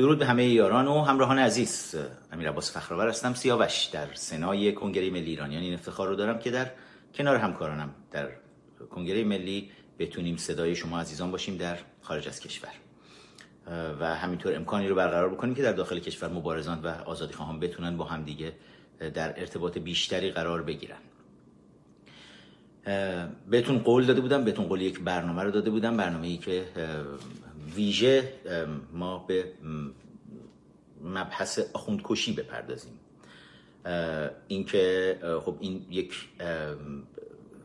درود به همه یاران و همراهان عزیز. امیر عباس فخرآور هستم سیاوش در سنای کنگره ملی ایرانیان این افتخار رو دارم که در کنار همکارانم در کنگره ملی بتونیم صدای شما عزیزان باشیم در خارج از کشور. و همینطور امکانی رو برقرار بکنیم که در داخل کشور مبارزان و آزادی خواهان بتونن با همدیگه در ارتباط بیشتری قرار بگیرن. بهتون قول داده بودم بهتون قول یک برنامه رو داده بودم برنامه ای که ویژه ما به مبحث آخوندکشی بپردازیم. اینکه خب این یک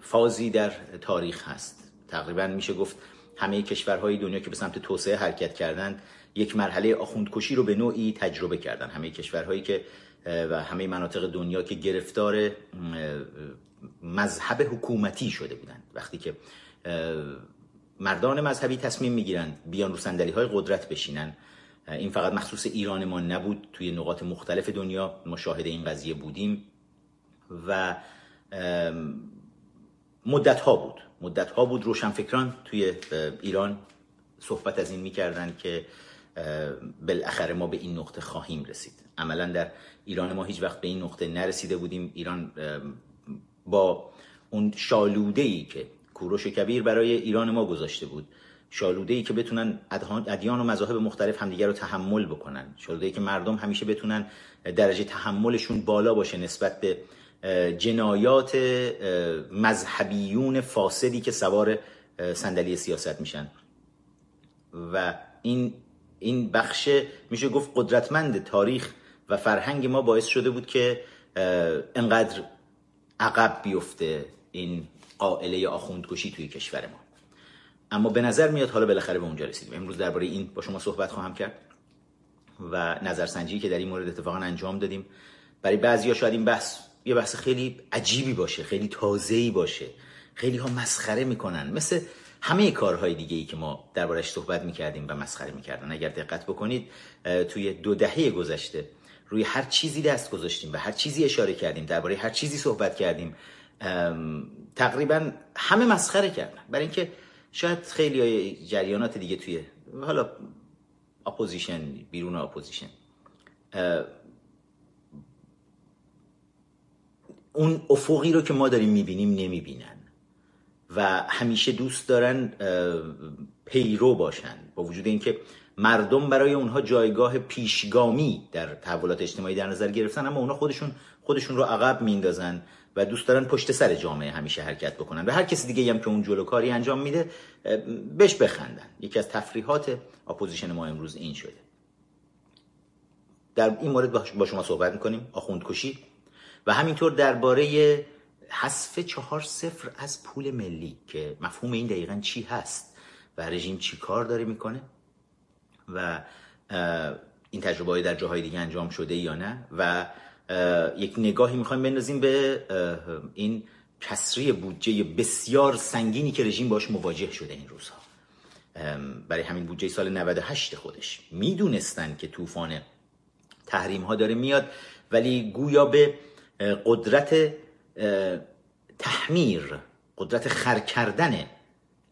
فازی در تاریخ هست. تقریبا میشه گفت همه کشورهای دنیا که به سمت توسعه حرکت کردند یک مرحله آخوندکشی رو به نوعی تجربه کردن. همه کشورهایی که و همه مناطق دنیا که گرفتار مذهب حکومتی شده بودند. وقتی که مردان مذهبی تصمیم می‌گیرند بیان رو صندلی های قدرت بشینن. این فقط مخصوص ایران ما نبود توی نقاط مختلف دنیا مشاهده این قضیه بودیم و مدت ها بود. مدت ها بود روشنفکران توی ایران صحبت از این می‌کردن که بالاخره ما به این نقطه خواهیم رسید. عملا در ایران ما هیچ وقت به این نقطه نرسیده بودیم. ایران با اون شالوده ای که کوروش کبیر برای ایران ما گذاشته بود. شالوده ای که بتونن ادیان و مذاهب مختلف همدیگر رو تحمل بکنن. شالوده ای که مردم همیشه بتونن درجه تحملشون بالا باشه نسبت به جنایات مذهبیون فاسدی که سوار صندلی سیاست میشن. و این این بخش میشه گفت قدرتمند تاریخ و فرهنگ ما باعث شده بود که انقدر عقب بیفته این قائله آخوندکشی توی کشور ما. اما به نظر میاد حالا بالاخره به اونجا رسیدیم. امروز درباره این با شما صحبت خواهم کرد و نظرسنجی که در این مورد اتفاقا انجام دادیم. برای بعضیا شاید این بحث یه بحث خیلی عجیبی باشه خیلی تازه‌ای باشه. خیلی ها مسخره می‌کنن. مثل همه کارهای دیگه ای که ما دربارش صحبت می‌کردیم و مسخره می‌کردن. اگر دقت بکنید توی دو دهه گذشته روی هر چیزی دست گذاشتیم و هر چیزی اشاره کردیم درباره هر چیزی صحبت کردیم. تقریبا همه مسخره کردن. برای اینکه شاید خیلی جریانات دیگه توی حالا اپوزیشن بیرون اپوزیشن. اون افقی رو که ما داریم می‌بینیم نمی‌بینن. و همیشه دوست دارن پیرو باشن. با وجود اینکه مردم برای اونها جایگاه پیشگامی در تحولات اجتماعی در نظر گرفتن اما اونها خودشون خودشون رو عقب میندازن و دوست دارن پشت سر جامعه همیشه حرکت بکنن. و هر کسی دیگه هم که اون جلو کاری انجام میده بهش بخندن. یکی از تفریحات اپوزیشن ما امروز این شده. در این مورد با شما صحبت می‌کنیم آخوندکشی. و همینطور درباره حذف چهار صفر از پول ملی که مفهوم این دقیقا چی هست و رژیم چی کار داره می‌کنه و این تجربه های در جاهای دیگه انجام شده یا نه و یک نگاهی می‌خوایم بندازیم به این کسری بودجه بسیار سنگینی که رژیم باش مواجه شده این روزها. برای همین بودجه سال 98 خودش. می‌دونستن که طوفان تحریم ها داره میاد ولی گویا به قدرت تحمیر قدرت خر کردن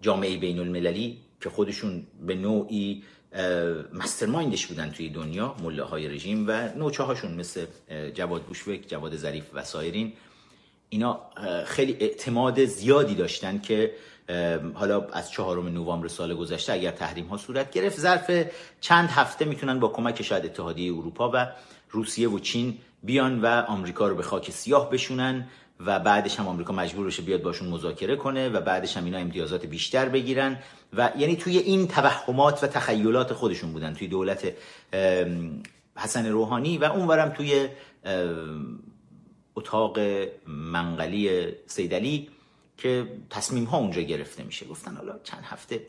جامعه بین المللی که خودشون به نوعی مسترمایندش بودن توی دنیا مله های رژیم و نوچه هاشون مثل جواد بوشوک جواد ظریف و سایرین. اینا خیلی اعتماد زیادی داشتن که حالا از چهارم نوامبر سال گذشته اگر تحریم ها صورت گرفت ظرف چند هفته می‌تونن با کمک شاید اتحادیه اروپا و روسیه و چین بیان و آمریکا رو به خاک سیاه بشونن. و بعدش هم آمریکا مجبور بشه بیاد باشون مذاکره کنه و بعدش هم اینا امتیازات بیشتر بگیرن و یعنی توی این توهمات و تخیلات خودشون بودن توی دولت حسن روحانی و اونورم توی اتاق منقلی سیدلی که تصمیم ها اونجا گرفته میشه. گفتن حالا چند هفته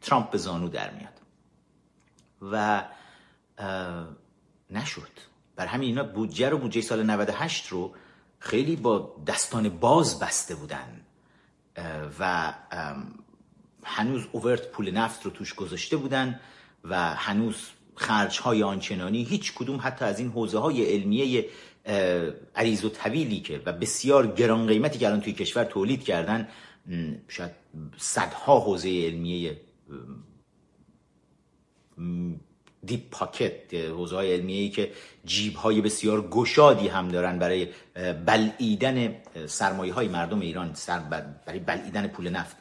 ترامپ به زانو در میاد. و نشد. بر همین اینا بودجه رو بودجه سال 98 رو خیلی با دستان باز بسته بودن و هنوز اوورت پول نفت رو توش گذاشته بودن و هنوز خرج های آنچنانی هیچ کدوم حتی از این حوزه های علمیه عریض و طویلی که و بسیار گران قیمتی که الان توی کشور تولید کردن شاید صدها حوزه علمیه دیپ پاکت حوزه های علمیه که جیب های بسیار گشادی هم دارن برای بلعیدن سرمایه های مردم ایران سر برای بلعیدن پول نفت.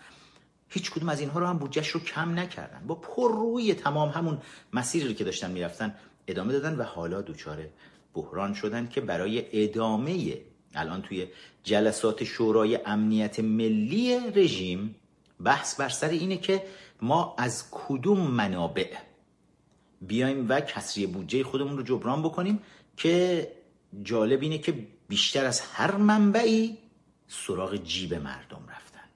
هیچ کدوم از اینها رو هم بودجهش رو کم نکردن. با پر روی تمام همون مسیری که داشتن می‌رفتن ادامه دادن و حالا دوچار بحران شدن که برای ادامه الان توی جلسات شورای امنیت ملی رژیم بحث بر سر اینه که ما از کدوم منابع بیایم و کسری بودجه خودمون رو جبران بکنیم که جالب اینه که بیشتر از هر منبعی سراغ جیب مردم رفتن.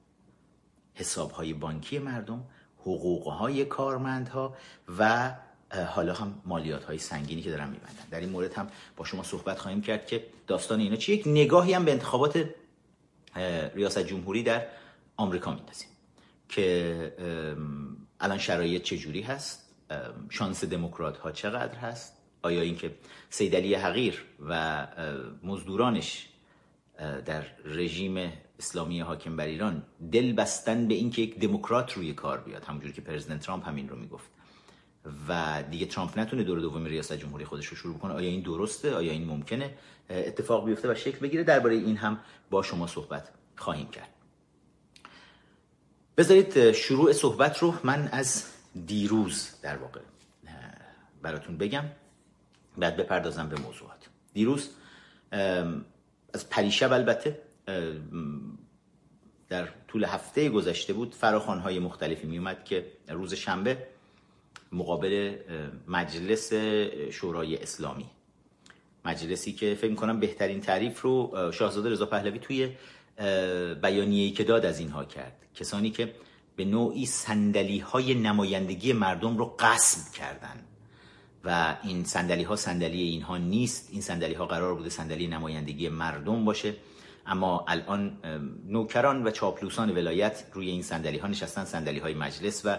حسابهای بانکی مردم حقوقهای کارمندها و حالا هم مالیات های سنگینی که دارن میبندن. در این مورد هم با شما صحبت خواهیم کرد که داستان اینا چی یک نگاهی هم به انتخابات ریاست جمهوری در آمریکا میندازیم که الان شرایط چجوری هست. شانس دموکرات ها چقدر هست؟ آیا اینکه سیدلی حقیر و مزدورانش در رژیم اسلامی حاکم بر ایران دل بستن به اینکه یک دموکرات روی کار بیاد همونجوری که پرزیدنت ترامپ همین رو می‌گفت. و دیگه ترامپ نتونه دور دوم ریاست جمهوری خودش رو شروع کنه. آیا این درسته؟ آیا این ممکنه؟ اتفاق بیفته و شکل بگیره. درباره این هم با شما صحبت خواهیم کرد. بذارید شروع صحبت رو من از دیروز در واقع براتون بگم. بعد بپردازم به موضوعات. دیروز از پریشب البته در طول هفته گذشته بود فراخوانهای مختلفی می اومد که روز شنبه مقابل مجلس شورای اسلامی. مجلسی که فکر کنم بهترین تعریف رو شاهزاده رضا پهلوی توی بیانیه‌ای که داد از اینها کرد. کسانی که به نوعی سندلی های نمایندگی مردم رو قصب کردن. و این سندلی ها سندلی اینها نیست. این سندلی ها قرار بوده سندلی نمایندگی مردم باشه. اما الان نوکران و چاپلوسان ولایت روی این سندلی ها نشستن سندلی های مجلس و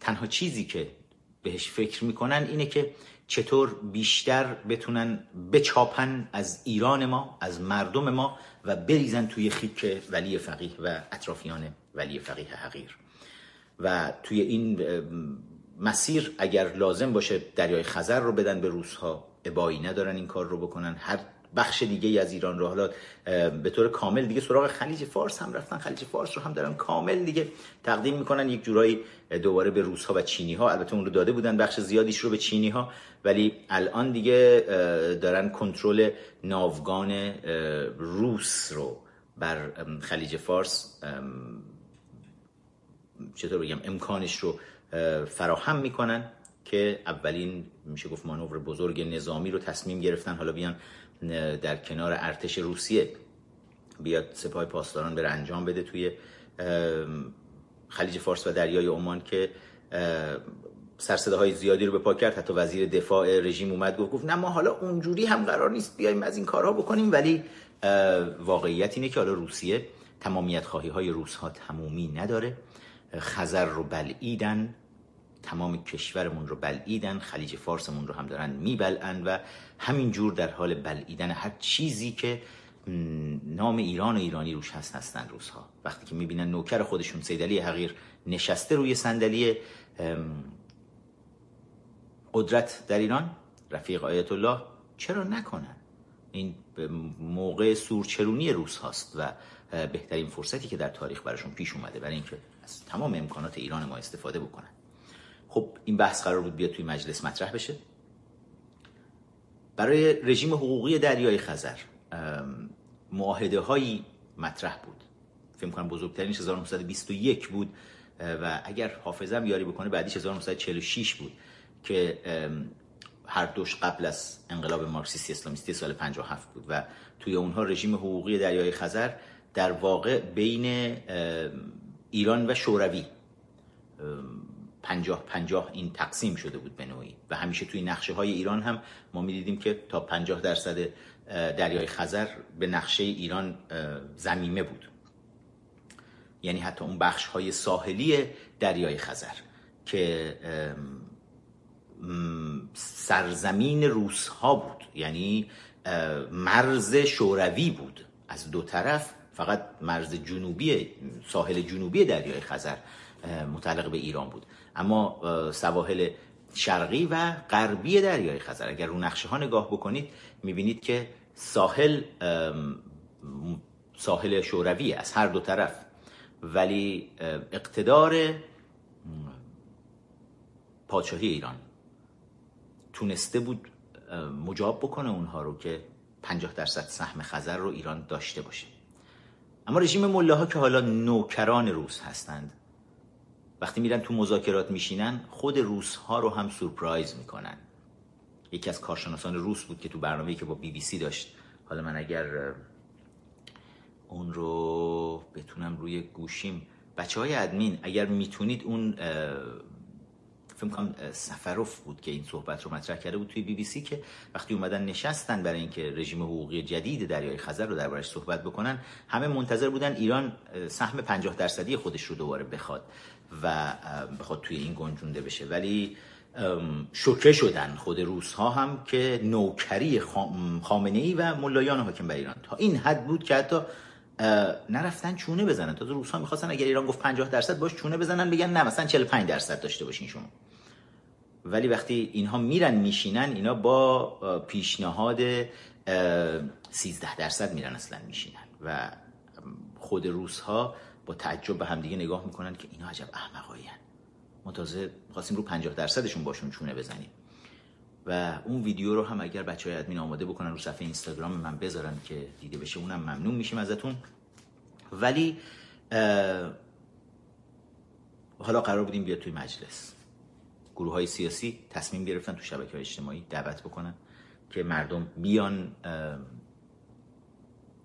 تنها چیزی که بهش فکر می‌کنن اینه که چطور بیشتر بتونن بچاپن از ایران ما از مردم ما و بریزن توی خیک ولی فقیه و اطرافیان ولی فقیه حقیر. و توی این مسیر اگر لازم باشه دریای خزر رو بدن به روسها. ابایی ندارن این کار رو بکنن. هر بخش دیگه از ایران رو. حالا به طور کامل دیگه سراغ خلیج فارس هم رفتن. خلیج فارس رو هم دارن کامل دیگه تقدیم می‌کنن. یک جورایی دوباره به روس ها و چینی ها البته اون رو داده بودن بخش زیادیش رو به چینی ها ولی الان دیگه دارن کنترل ناوگان روس رو بر خلیج فارس چطور بگم امکانش رو فراهم می‌کنن که اولین میشه گفت مانور بزرگ نظامی رو تصمیم گرفتن. حالا بیان در کنار ارتش روسیه بیاد سپاه پاسداران بره انجام بده توی خلیج فارس و دریای عمان که های زیادی رو به پا کرد. حتی وزیر دفاع رژیم اومد گفت گفت نه ما حالا اونجوری هم قرار نیست بیایم از این کارها بکنیم. ولی واقعیت اینه که حالا روسیه تمامیت خواهی های روس ها تمومی نداره. خزر رو بلعیدن. تمام کشورمون رو بلعیدن خلیج فارسمون رو هم دارن میبلعن و همینجور در حال بلعیدن هر چیزی که نام ایران و ایرانی روش هست هستن روزها. وقتی که می‌بینن نوکر خودشون سیدلی حقیر نشسته روی صندلی قدرت در ایران رفیق آیت الله چرا نکنن؟ این موقع سورچرونی روس هاست و بهترین فرصتی که در تاریخ براشون پیش اومده برای اینکه از تمام امکانات ایران ما استفاده بکنن. خب این بحث قرار بود بیاد توی مجلس مطرح بشه. برای رژیم حقوقی دریای خزر معاهده هایی مطرح بود. فکر کنم بزرگترینش 1921 بود و اگر حافظم یاری بکنه بعدیش 1946 بود که هر دوش قبل از انقلاب مارکسیستی اسلامیستی سال 57 بود و توی اونها رژیم حقوقی دریای خزر در واقع بین ایران و شوروی پنجاه پنجاه این تقسیم شده بود به نوعی. و همیشه توی نقشه های ایران هم ما می‌دیدیم که تا پنجاه درصد دریای خزر به نقشه ایران زمیمه بود. یعنی حتی اون بخش های ساحلی دریای خزر که سرزمین روس ها بود. یعنی مرز شوروی بود از دو طرف. فقط مرز جنوبی ساحل جنوبی دریای خزر متعلق به ایران بود. اما سواحل شرقی و غربی دریای خزر. اگر رو نقشه ها نگاه بکنید می‌بینید که ساحل ساحل شوروی از هر دو طرف. ولی اقتدار پادشاهی ایران تونسته بود مجاب بکنه اونها رو که 50 درصد سهم خزر رو ایران داشته باشه. اما رژیم ملاها که حالا نوکران روس هستند وقتی میرن تو مذاکرات میشینن خود روس ها رو هم سورپرایز می‌کنن. یکی از کارشناسان روس بود که تو برنامه‌ای که با بی بی سی داشت. حالا من اگر اون رو بتونم روی گوشیم. بچه های ادمین اگر می‌تونید اون فکر کنم سفروف بود که این صحبت رو مطرح کرده بود توی بی بی سی که وقتی اومدن نشستن برای اینکه رژیم حقوقی جدید دریای خزر رو دربارش صحبت بکنن همه منتظر بودن ایران سهم 50 درصدی خودش رو دوباره بخواد. و بخواد توی این گنجونده بشه. ولی شکره شدن خود روس ها هم که نوکری خامنه ای و ملایان حاکم بر ایران. تا این حد بود که حتی نرفتن چونه بزنن. تا روس ها می‌خواستن اگر ایران گفت 50 درصد باش چونه بزنن بگن نه مثلا 45 درصد داشته باشین شما. ولی وقتی اینها میرن میشینن اینا با پیشنهاد 13 درصد میرن اصلا میشینن. و خود روس ها با تعجب به همدیگه نگاه می‌کنن که اینا عجب احمقایی متازه خواستیم رو 50 درصدشون باشون چونه بزنیم. و اون ویدیو رو هم اگر بچه های ادمین آماده بکنن رو صفحه اینستاگرام من بذارن که دیده بشه اونم ممنون میشیم ازتون. ولی حالا قرار بودیم بیاد توی مجلس. گروه های سیاسی تصمیم گرفتن تو شبکه های اجتماعی دعوت بکنن که مردم بیان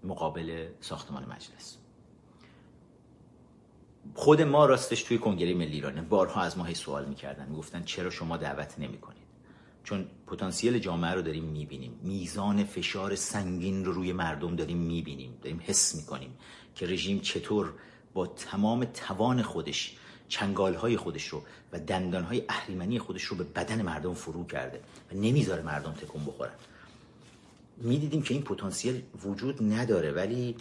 مقابل ساختمان مجلس. خود ما راستش توی کنگره ملی ایران بارها از ما هی سوال می‌کردن. می‌گفتن چرا شما دعوت نمی‌کنید؟ چون پتانسیل جامعه رو داریم می‌بینیم. میزان فشار سنگین رو روی مردم داریم می‌بینیم. داریم حس می‌کنیم که رژیم چطور با تمام توان خودش چنگال های خودش رو و دندان های اهریمنی خودش رو به بدن مردم فرو کرده و نمی‌ذاره مردم تکون بخورن. می‌دیدیم که این پتانسیل وجود نداره ولی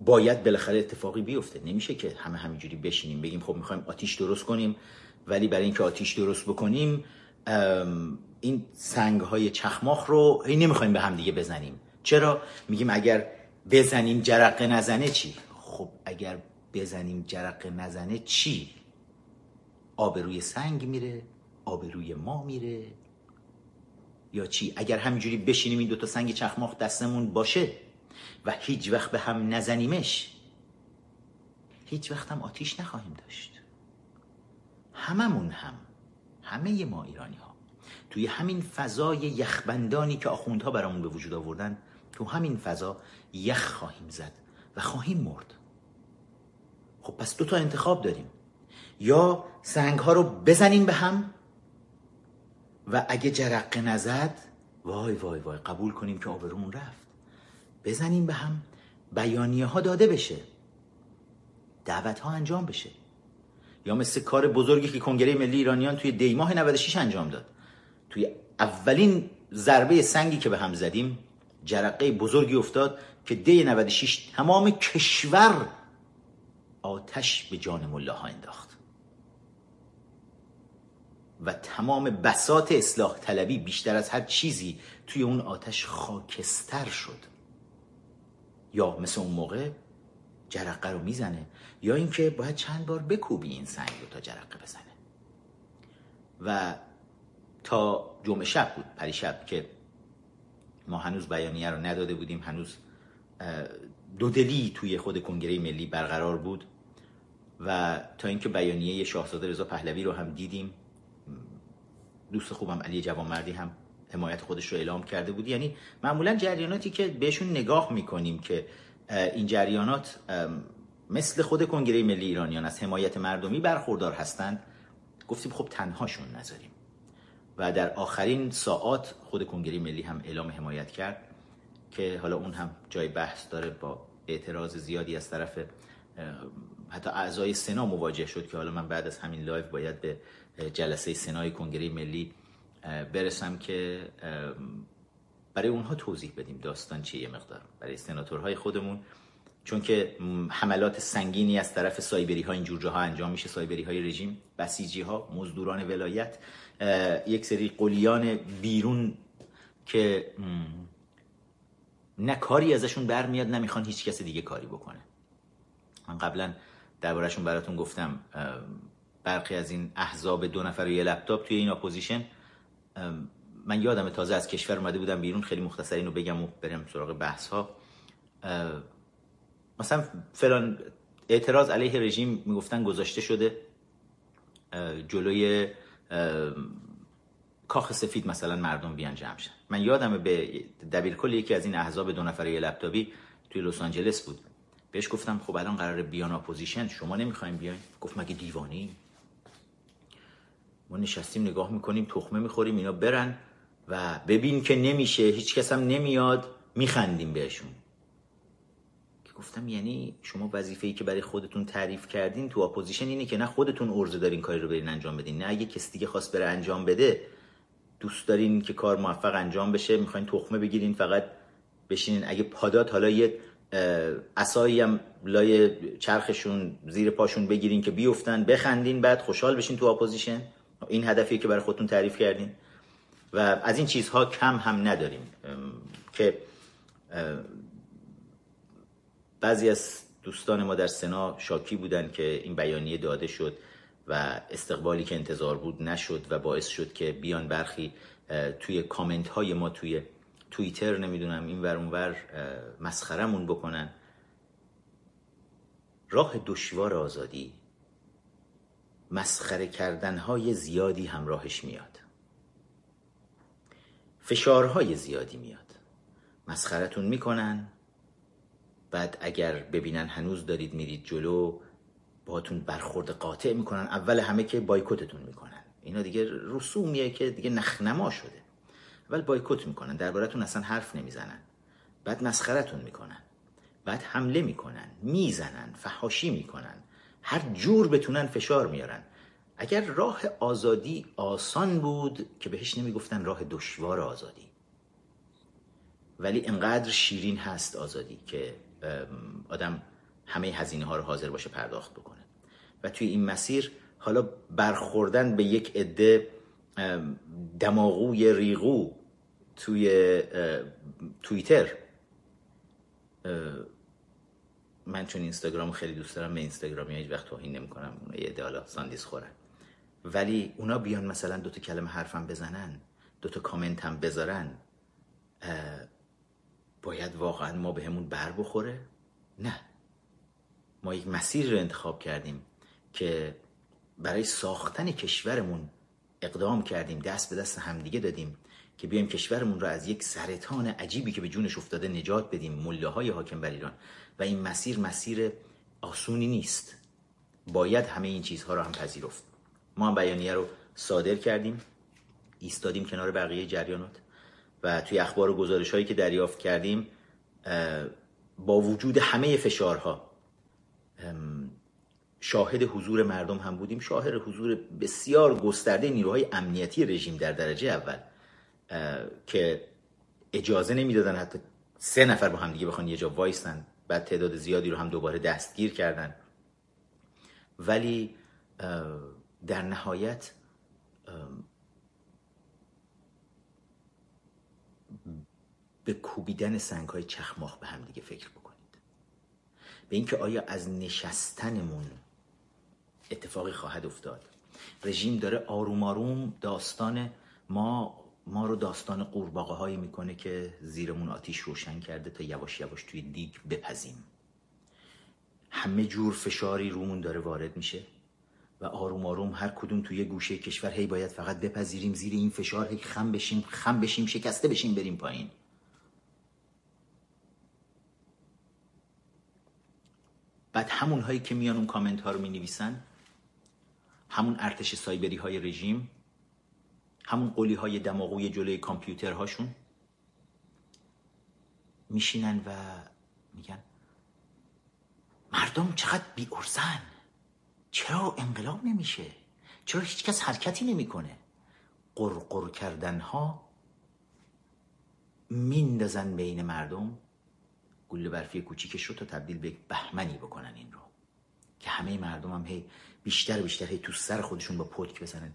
باید بالاخره اتفاقی بیفته. نمیشه که همه همینجوری بشینیم بگیم خب می‌خوایم آتیش درست کنیم ولی برای اینکه آتیش درست بکنیم این سنگ های چخماخ رو هی نمی‌خوایم به هم دیگه بزنیم. چرا؟ میگیم اگر بزنیم جرقه نزنه چی؟ خب اگر بزنیم جرقه نزنه چی؟ آب روی سنگ میره آب روی ما میره. یا چی؟ اگر همینجوری بشینیم این دوتا سنگ چخماخ دستمون باشه و هیچ وقت به هم نزنیمش. هیچ وقت هم آتیش نخواهیم داشت. هممون هم. همه ما ایرانی ها توی همین فضای یخبندانی که آخوندها برامون به وجود آوردن تو همین فضا یخ خواهیم زد و خواهیم مرد. خب پس دو تا انتخاب داریم. یا سنگ ها رو بزنیم به هم و اگه جرقه نزد وای وای وای قبول کنیم که آبرومون رفت. بزنیم به هم بیانیه ها داده بشه. دعوت ها انجام بشه. یا مثل کار بزرگی که کنگره ملی ایرانیان توی دیماه 96 انجام داد. توی اولین ضربه سنگی که به هم زدیم جرقه بزرگی افتاد که دی 96 تمام کشور آتش به جان ملاها انداخت. و تمام بسات اصلاح طلبی بیشتر از هر چیزی توی اون آتش خاکستر شد. یا مثل اون موقع جرقه رو می‌زنه یا اینکه باید چند بار بکوبی این سنگ رو تا جرقه بزنه. و تا جمعه شب بود پریشب که ما هنوز بیانیه رو نداده بودیم هنوز دودلی توی خود کنگره ملی برقرار بود و تا اینکه بیانیه شاهزاده رضا پهلوی رو هم دیدیم دوست خوبم علی جوانمردی هم حمایت خودش رو اعلام کرده بود یعنی معمولا جریاناتی که بهشون نگاه می‌کنیم که این جریانات مثل خود کنگره ملی ایرانیان از حمایت مردمی برخوردار هستند. گفتیم خب تنهاشون نذاریم. و در آخرین ساعات خود کنگره ملی هم اعلام حمایت کرد که حالا اون هم جای بحث داره با اعتراض زیادی از طرف حتی اعضای سنا مواجه شد که حالا من بعد از همین live باید به جلسه سنای کنگره ملی برسم که برای اونها توضیح بدیم داستان چیه یه مقدار برای سناتورهای خودمون. چون که حملات سنگینی از طرف سایبری ها اینجور جاها انجام میشه سایبری های رژیم بسیجی ها مزدوران ولایت. یک سری قلیان بیرون که نه کاری ازشون برمیاد نمی‌خوان هیچ کس دیگه کاری بکنه. من قبلا دربارهشون براتون گفتم برخی از این احزاب دو نفر و یه لپتاپ توی این اپوزیشن من یادم تازه از کشور اومده بودم بیرون خیلی مختصر اینو بگم و برم سراغ بحث ها مثلا فلان اعتراض علیه رژیم می‌گفتن گذاشته شده جلوی کاخ سفید مثلا مردم بیان جمع شن. من یادم به دبیرکل یکی از این احزاب دو نفره لپتاپی توی لس آنجلس بود. بهش گفتم خب الان قرار بیان اپوزیشن شما نمی‌خوایم بیاین؟ گفت مگه دیوانه‌ای ما نشستیم نگاه می‌کنیم تخمه می‌خوریم اینا برن و ببین که نمیشه هیچ کس هم نمیاد میخندیم بهشون. که گفتم یعنی شما وظیفه ای که برای خودتون تعریف کردین تو اپوزیشن اینه که نه خودتون عرضه دارین کاری رو برین انجام بدین نه اگه کسی دیگه خواست بره انجام بده دوست دارین که کار موفق انجام بشه می‌خواین تخمه بگیرین فقط بشینین. اگه پا داد حالا یه عصایی هم لای چرخشون زیر پاشون بگیرین که بیفتن بخندین بعد خوشحال بشین تو اپوزیشن. این هدفی که برای خودتون تعریف کردین. و از این چیزها کم هم نداریم. که بعضی از دوستان ما در سنا شاکی بودن که این بیانیه داده شد و استقبالی که انتظار بود نشد و باعث شد که بیان برخی توی کامنت های ما توی توییتر نمی‌دونم این ور اونور مسخرمون بکنن. راه دشوار آزادی مسخره کردن های زیادی همراهش میاد. فشارهای زیادی میاد. مسخرتون می‌کنن. بعد اگر ببینن هنوز دارید میرید جلو باهاتون برخورد قاطع می‌کنن. اول همه که بایکوتتون می‌کنن. اینا دیگه رسومیه که دیگه نخنما شده. اول بایکوت می‌کنن. دربارتون اصلا حرف نمی‌زنن. بعد مسخرتون می‌کنن. بعد حمله می‌کنن. می‌زنن. فحاشی می‌کنن. هر جور بتونن فشار میارن. اگر راه آزادی آسان بود که بهش نمی‌گفتن راه دشوار آزادی. ولی انقدر شیرین هست آزادی که آدم همه هزینه ها رو حاضر باشه پرداخت بکنه. و توی این مسیر حالا برخوردن به یک عده دماغوی ریغو توی توییتر. من چون اینستاگرام خیلی دوست دارم به اینستاگرامی هیچ وقت توهین نمی‌کنم. یه عده حالا ساندیس خورن ولی اونا بیان مثلا دوتا کلمه حرفم بزنن دوتا کامنت هم بذارن باید واقعا ما به همون بر بخوره؟ نه. ما یک مسیر رو انتخاب کردیم که برای ساختن کشورمون اقدام کردیم دست به دست همدیگه دادیم. که بیایم کشورمون رو از یک سرطان عجیبی که به جونش افتاده نجات بدیم مله های حاکم بر ایران. و این مسیر مسیر آسونی نیست. باید همه این چیزها رو هم پذیرفت. ما هم بیانیه رو صادر کردیم ایستادیم کنار بقیه جریانات و توی اخبار و گزارش هایی که دریافت کردیم با وجود همه فشارها شاهد حضور مردم هم بودیم. شاهد حضور بسیار گسترده نیروهای امنیتی رژیم در درجه اول. که اجازه نمی‌دادن حتی سه نفر با هم دیگه بخوان یه جا وایستن بعد تعداد زیادی رو هم دوباره دستگیر کردن. ولی در نهایت به کوبیدن سنگ های چخماخ به هم دیگه فکر بکنید. به اینکه آیا از نشستنمون اتفاقی خواهد افتاد. رژیم داره آروم آروم داستان ما ما رو داستان قورباغه هایی می‌کنه که زیرمون آتیش روشن کرده تا یواش یواش توی دیگ بپزیم. همه جور فشاری رومون داره وارد میشه و آروم آروم هر کدوم توی گوشه کشور هی باید فقط بپذیریم زیر این فشار هی خم بشیم خم بشیم شکسته بشیم بریم پایین. بعد همون هایی که میان اون کامنت ها رو می نویسن همون ارتش سایبری های رژیم همون قولی های دماغوی جلوی کامپیوتر هاشون میشینن و میگن مردم چقدر بی ارزن چرا انقلاب نمیشه؟ چرا هیچکس حرکتی نمی‌کنه؟ قرقر کردن ها میندازن بین مردم گل برفی کوچیکش رو تا تبدیل به بهمنی بکنن این رو. که همه مردم هم هی بیشتر بیشتر هی تو سر خودشون با پتک بزنن.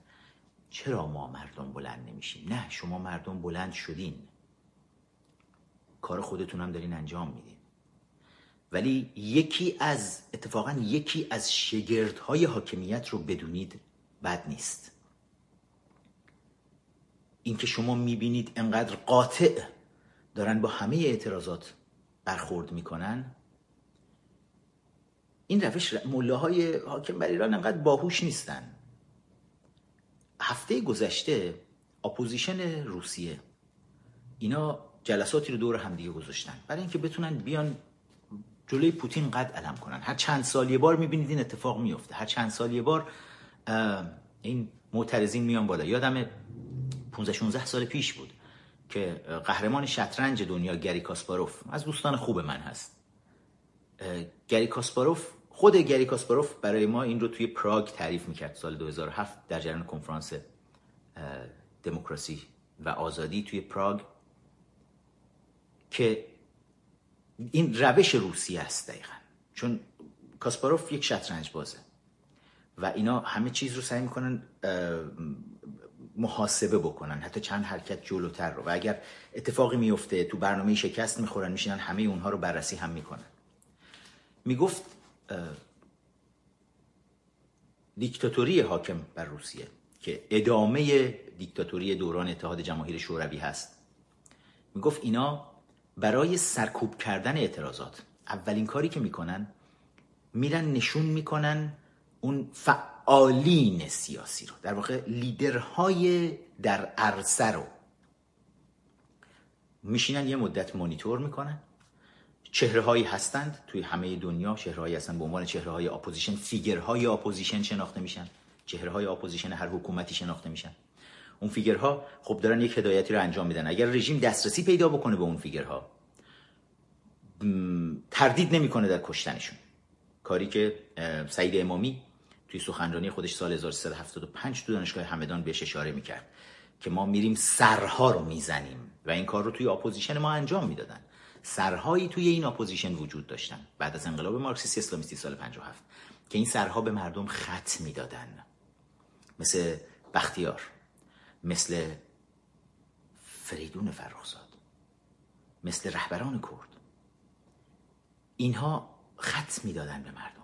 چرا ما مردم بلند نمیشیم؟ نه شما مردم بلند شدین. کار خودتون هم دارین انجام میدین. ولی یکی از اتفاقا یکی از شگردهای حاکمیت رو بدونید بد نیست. اینکه شما می‌بینید انقدر قاطع دارن با همه اعتراضات برخورد می‌کنن این روش های حاکم بر ایران انقدر باهوش نیستن. هفته گذشته اپوزیشن روسیه اینا جلساتی رو دور همدیگه گذاشتن. برای اینکه بتونن بیان جلوی پوتین قد علم کنن. هر چند سال یه بار می‌بینید این اتفاق میفته هر چند سال یه بار این معترضین میان بالا. یادم 15 16 سال پیش بود که قهرمان شطرنج دنیا گری کاسپاروف از دوستان خوب من هست گری کاسپاروف خود گری کاسپاروف برای ما این رو توی پراگ تعریف می‌کرد سال 2007 در جریان کنفرانس دموکراسی و آزادی توی پراگ که این روش روسیه است دقیقا. چون کاسپاروف یک شطرنج بازه و اینا همه چیز رو سعی می‌کنن محاسبه بکنن. حتی چند حرکت جلوتر رو. و اگر اتفاقی میفته تو برنامه شکست می‌خورن میشینن همه اونها رو بررسی هم می‌کنن. می‌گفت دیکتاتوری حاکم بر روسیه که ادامه دیکتاتوری دوران اتحاد جماهیر شوروی هست. می‌گفت اینا برای سرکوب کردن اعتراضات اولین کاری که می‌کنن میرن نشون می‌کنن اون فعالین سیاسی رو در واقع لیدرهای در عرصه رو. میشینن یه مدت مانیتور می‌کنن. چهره هایی هستند؟ توی همه دنیا چهره هایی هستند به عنوان چهره های اپوزیشن. figure های اپوزیشن شناخته میشن. چهره های اپوزیشن هر حکومتی شناخته میشن. اون figure ها خب دارن یک هدایتی رو انجام میدن. اگر رژیم دسترسی پیدا بکنه به اون figure ها تردید نمی‌کنه در کشتنشون. کاری که سعید امامی توی سخنرانی خودش سال 1375 تو دانشگاه همدان بهش اشاره می‌کرد که ما میریم سرها رو می‌زنیم و این کار رو توی اپوزیشن ما انجام می‌دادن. سرهایی توی این اپوزیشن وجود داشتن. بعد از انقلاب مارکسیستی اسلامیستی سال 57 که این سرها به مردم خط می‌دادن. مثل بختیار مثل فریدون فرخزاد مثل رهبران کرد. اینها خط می‌دادن به مردم.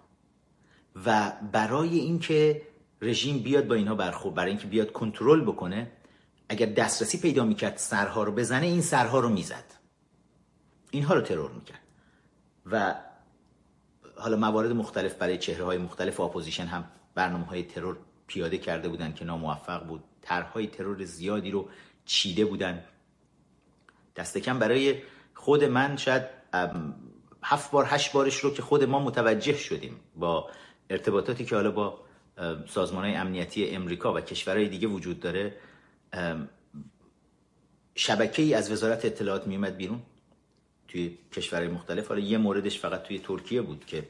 و برای اینکه رژیم بیاد با اینها برخورد برای اینکه بیاد کنترل بکنه اگر دسترسی پیدا می‌کرد سرها رو بزنه این سرها رو می‌زد. اینها رو ترور می‌کرد. و حالا موارد مختلف برای چهره های مختلف اپوزیشن هم برنامه های ترور پیاده کرده بودن که ناموفق بود. طرحهای ترور زیادی رو چیده بودن دست کم برای خود من شاید هفت بار هشت بارش رو که خود ما متوجه شدیم با ارتباطاتی که حالا با سازمان های امنیتی امریکا و کشورهای دیگه وجود داره. شبکه ای از وزارت اطلاعات میومد بیرون. توی کشورهای مختلف. حالا یه موردش فقط توی ترکیه بود که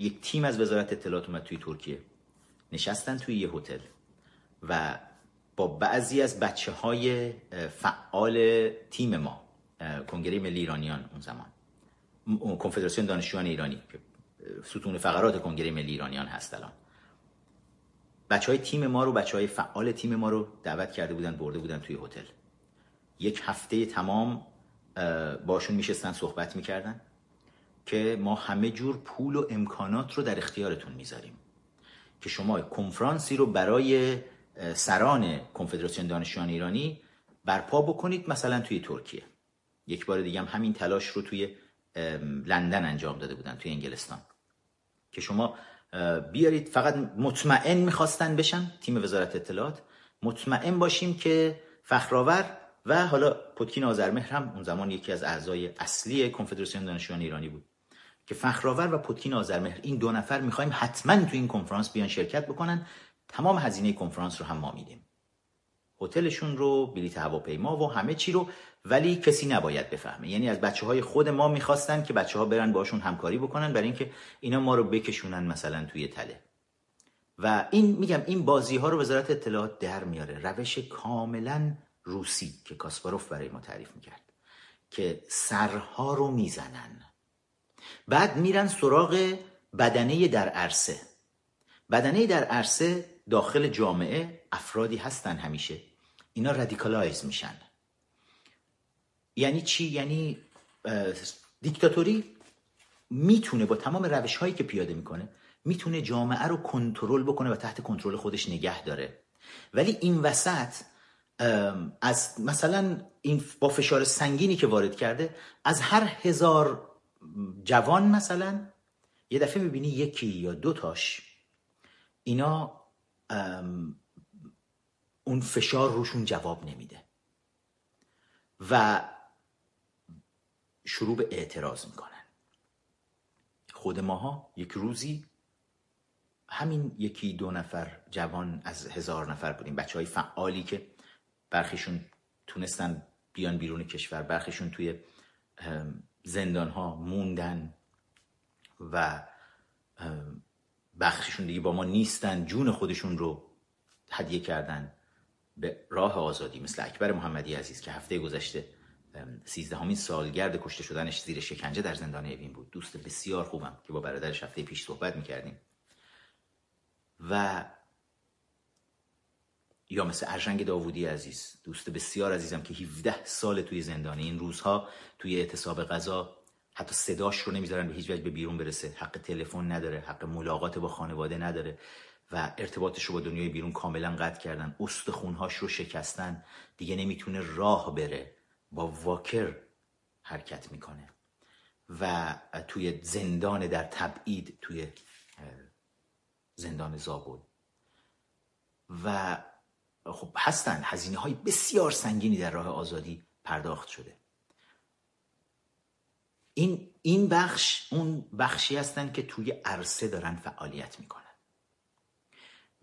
یک تیم از وزارت اطلاعات اومد توی ترکیه. نشستن توی یه هتل و با بعضی از بچه های فعال تیم ما کنگره ملی ایرانیان اون زمان. کنفدراسیون دانشجویان ایرانی که ستون فقرات کنگره ملی ایرانیان هست الان. بچه های تیم ما رو بچه های فعال تیم ما رو دعوت کرده بودن برده بودن توی هتل. یک هفته تمام باشون میشستن صحبت می‌کردن که ما همه جور پول و امکانات رو در اختیارتون می‌ذاریم که شما کنفرانسی رو برای سران کنفدراسیون دانشجویان ایرانی برپا بکنید مثلا توی ترکیه. یک بار دیگه هم همین تلاش رو توی لندن انجام داده بودن توی انگلستان. که شما بیارید فقط مطمئن می‌خواستن بشن تیم وزارت اطلاعات مطمئن باشیم که فخرآور و حالا پتکین آذرمهر هم اون زمان یکی از اعضای اصلی کنفدراسیون دانشجویان ایرانی بود که فخرآور و پتکین آذرمهر این دو نفر می‌خوایم حتما تو این کنفرانس بیان شرکت بکنن تمام هزینه کنفرانس رو هم ما میدیم. هتلشون رو بلیت هواپیما و همه چی رو ولی کسی نباید بفهمه. یعنی از بچه های خود ما می‌خواستن که بچه ها برن باشون همکاری بکنن برای اینکه اینا ما رو بکشونن مثلا توی تله. و این میگم این بازی ها رو وزارت اطلاعات در میاره. روش کاملا روسی که کاسپاروف برای ما تعریف می‌کرد که سرها رو می‌زنن. بعد میرن سراغ بدنه در عرصه. بدنه در عرصه داخل جامعه افرادی هستن همیشه. اینا radicalize میشن. یعنی چی؟ یعنی دیکتاتوری می‌تونه با تمام روش هایی که پیاده می‌کنه می‌تونه جامعه رو کنترل بکنه و تحت کنترل خودش نگه داره. ولی این وسط از مثلا این با فشار سنگینی که وارد کرده از هر هزار جوان مثلا یه دفعه می‌بینی یکی یا دو تاش اینا اون فشار روشون جواب نمیده و شروع به اعتراض می‌کنن. خود ماها یک روزی همین یکی دو نفر جوان از هزار نفر بودیم بچه های فعالی که برخیشون تونستن بیان بیرون کشور برخیشون توی زندان ها موندن و بخششون دیگه با ما نیستن جون خودشون رو هدیه کردن به راه آزادی. مثل اکبر محمدی عزیز که هفته گذشته سیزدهمین سالگرد کشته شدنش زیر شکنجه در زندان اوین بود. دوست بسیار خوبم که با برادرش هفته پیش صحبت می‌کردیم. و یا مثل ارژنگ داوودی عزیز دوست بسیار عزیزم که 17 سال توی زندانه این روزها توی اعتصاب غذا حتی صداش رو نمی‌ذارن به هیچ وجه به بیرون برسه. حق تلفن نداره حق ملاقات با خانواده نداره و ارتباطش رو با دنیای بیرون کاملا قطع کردن. استخونهاش رو شکستن دیگه نمی‌تونه راه بره. با واکر حرکت می‌کنه. و توی زندان در تبعید توی زندان زابل. و خب هستن. هزینه های بسیار سنگینی در راه آزادی پرداخت شده. این این بخش اون بخشی هستن که توی عرصه دارن فعالیت می‌کنن.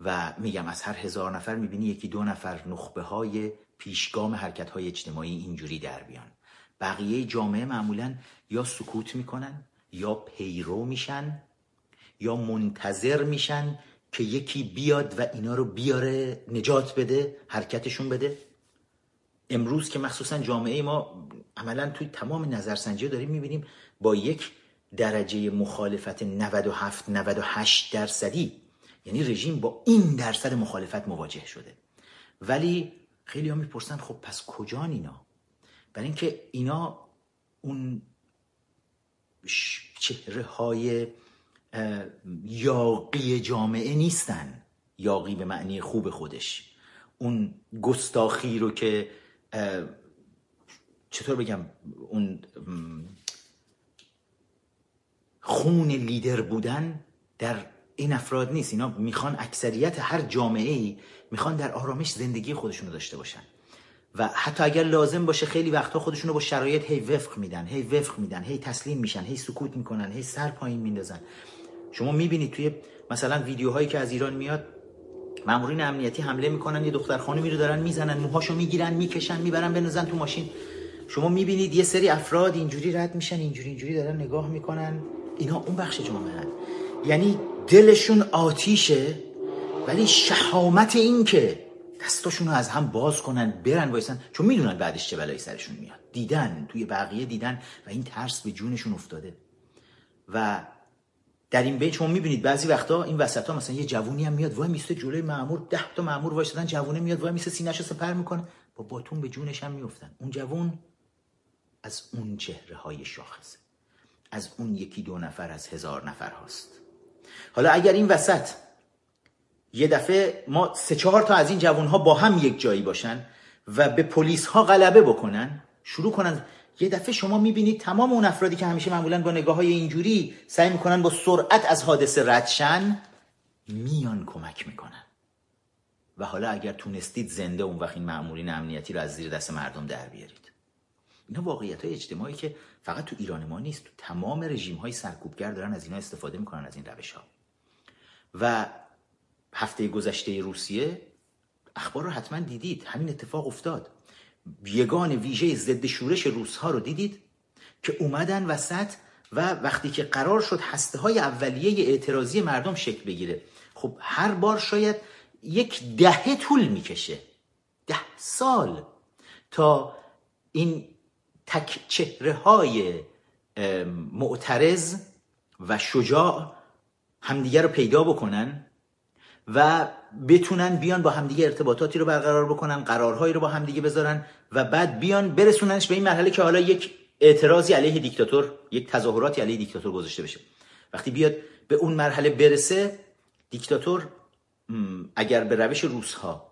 و میگم از هر هزار نفر می‌بینی یکی دو نفر نخبه های پیشگام حرکت های اجتماعی اینجوری در بیان. بقیه جامعه معمولا یا سکوت می‌کنن یا پیرو میشن یا منتظر میشن که یکی بیاد و اینا رو بیاره نجات بده حرکتشون بده. امروز که مخصوصا جامعه ما عملا توی تمام نظرسنجی داریم می‌بینیم با یک درجه مخالفت 97 98 درصدی. یعنی رژیم با این درصد مخالفت مواجه شده. ولی خیلی ها می‌پرسن خب پس کجان اینا؟ برای اینکه اینا اون چهره های یاقی جامعه نیستن. یاقی به معنی خوب خودش. اون گستاخی رو که چطور بگم؟ اون خون لیدر بودن در این افراد نیست. اینا می‌خوان اکثریت هر جامعه ای می‌خوان در آرامش زندگی خودشون رو داشته باشن. و حتی اگر لازم باشه خیلی وقتها خودشون رو با شرایط هی وفق میدن هی وفق میدن هی تسلیم میشن هی سکوت می‌کنن هی سر پایین میندازن. شما می‌بینید توی مثلا ویدیوهایی که از ایران میاد مامورین امنیتی حمله می‌کنن یه دختر خانمی رو دارن می‌زنن موهاشو می‌گیرن می‌کشن می‌برن بنزن تو ماشین. شما می‌بینید یه سری افراد اینجوری رد میشن اینجوری اینجوری دارن نگاه می‌کنن. اینا اون بخش جامعه یعنی دلشون آتیشه ولی شهامت این که دستاشون رو از هم باز کنن برن وایسن. چون می‌دونن بعدش چه بلایی سرشون میاد. دیدن توی بقیه دیدن و این ترس به جونشون افتاده. و در این بین شما می‌بینید بعضی وقتا این وسط ها مثلا یه جوونی هم میاد وای میسته جلوی مامور ده تا مامور وایسادن جوونه میاد وای میسته سینه‌شو سپر می‌کنه. با باتون به جونش هم میفتن اون جوون از اون چهره های شاخصه. از اون یکی دو نفر از هزار نفر هاست. حالا اگر این وسط یه دفعه ما سه چهار تا از این جوان ها با هم یک جایی باشن و به پلیس ها غلبه بکنن شروع کنن یه دفعه شما می‌بینید تمام اون افرادی که همیشه معمولا با نگاه های اینجوری سعی می‌کنن با سرعت از حادثه ردشن میان کمک می‌کنن. و حالا اگر تونستید زنده اون وقت این مأمورین امنیتی رو از زیر دست مردم در بیارید. اینا واقعیت های اجتماعی که فقط تو ایران ما نیست تو تمام رژیم های سرکوبگر دارن از اینا استفاده می‌کنن از این روش ها و هفته گذشته روسیه اخبار رو حتما دیدید. همین اتفاق افتاد. یگان ویژه ضد شورش روس ها رو دیدید که اومدن وسط و وقتی که قرار شد هسته های اولیه اعتراضی مردم شکل بگیره. خب هر بار شاید یک دهه طول می‌کشه ده سال تا این تک چهره های معترض و شجاع همدیگه رو پیدا بکنن. و بتونن بیان با همدیگه ارتباطاتی رو برقرار بکنن قرارهایی رو با همدیگه بذارن و بعد بیان برسوننش به این مرحله که حالا یک اعتراضی علیه دیکتاتور یک تظاهراتی علیه دیکتاتور گذاشته بشه. وقتی بیاد به اون مرحله برسه دیکتاتور اگر به روش روسها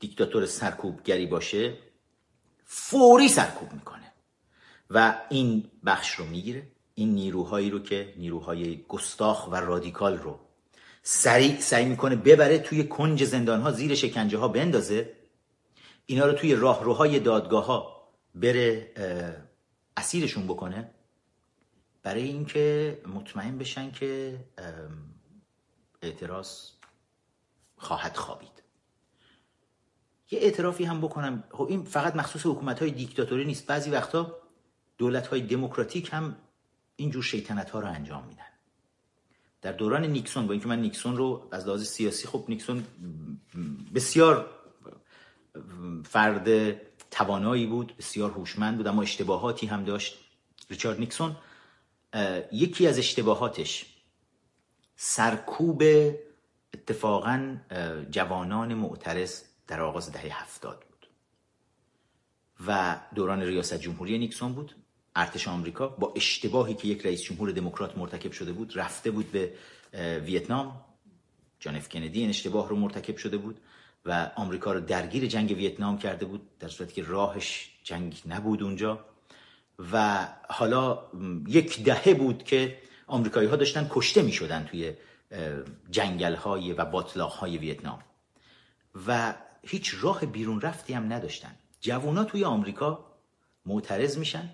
دیکتاتور سرکوبگری باشه فوری سرکوب می‌کنه و این بخش رو می‌گیره. این نیروهایی رو که نیروهای گستاخ و رادیکال رو سریع سعی می‌کنه ببره توی کنج زندان ها زیر شکنجه ها بندازه. اینا رو توی راهروهای دادگاه ها بره اسیرشون بکنه. برای اینکه مطمئن بشن که اعتراض خواهد خوابید. یه اعترافی هم بکنم. خب این فقط مخصوص حکومت های دیکتاتوری نیست. بعضی وقتا دولت های دموکراتیک هم اینجور شیطنت ها رو انجام میدن. در دوران نیکسون با اینکه من نیکسون رو از لحاظ سیاسی خب نیکسون بسیار فرد توانایی بود بسیار هوشمند بود اما اشتباهاتی هم داشت ریچارد نیکسون. یکی از اشتباهاتش سرکوب اتفاقا جوانان معترض در آغاز دهه هفتاد بود و دوران ریاست جمهوری نیکسون بود. ارتش آمریکا با اشتباهی که یک رئیس جمهور دموکرات مرتکب شده بود رفته بود به ویتنام. جان اف کندی این اشتباه رو مرتکب شده بود و آمریکا رو درگیر جنگ ویتنام کرده بود در صورتی که راهش جنگ نبود اونجا. و حالا یک دهه بود که آمریکایی ها داشتن کشته می شدن توی جنگل های و باطلاق های ویتنام. و هیچ راه بیرون رفتی هم نداشتن. جوونا توی آمریکا معترض میشن.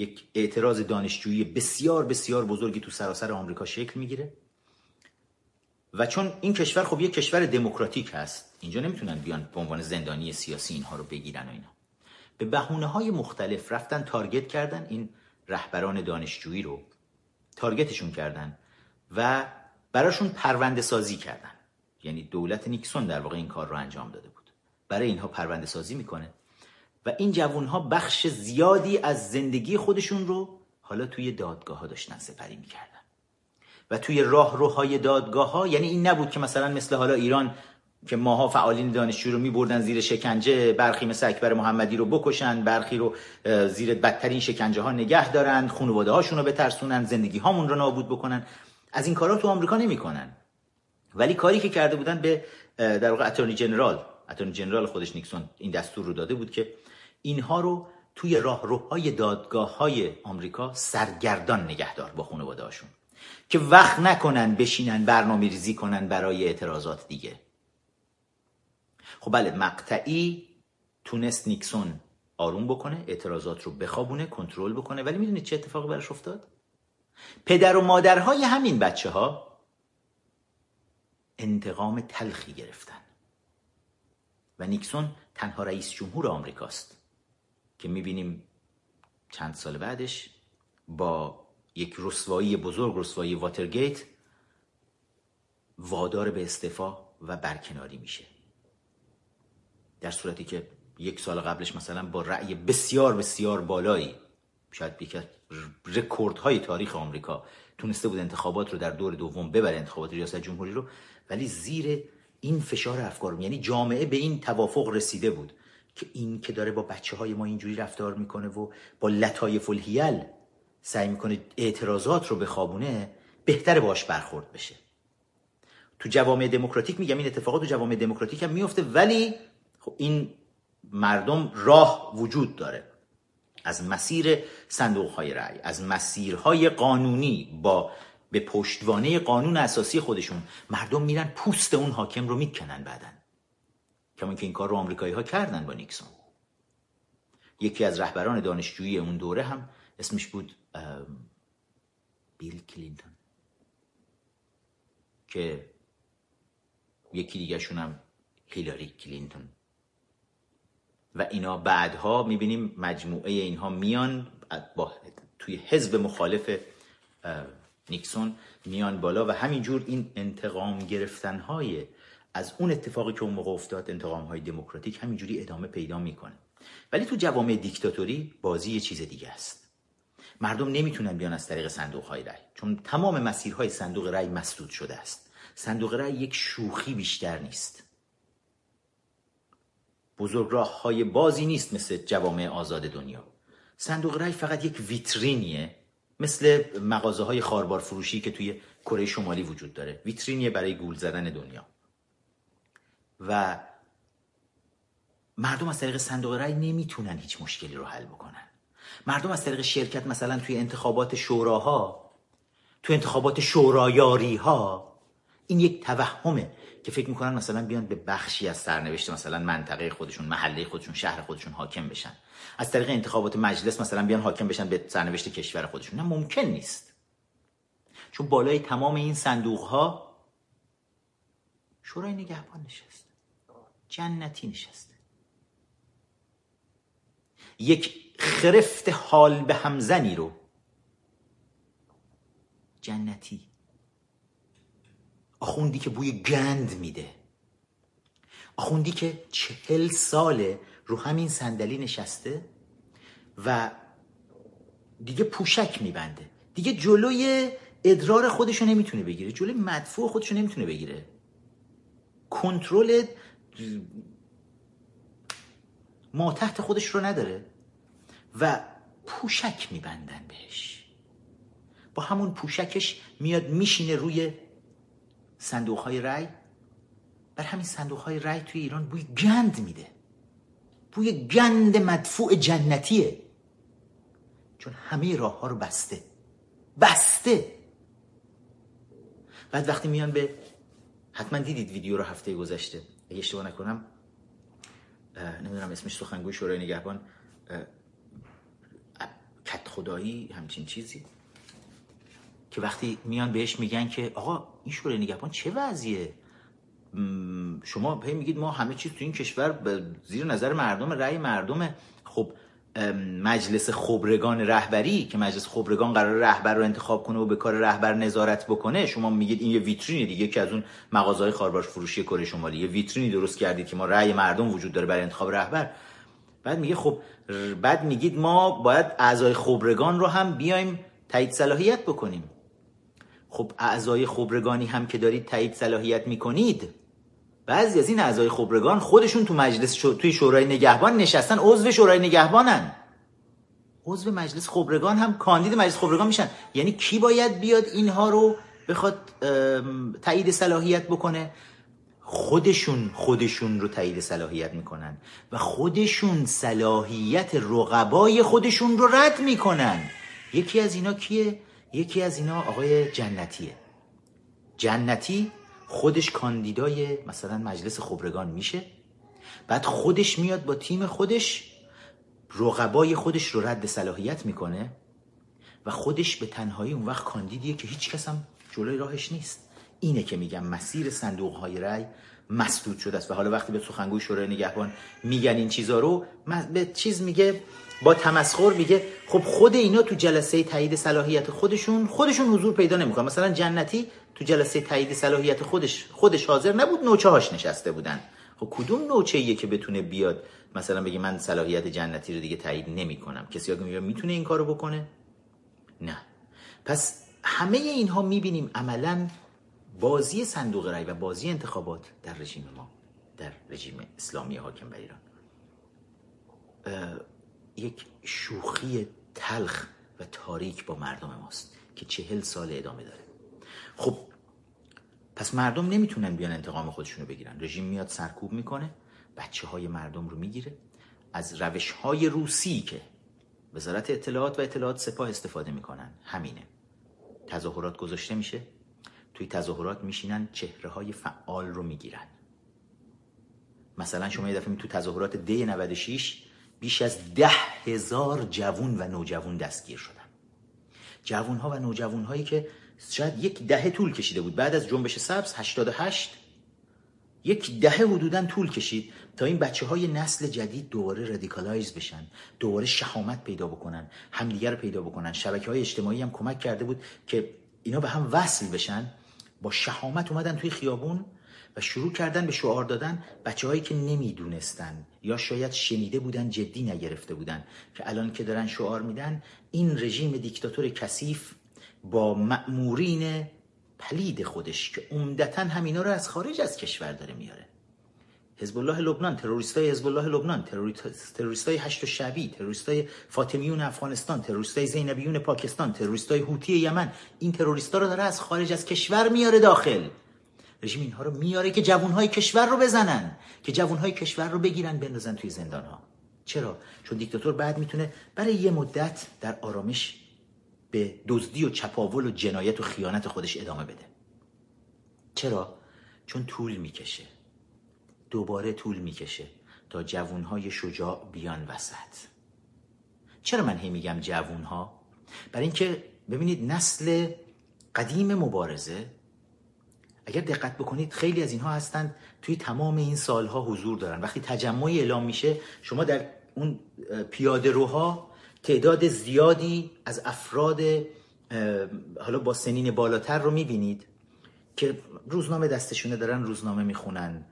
یک اعتراض دانشجویی بسیار بسیار بزرگی تو سراسر آمریکا شکل می‌گیره. و چون این کشور خب یک کشور دموکراتیک هست اینجا نمی‌تونن بیان به عنوان زندانی سیاسی اینها رو بگیرن و اینا. به بهونه های مختلف رفتن تارگت کردن این رهبران دانشجویی رو تارگتشون کردن و براشون پرونده سازی کردن. یعنی دولت نیکسون در واقع این کار رو انجام داده بود. برای اینها پرونده سازی می‌کنه. و این جوون ها بخش زیادی از زندگی خودشون رو حالا توی دادگاه ها داشتن سپری می‌کردن. و توی راه روهای دادگاه ها یعنی این نبود که مثلا مثل حالا ایران که ماها فعالین دانشجو رو میبردن زیر شکنجه برخی مثل اکبر محمدی رو بکشن برخی رو زیر بدترین شکنجه ها نگه دارن خانواده هاشون رو بترسونن زندگی هامون رو نابود بکنن. از این کارا تو آمریکا نمی‌کنن. ولی کاری که کرده بودن به در واقع اتورنی جنرال اتورنی جنرال خودش نیکسون این دستور رو داده بود که اینها رو توی راهروهای دادگاه های آمریکا سرگردان نگهدار با خانواده هاشون که وقت نکنن بشینن برنامه ریزی کنن برای اعتراضات دیگه. خب بله مقطعی تونست نیکسون آروم بکنه اعتراضات رو بخوابونه کنترل بکنه ولی می‌دونید چه اتفاقی براش افتاد؟ پدر و مادرهای همین بچه ها انتقام تلخی گرفتن و نیکسون تنها رئیس جمهور آمریکاست. که می‌بینیم چند سال بعدش با یک رسوایی بزرگ رسوایی واترگیت وادار به استعفا و برکناری میشه. در صورتی که یک سال قبلش مثلا با رأی بسیار بسیار بالایی شاید یکی از رکوردهای تاریخ آمریکا تونسته بود انتخابات رو در دور دوم ببره انتخابات ریاست جمهوری رو ولی زیر این فشار افکار یعنی جامعه به این توافق رسیده بود. که این که داره با بچه های ما اینجوری رفتار می‌کنه و با لطایف الهیل سعی می‌کنه اعتراضات رو بخوابونه بهتر باش برخورد بشه. تو جوامع دموکراتیک میگم این اتفاقات تو جوامع دموکراتیک هم میفته ولی خب این مردم راه وجود داره. از مسیر صندوق های رأی از مسیرهای قانونی با به پشتوانه قانون اساسی خودشون مردم میرن پوست اون حاکم رو می‌کنن بعدن کمان که این کار رو آمریکایی ها کردن با نیکسون. یکی از رهبران دانشجویی اون دوره هم اسمش بود بیل کلینتون. که یکی دیگه هم هیلاری کلینتون. و اینا بعدها می‌بینیم مجموعه اینها میان با توی حزب مخالف نیکسون میان بالا و همینجور این انتقام گرفتن های از اون اتفاقی که اون موقع افتاد انتقام های دموکراتیک همینجوری ادامه پیدا می‌کنه. ولی تو جوامع دیکتاتوری بازی یه چیز دیگه است. مردم نمی‌تونن بیان از طریق صندوق های رای چون تمام مسیرهای صندوق رای مسدود شده است. صندوق رای یک شوخی بیشتر نیست. بزرگراه های بازی نیست مثل جوامع آزاد دنیا. صندوق رای فقط یک ویترینیه مثل مغازه های خاربار فروشی که توی کره شمالی وجود داره. ویترینیه برای گول زدن دنیا. و مردم از طریق صندوق رای نمی‌تونن هیچ مشکلی رو حل بکنن. مردم از طریق شرکت مثلا توی انتخابات شوراها توی انتخابات شورایاری ها این یک توهمه که فکر می‌کنن مثلا بیان به بخشی از سرنوشت مثلا منطقه خودشون محله خودشون شهر خودشون حاکم بشن. از طریق انتخابات مجلس مثلا بیان حاکم بشن به سرنوشت کشور خودشون. نه ممکن نیست. چون بالای تمام این صندوق ها شورای نگهبان نشسته جنتی نشسته. یک خرفت حال به همزنی رو جنتی آخوندی که بوی گند میده. آخوندی که چهل ساله رو همین صندلی نشسته و دیگه پوشک میبنده. دیگه جلوی ادرار خودشو نمی‌تونه بگیره. جلوی مدفوع خودشو نمی‌تونه بگیره. کنترل ما تحت خودش رو نداره و پوشک میبندن بهش. با همون پوشکش میاد میشینه روی صندوق های رای بر همین صندوق های رای توی ایران بوی گند میده. بوی گند مدفوع جنتیه. چون همه راه ها رو بسته. بسته. بعد وقتی میان به حتما دیدید ویدیو رو هفته گذشته. اگه اشتباه نکنم نمی‌دونم اسمش سخنگوی شورای نگهبان کت خدایی همچین چیزی که وقتی میان بهش میگن که آقا این شورای نگهبان چه وضعیه؟ شما پی میگید ما همه چیز تو این کشور زیر نظر مردم رأی مردم خب مجلس خبرگان رهبری که مجلس خبرگان قرار رهبر رو انتخاب کنه و به کار رهبر نظارت بکنه. شما میگید این یه ویترینی دیگه که از اون مغازهای خاربار فروشی کره شمالی. یه ویترینی درست کردید که ما رأی مردم وجود داره برای انتخاب رهبر. بعد میگه خب بعد میگید ما باید اعضای خبرگان رو هم بیایم تایید صلاحیت بکنیم. خب اعضای خبرگانی هم که دارید تایید صلاحیت می‌کنید بعضی از این اعضای خبرگان خودشون تو مجلس شو... توی شورای نگهبان نشستن عضو شورای نگهبانن. عضو مجلس خبرگان هم کاندید مجلس خبرگان میشن. یعنی کی باید بیاد اینها رو بخواد تایید صلاحیت بکنه؟ خودشون خودشون رو تایید صلاحیت می‌کنن و خودشون صلاحیت رقبای خودشون رو رد می‌کنن. یکی از اینا کیه؟ یکی از اینا آقای جنتیه. جنتی خودش کاندیدای مثلا مجلس خبرگان میشه. بعد خودش میاد با تیم خودش رقبای خودش رو رد صلاحیت می‌کنه و خودش به تنهایی اون وقت کاندیدیه که هیچ کس هم جلوی راهش نیست. اینه که میگم مسیر صندوق های رای مسدود شده است. و حالا وقتی به سخنگوی شورای نگهبان میگن این چیزا رو به چیز میگه با تمسخر میگه. خب خود اینا تو جلسه تایید صلاحیت خودشون خودشون حضور پیدا نمی‌کنن. مثلا جنتی تو جلسه تایید صلاحیت خودش خودش حاضر نبود نوچه نشسته بودن. خب کدوم نوچه ایه که بتونه بیاد؟ مثلا بگه من صلاحیت جنتی رو دیگه تایید نمی‌کنم. کسی ها می‌تونه این کارو بکنه؟ نه. پس همه اینها می‌بینیم عملا بازی صندوق رای و بازی انتخابات در رژیم ما در رژیم اسلامی حاکم بر ایران. یک شوخی تلخ و تاریک با مردم ماست که چهل سال ادامه داره. خب پس مردم نمی‌تونن بیان انتقام خودشونو بگیرن. رژیم میاد سرکوب می‌کنه بچه های مردم رو می‌گیره. از روش های روسی که وزارت اطلاعات و اطلاعات سپاه استفاده می‌کنن همینه. تظاهرات گذاشته میشه. توی تظاهرات میشینن چهره های فعال رو می‌گیرن. مثلا شما یه دفعه تو تظاهرات دی 96 بیش از ده هزار جوون و نوجوون دستگیر شدن. جوون ها و نوجوون هایی که شاید یک دهه طول کشیده بود. بعد از جنبش سبز 88 یک دهه حدودا طول کشید تا این بچه های نسل جدید دوباره radicalize بشن دوباره شهامت پیدا بکنن همدیگر پیدا بکنن. شبکه های اجتماعی هم کمک کرده بود که اینا به هم وصل بشن. با شهامت اومدن توی خیابون و و شروع کردن به شعار دادن بچه هایی که نمی‌دونستن یا شاید شنیده بودن جدی نگرفته بودن که الان که دارن شعار میدن این رژیم دیکتاتور کثیف با مأمورین پلید خودش که عمدتا همینا رو از خارج از کشور داره میاره. حزب الله لبنان تروریستای حزب الله لبنان تروریستای هشت شعبی تروریستای فاطمیون افغانستان تروریستای زینبیون پاکستان تروریستای هوتی یمن این تروریستا رو داره از خارج از کشور میاره داخل. رژیم اینها رو میاره که جوانهای کشور رو بزنن که جوانهای کشور رو بگیرن بندازن توی زندان ها چرا؟ چون دیکتاتور بعد می‌تونه برای یه مدت در آرامش به دزدی و چپاول و جنایت و خیانت خودش ادامه بده. چرا؟ چون طول می‌کشه. دوباره طول می‌کشه تا جوانهای شجاع بیان وسط. چرا من هی میگم جوانها؟ برای اینکه ببینید نسل قدیم مبارزه اگر دقت بکنید خیلی از اینها هستند توی تمام این سالها حضور دارن. وقتی تجمعی اعلام میشه شما در اون پیاده روها تعداد زیادی از افراد حالا با سنین بالاتر رو می‌بینید که روزنامه دستشونه دارن روزنامه می‌خونن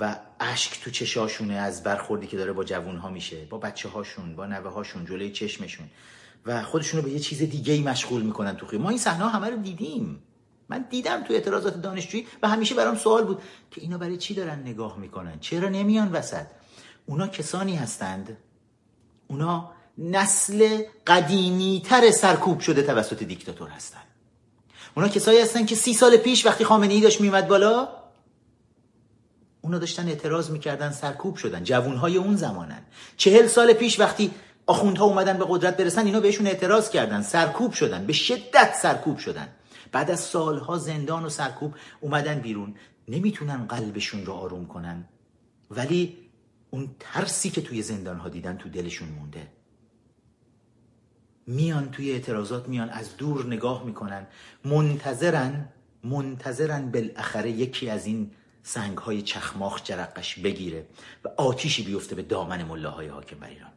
و اشک تو چشاشونه از برخوردی که داره با جوونها میشه با بچه هاشون با نوه هاشون جلوی چشمشون و خودشونو به یه چیز دیگه ای مشغول می‌کنن تو ما این صحنه همه رو دیدیم. من دیدم تو اعتراضات دانشجویی و همیشه برام سوال بود که اینا برای چی دارن نگاه می‌کنن؟ چرا نمیان وسط؟ اونا کسانی هستند؟ اونا نسل قدیمی تر سرکوب شده توسط دیکتاتور هستند اونا کسایی هستن که سی سال پیش وقتی خامنه ای داشت میومد بالا اونا داشتن اعتراض می‌کردن سرکوب شدن جوونهای اون زمانن. چهل سال پیش وقتی آخوندها اومدن به قدرت برسن اینا بهشون اعتراض کردن سرکوب شدن به شدت سرکوب شدن. بعد از سالها زندان و سرکوب اومدن بیرون. نمی‌تونن قلبشون رو آروم کنن. ولی اون ترسی که توی زندان ها دیدن تو دلشون مونده. میان توی اعتراضات میان از دور نگاه می‌کنن. منتظرن منتظرن بالاخره یکی از این سنگ های چخماخ جرقش بگیره و آتیشی بیفته به دامن ملاهای حاکم بر ایران.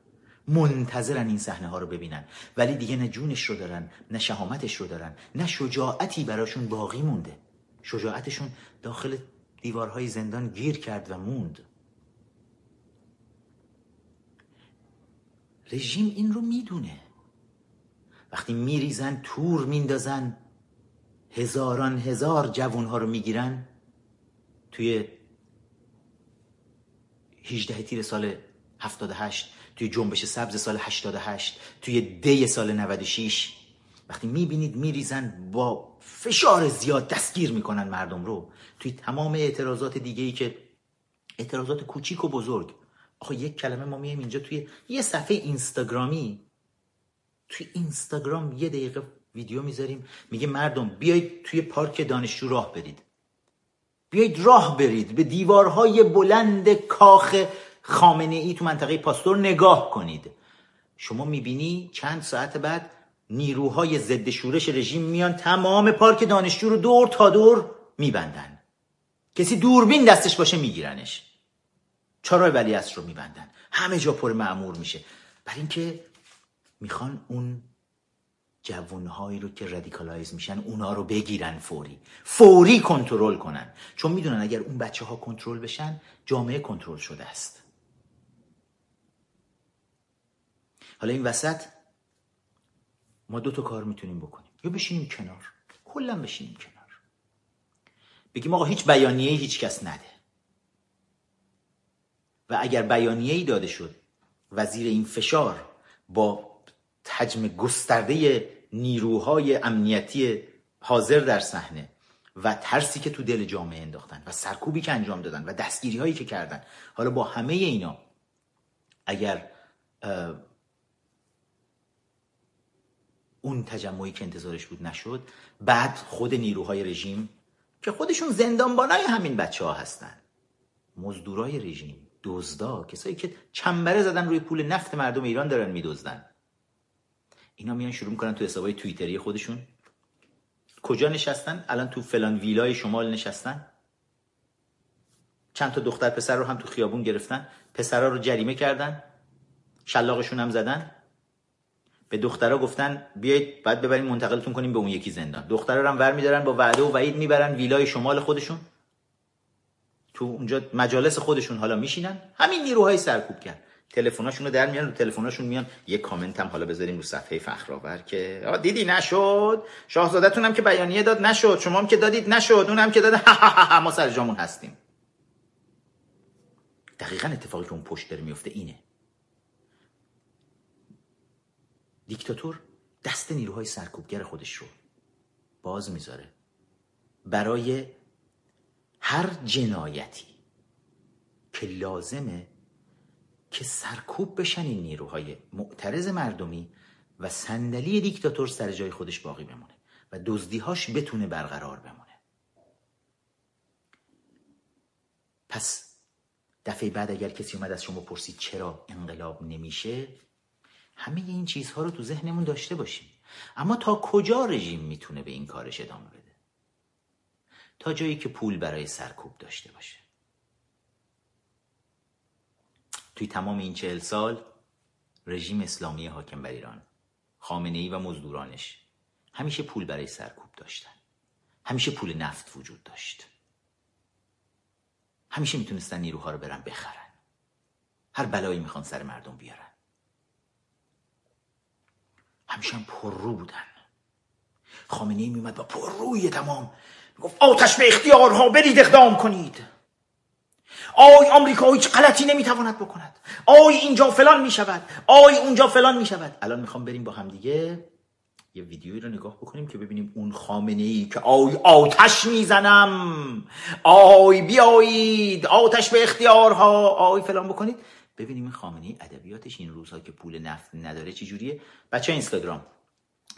منتظرن این صحنه ها رو ببینن. ولی دیگه نه جونش رو دارن نه شهامتش رو دارن نه شجاعتی براشون باقی مونده. شجاعتشون داخل دیوارهای زندان گیر کرد و موند. رژیم این رو می‌دونه. وقتی میریزن تور میندازن هزاران هزار جوون ها رو می‌گیرن توی 18 تیر سال 78 توی جنبش سبز سال 88 توی دی سال 96 وقتی می‌بینید میریزن با فشار زیاد دستگیر می‌کنن مردم رو. توی تمام اعتراضات دیگه ای که اعتراضات کوچیک و بزرگ. آخه یک کلمه ما میایم اینجا توی یه صفحه اینستاگرامی. توی اینستاگرام یه دقیقه ویدیو می‌ذاریم میگه مردم بیایید توی پارک دانشجو راه برید. بیایید راه برید به دیوارهای بلند کاخ خامنه ای تو منطقه پاستور نگاه کنید. شما می‌بینی چند ساعت بعد نیروهای ضد شورش رژیم میان تمام پارک دانشجو رو دور تا دور میبندن. کسی دوربین دستش باشه میگیرنش. چهارراه ولیعصر رو میبندن. همه جا پر مأمور میشه. برای اینکه می‌خوان اون جوانهایی رو که radicalize میشن اونا رو بگیرن فوری. فوری کنترل کنن. چون می‌دونن اگر اون بچه ها کنترل بشن جامعه کنترل شده است. حالا این وسط ما دو تا کار می‌تونیم بکنیم. یا بشینیم کنار. کلا بشینیم کنار. بگیم آقا هیچ بیانیه هیچ کس نده. و اگر بیانیه ای داده شد وزیر این فشار با حجم گسترده نیروهای امنیتی حاضر در صحنه و ترسی که تو دل جامعه انداختن و سرکوبی که انجام دادن و دستگیری هایی که کردن. حالا با همه اینا اگر اون تجمعی که انتظارش بود نشد بعد خود نیروهای رژیم که خودشون زندانبانای همین بچه ها هستن. مزدورای رژیم دزدا کسایی که چنبره زدن روی پول نفت مردم ایران دارن میدزدن. اینا میان شروع می‌کنن تو حسابای توییتری خودشون. کجا نشستن؟ الان تو فلان ویلای شمال نشستن. چند تا دختر پسر رو هم تو خیابون گرفتن. پسرا رو جریمه کردن. شلاقشون هم زدن. به دخترها گفتن بیایید بعد ببریم منتقلتون کنیم به اون یکی زندان. دخترها رو هم ور میدارن با وعده و وعید می‌برن ویلای شمال خودشون. تو اونجا مجالس خودشون حالا میشینن. همین نیروهای سرکوبگر تلفناشون در میان رو تلفناشون میان. یه کامنت هم حالا بذاریم رو صفحه فخرآور که دیدی نشد؟ شاهزادتون هم که بیانیه داد نشد. شما هم که دادید نشد. اون هم که داد ما سر جامون هستیم. دقیقا اتفاقی که اون پشت داره میفته اینه. دیکتاتور دست نیروهای سرکوبگر خودش رو باز می‌ذاره. برای هر جنایتی که لازمه که سرکوب بشن این نیروهای معترض مردمی و صندلی دیکتاتور سر جای خودش باقی بمونه و دزدیهاش بتونه برقرار بمونه. پس دفعه بعد اگر کسی اومد از شما پرسید چرا انقلاب نمیشه همه این چیزها رو تو ذهنمون داشته باشیم. اما تا کجا رژیم می‌تونه به این کارش ادامه بده؟ تا جایی که پول برای سرکوب داشته باشه. توی تمام این چهل سال رژیم اسلامی حاکم بر ایران خامنه ای و مزدورانش همیشه پول برای سرکوب داشتن. همیشه پول نفت وجود داشت. همیشه می‌تونستن نیروها رو برن بخرن. هر بلایی می‌خوان سر مردم بیارن. همیشه هم پررو بودن. خامنه ای میومد با پرروی تمام. گفت آتش به اختیارها برید اقدام کنید. آی آمریکا هیچ غلطی نمی‌تواند بکند؟ آی اینجا فلان می‌شود. آی اونجا فلان می‌شود. الان می‌خوام بریم با هم دیگه یه ویدیویی رو نگاه بکنیم که ببینیم اون خامنه ای که آی آتش می‌زنم. آی بیایید. آتش به اختیارها. آی فلان بکنید. ببینیم این خامنه ای ادبیاتش این روزها که پول نفت نداره چی جوریه بچه اینستاگرام.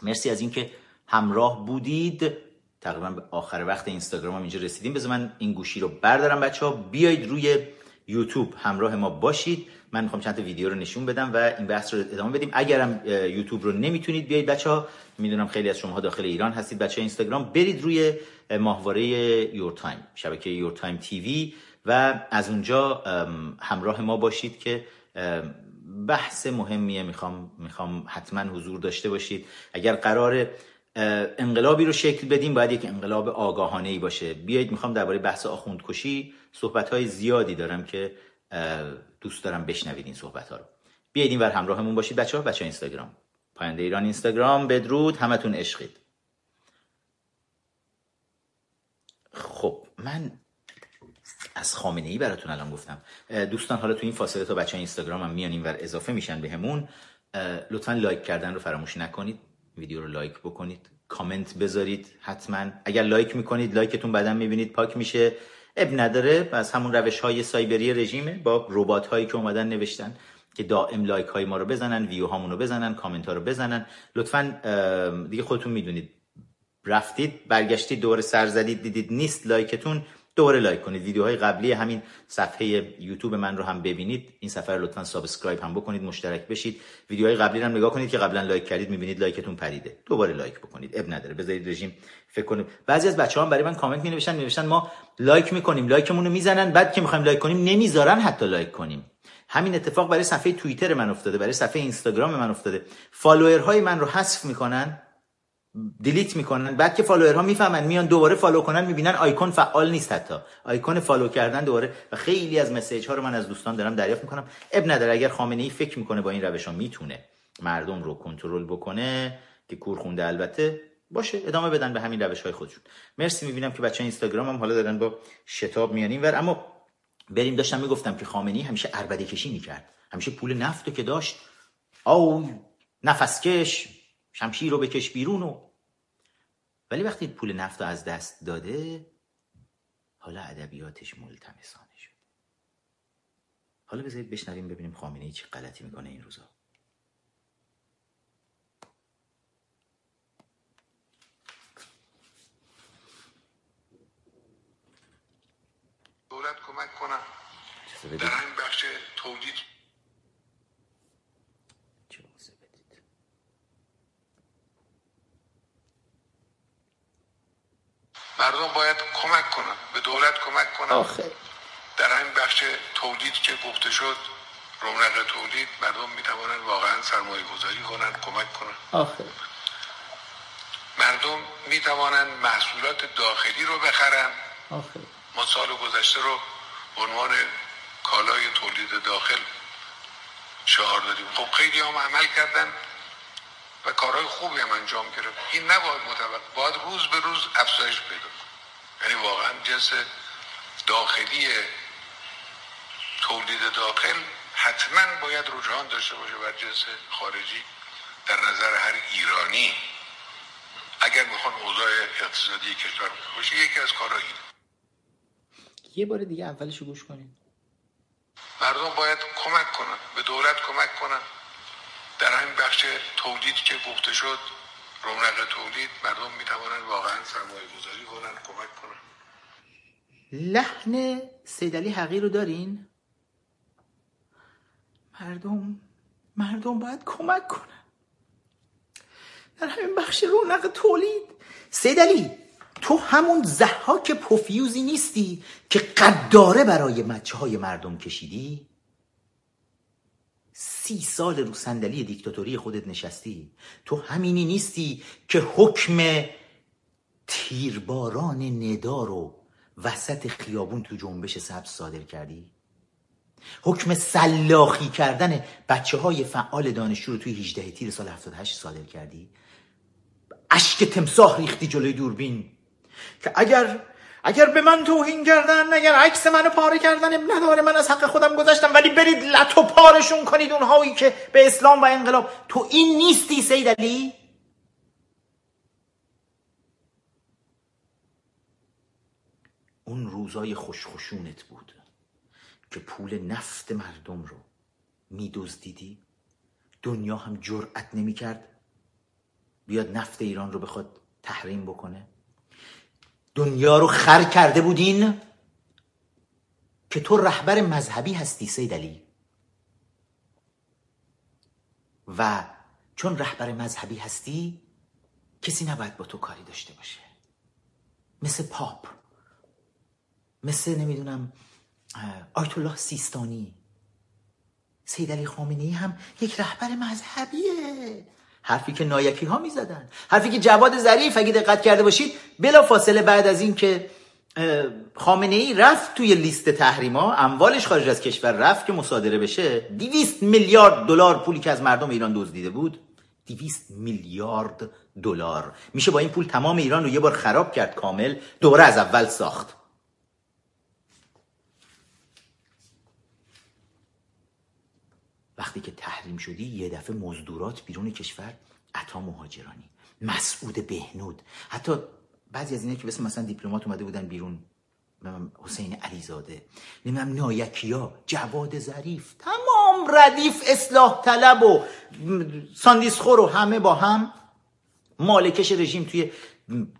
مرسی از اینکه همراه بودید. تقریبا به آخر وقت اینستاگرام هم اینجا رسیدیم. بذار من این گوشی رو بردارم بچه ها بیایید روی یوتیوب همراه ما باشید. من می‌خوام چند تا ویدیو رو نشون بدم و این بحث رو ادامه بدیم. اگرم یوتیوب رو نمی‌تونید بیایید بچه ها می‌دونم خیلی از شما داخل ایران هستید. بچه اینستاگرام برید روی ماهواره Your Time شبکه Your Time TV و از اونجا همراه ما باشید که بحث مهمیه. می‌خوام می‌خوام حتما حضور داشته باشید. اگر قرار انقلابی رو شکل بدیم باید یک انقلاب آگاهانه ای باشه. بیایید می‌خوام درباره بحث آخوندکشی صحبت های زیادی دارم که دوست دارم بشنوید این صحبت ها رو. بیایید این ور همراهمون باشید. بچه ها بچه اینستاگرام. پاینده ایران اینستاگرام. بدرود. همتون عشقید. خب من از خامنه ای براتون الان گفتم. دوستان حالا تو این فاصله تا بچه اینستاگرام هم میان ور اضافه میشن بهمون. لطفا لایک کردن رو فراموش نکنید. ویدیو رو لایک بکنید کامنت بذارید حتما. اگر لایک می‌کنید لایکتون بعدا می‌بینید پاک میشه. عیب نداره از همون روش های سایبری رژیمه با ربات هایی که اومدن نوشتن که دائم لایک های ما رو بزنن ویو هامون رو بزنن کامنت ها رو بزنن. لطفا دیگه خودتون می‌دونید. رفتید برگشتید دور سر زدید دیدید نیست لایکتون. دوباره لایک کنید. ویدیوهای قبلی همین صفحه یوتیوب من رو هم ببینید. این صفحه لطفا subscribe هم بکنید مشترک بشید. ویدیوهای قبلی رو هم نگاه کنید که قبلا لایک کردید می‌بینید لایکتون پریده دوباره لایک بکنید. عیب نداره. بذارید رژیم فکر کنیم بعضی از بچه‌ها برای من کامنت می نوشتن نوشتن ما لایک می‌کنیم. لایکمون رو می‌زنن. بعد که می‌خوایم لایک کنیم نمی‌ذارن حتی لایک کنیم. همین اتفاق برای صفحه توییتر من افتاده برای صفحه اینستاگرام من افتاده. فالوورهای من رو حذف می‌کنن. delete می‌کنن. بعد که فالوورها می‌فهمن میان دوباره فالو کنن می‌بینن آیکون فعال نیست حتی. آیکون فالو کردن دوباره. و خیلی از message ها رو من از دوستان دارم دریافت می‌کنم. عیب نداره. اگر خامنه ای فکر می‌کنه با این روش ها می‌تونه مردم رو کنترل بکنه که کور خونده. البته باشه. ادامه بدن به همین روش های خودشون. مرسی. می‌بینم که بچه اینستاگرام هم حالا دارن با شتاب میان ور. اما بریم داشتم می‌گفتم که خامنه ای همیشه اربده کشی می‌کرد. همیشه پول نفتو که داشت. او نفسکش شمشیر رو بکش بیرون و ولی وقتی پول نفت از دست داده حالا ادبیاتش ملتمسانه شد. حالا بذارید بشنویم ببینیم خامنه ای چه غلطی می‌کنه این روزا. دولت کمک کنم. در این بخش تولید مردم باید کمک کنن به دولت کمک کنن آخه. در این بخش تولید که گفته شد رونق تولید مردم می توانند واقعا سرمایه گذاری کنن کمک کنن آخه. مردم می توانند محصولات داخلی رو بخرن آخه. ما سال گذشته رو عنوان کالای تولید داخل شعار دادیم خب خیلی هم عمل کردن و کارهای خوبی هم انجام گرفت. این نباید متوقع باید روز به روز افزایش پیدا یعنی واقعا جنس داخلی تولید داخل حتما باید رجحان داشته باشه بر جنس خارجی. در نظر هر ایرانی اگر می‌خوان اوضاع اقتصادی کشور باشه یکی از کارها یه بار دیگه اولش گوش کنید مردم باید کمک کنن به دولت کمک کنن. در همین بخش تولید که گفته شد رونق تولید مردم می‌توانن واقعا سرمایه گذاری کنن کمک کنن لحن سیدلی حقی رو دارین؟ مردم مردم باید کمک کنن. در همین بخش رونق تولید. سیدلی تو همون زحاک پوفیوزی نیستی که قداره برای مچه های مردم کشیدی؟ سی سال رو صندلی دیکتاتوری خودت نشستی. تو همینی نیستی که حکم تیرباران ندا رو وسط خیابون تو جنبش سبز صادر کردی؟ حکم سلاخی کردن بچه های فعال دانشجو رو توی 18 تیر سال 78 صادر کردی؟ اشک تمساح ریختی جلوی دوربین. که اگر اگر به من توهین کردن اگر عکس منو پاره کردن نداره من از حق خودم گذاشتم ولی برید لطو پارشون کنید اونهایی که به اسلام و انقلاب. تو این نیستی سید علی؟ اون روزای خوشخوشونت بود که پول نفت مردم رو میدزدیدی. دنیا هم جرأت نمی‌کرد بیاد نفت ایران رو بخواد تحریم بکنه. دنیا رو خر کرده بودین؟ که تو رهبر مذهبی هستی سید علی. و چون رهبر مذهبی هستی کسی نباید با تو کاری داشته باشه. مثل پاپ. مثل نمی‌دونم آیت الله سیستانی. سید علی خامنه هم یک رهبر مذهبیه. حرفی که نایکی ها می‌زدن. حرفی که جواد ظریف اگه دقت کرده باشید بلا فاصله بعد از اینکه خامنه ای رفت توی لیست تحریما اموالش خارج از کشور رفت که مصادره بشه 200 میلیارد دلار پولی که از مردم ایران دزدیده بود 200 میلیارد دلار. میشه با این پول تمام ایران رو یه بار خراب کرد کامل دوباره از اول ساخت. وقتی که تحریم شدی یه دفعه مزدورات بیرون کشور عطا مهاجرانی. مسعود بهنود. حتی بعضی از اینا که بسم مثلا دیپلمات اومده بودن بیرون حسین علیزاده. نمی‌دونم نایکیا جواد ظریف. تمام ردیف اصلاح طلب و ساندیسخور و همه با هم. مالکش رژیم توی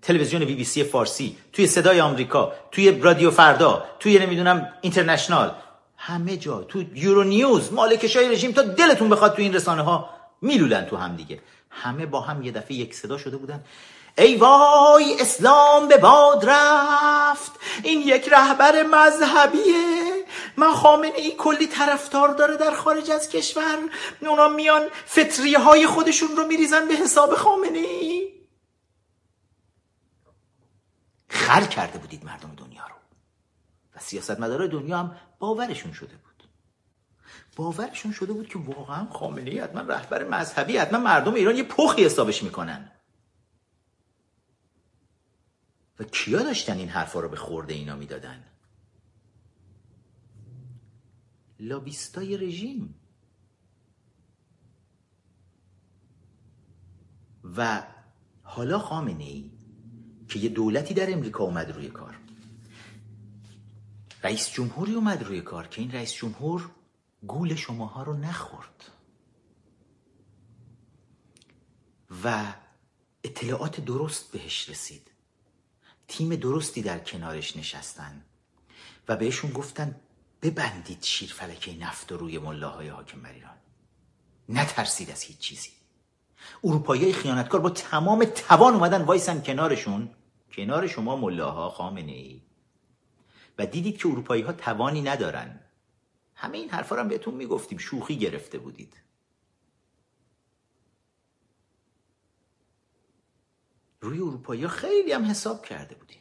تلویزیون بی بی سی فارسی توی صدای آمریکا توی رادیو فردا توی نمی‌دونم اینترنشنال. همه جا تو یورو نیوز مالکش های رژیم تا دلتون بخواد تو این رسانه ها میلولن تو هم دیگه. همه با هم یه دفعه یک صدا شده بودن. ای وای اسلام به باد رفت. این یک رهبر مذهبیه. من خامنه ای کلی طرفدار داره در خارج از کشور. اونا میان فطریه های خودشون رو میریزن به حساب خامنه ای. خر کرده بودید مردم دنیا رو. و سیاست مدار دنیا هم باورشون شده بود. باورشون شده بود که واقعا خامنه ای حتما رهبر مذهبی حتما مردم ایران یه پخی حسابش می‌کنن. و کیا داشتن این حرفا رو به خورده اینا می‌دادن؟ لابیستای رژیم. و حالا خامنه ای که یه دولتی در امریکا اومد روی کار. رئیس جمهوری اومد روی کار که این رئیس جمهور گول شماها رو نخورد. و اطلاعات درست بهش رسید. تیم درستی در کنارش نشستن و بهشون گفتن ببندید شیر فلکه نفت روی ملاهای حاکم بر ایران. نترسید از هیچ چیزی. اروپایی خیانتکار با تمام توان اومدن وایسن کنارشون. کنار شما ملاها خامنه ای و دیدید که اروپایی ها توانی ندارن. همه این حرفا هم بهتون می‌گفتیم. شوخی گرفته بودید. روی اروپایی ها خیلی هم حساب کرده بودین.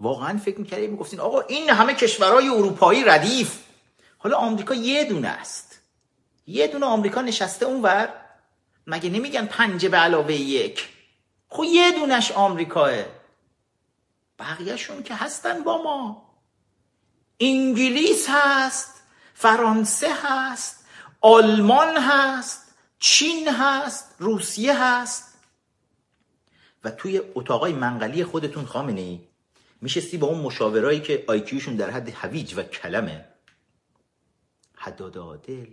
واقعا فکر می‌کردیم می‌گفتین آقا این همه کشورهای اروپایی ردیف. حالا آمریکا یه دونه است. یه دونه آمریکا نشسته اونور مگه نمیگن پنج به علاوه یک؟ خب یه دونش آمریکاه. بقیهشون که هستن با ما. انگلیس هست فرانسه هست آلمان هست چین هست روسیه هست. و توی اتاقای منقلی خودتون خامنه ای. میشستی با اون مشاورایی که آیکیوشون در حد هویج و کلمه. حداد عادل.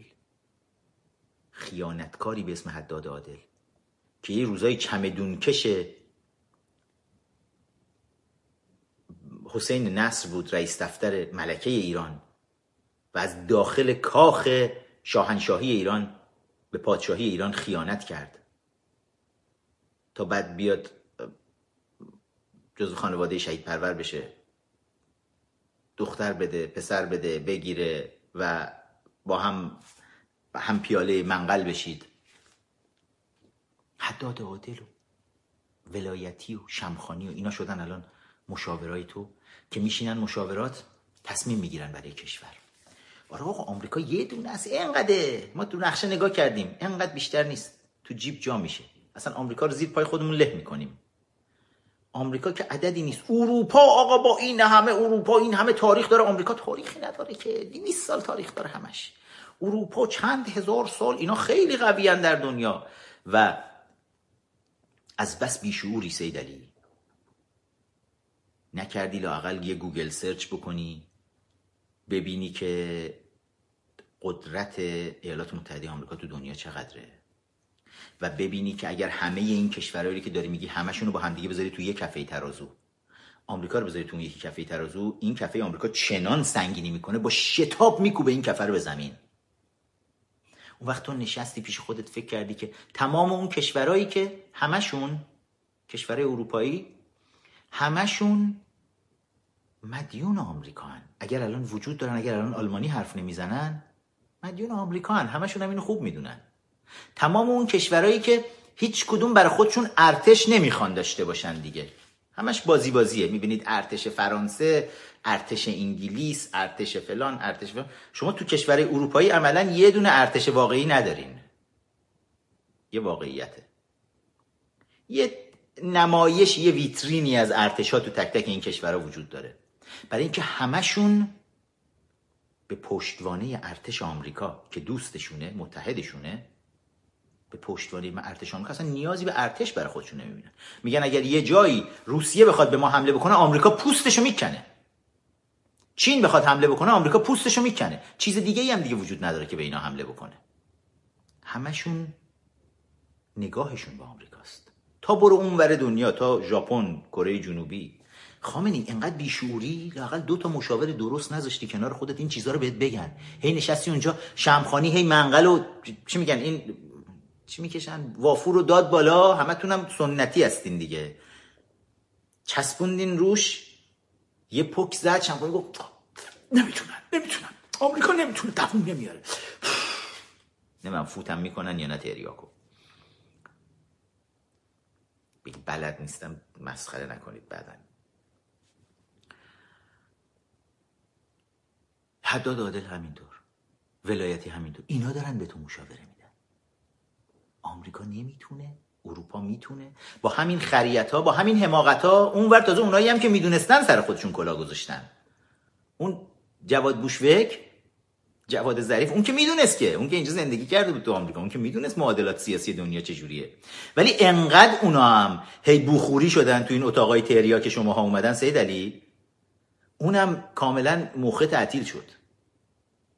خیانتکاری به اسم حداد عادل. که یه روزای چمدون حسین نصر بود رئیس دفتر ملکه ایران و از داخل کاخ شاهنشاهی ایران به پادشاهی ایران خیانت کرد. تا بعد بیاد جزو خانواده شهید پرور بشه دختر بده پسر بده بگیره و با هم هم پیاله منقل بشید. حداد عادل ولایتی و شمخانی و اینا شدن الان مشاورای تو. که میشینن مشاورات تصمیم می‌گیرن برای کشور. آره آقا آمریکا یه دونه است اینقدر ما تو نقشه نگاه کردیم اینقدر بیشتر نیست. تو جیب جا میشه. اصلا آمریکا رو زیر پای خودمون له می‌کنیم. آمریکا که عددی نیست. اروپا آقا با این همه اروپا این همه تاریخ داره. آمریکا تاریخی نداره که. 200 سال تاریخ داره همش. اروپا چند هزار سال اینا خیلی قوی در دنیا. و از بس بیشعوری سید علی. نکردی لاقل یه گوگل search بکنی ببینی که قدرت ایالات متحده آمریکا تو دنیا چقدره. و ببینی که اگر همه این کشورهایی که داری میگی همشون رو با همدیگه بذاری تو یه کفه ترازو. آمریکا رو بذاری تو یکی کفه ترازو این کفه آمریکا چنان سنگینی می‌کنه با شتاب میکوبه این کفه رو به زمین. اون وقت تو نشستی پیش خودت فکر کردی که تمام اون کشورهایی که همشون کشورهای اروپایی همشون مدیون آمریکا هن. اگر الان وجود دارن اگر الان آلمانی حرف نمی‌زنن مدیون آمریکا هن. همشون هم اینو خوب می‌دونن. تمام اون کشورهایی که هیچ کدوم برای خودشون ارتش نمی‌خوان داشته باشن دیگه. همش بازی بازیه. می‌بینید ارتش فرانسه ارتش انگلیس ارتش فلان ارتش فلان. شما تو کشور اروپایی عملا یه دونه ارتش واقعی ندارین. یه واقعیته. یه نمایش یه ویترینی از ارتش تو تک تک این کشورها وجود داره. برای اینکه همشون به پشتوانه ارتش آمریکا که دوستشونه متحدشونه به پشتوانه ارتش آمریکا اصلا نیازی به ارتش برای خودشون نمی‌بینن. میگن اگر یه جایی روسیه بخواد به ما حمله بکنه آمریکا پوستشو می‌کنه. چین بخواد حمله بکنه آمریکا پوستشو می‌کنه. چیز دیگه ای هم دیگه وجود نداره که به اینا حمله بکنه. همشون نگاهشون به آمریکاست. تا برو اونور دنیا تا ژاپن کره جنوبی خامنی انقدر بیشوری لاقل دو تا مشاور درست نذاشتی کنار خودت این چیزها رو بهت بگن. هی نشستی اونجا شمخانی هی منقل و چی میگن؟ این چی می‌کشن؟ وافور رو داد بالا همتونم سنتی هستین دیگه. چسبوندین روش یه پک زد شمخانی گفت نمی‌تونن نمی‌تونن آمریکا نمی‌تونه دووم نمیاره. نمیم فوتم می‌کنن یا نه تریاکو. بلد نیستم مسخره نکنید بعدا. حداد عادل همینطور. ولایتی همینطور. اینا دارن به تو مشاوره میدن. آمریکا نمی‌تونه اروپا می‌تونه. با همین خریت ها با همین حماقت ها اون ور تازه اونایی هم که می‌دونستن سر خودشون کلا گذاشتن. اون جواد بوشوک جواد ظریف اون که می‌دونست که اون که اینجا زندگی کرده بود تو آمریکا اون که می‌دونست معادلات سیاسی دنیا چجوریه. ولی انقدر اونا هم هی بوخوری شدن تو این اتاقای تریا که شما ها اومدن سید علی اونم کاملا موخه تعطیل شد.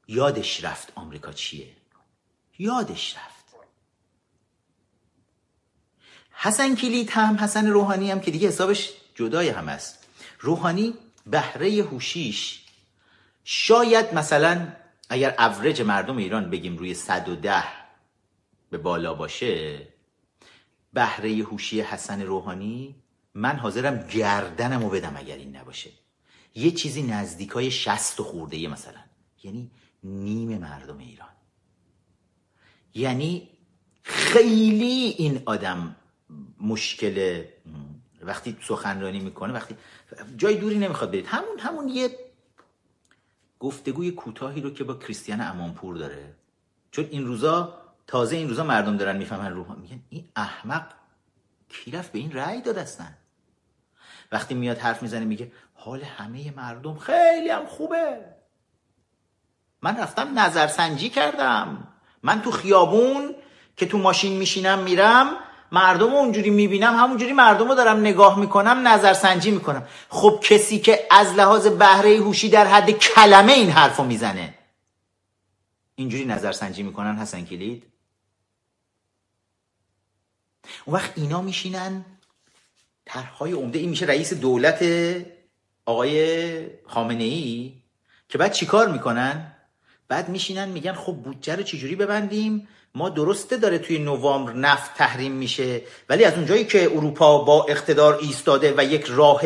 یادش رفت آمریکا چیه؟ یادش رفت. حسن کلیت هم حسن روحانی هم که دیگه حسابش جدای هم است. روحانی بهره هوشیش. شاید مثلا اگر اوریج مردم ایران بگیم روی 110 به بالا باشه بهره هوشی حسن روحانی من حاضرم گردنم رو بدم اگر این نباشه. یه چیزی نزدیکای شست و خورده مثلا. یعنی نیم مردم ایران. یعنی خیلی این آدم مشکل وقتی سخنرانی می‌کنه وقتی جای دوری نمی‌خواد برید. همون همون یه گفتگوی کوتاهی رو که با کریستیان امانپور داره. چون این روزا تازه این روزا مردم دارن می‌فهمن روح میگن این احمق کی رفت به این رأی داد اصلا؟ وقتی میاد حرف می‌زنه میگه حال همه مردم خیلی هم خوبه. من رفتم نظرسنجی کردم. من تو خیابون که تو ماشین میشینم میرم مردم رو اونجوری می‌بینم همونجوری مردم رو دارم نگاه می‌کنم نظرسنجی می‌کنم. خب کسی که از لحاظ بهره هوشی در حد کلمه این حرف رو می‌زنه. اینجوری نظرسنجی می‌کنن حسن کلید؟ اون وقت اینا میشینن طرحهای عمده. این میشه رئیس دولت آقای خامنه ای که بعد چیکار می‌کنن؟ بعد میشینن میگن خب بودجه رو چجوری ببندیم؟ ما درسته داره توی نوامبر نفت تحریم میشه ولی از اونجایی که اروپا با اقتدار ایستاده و یک راه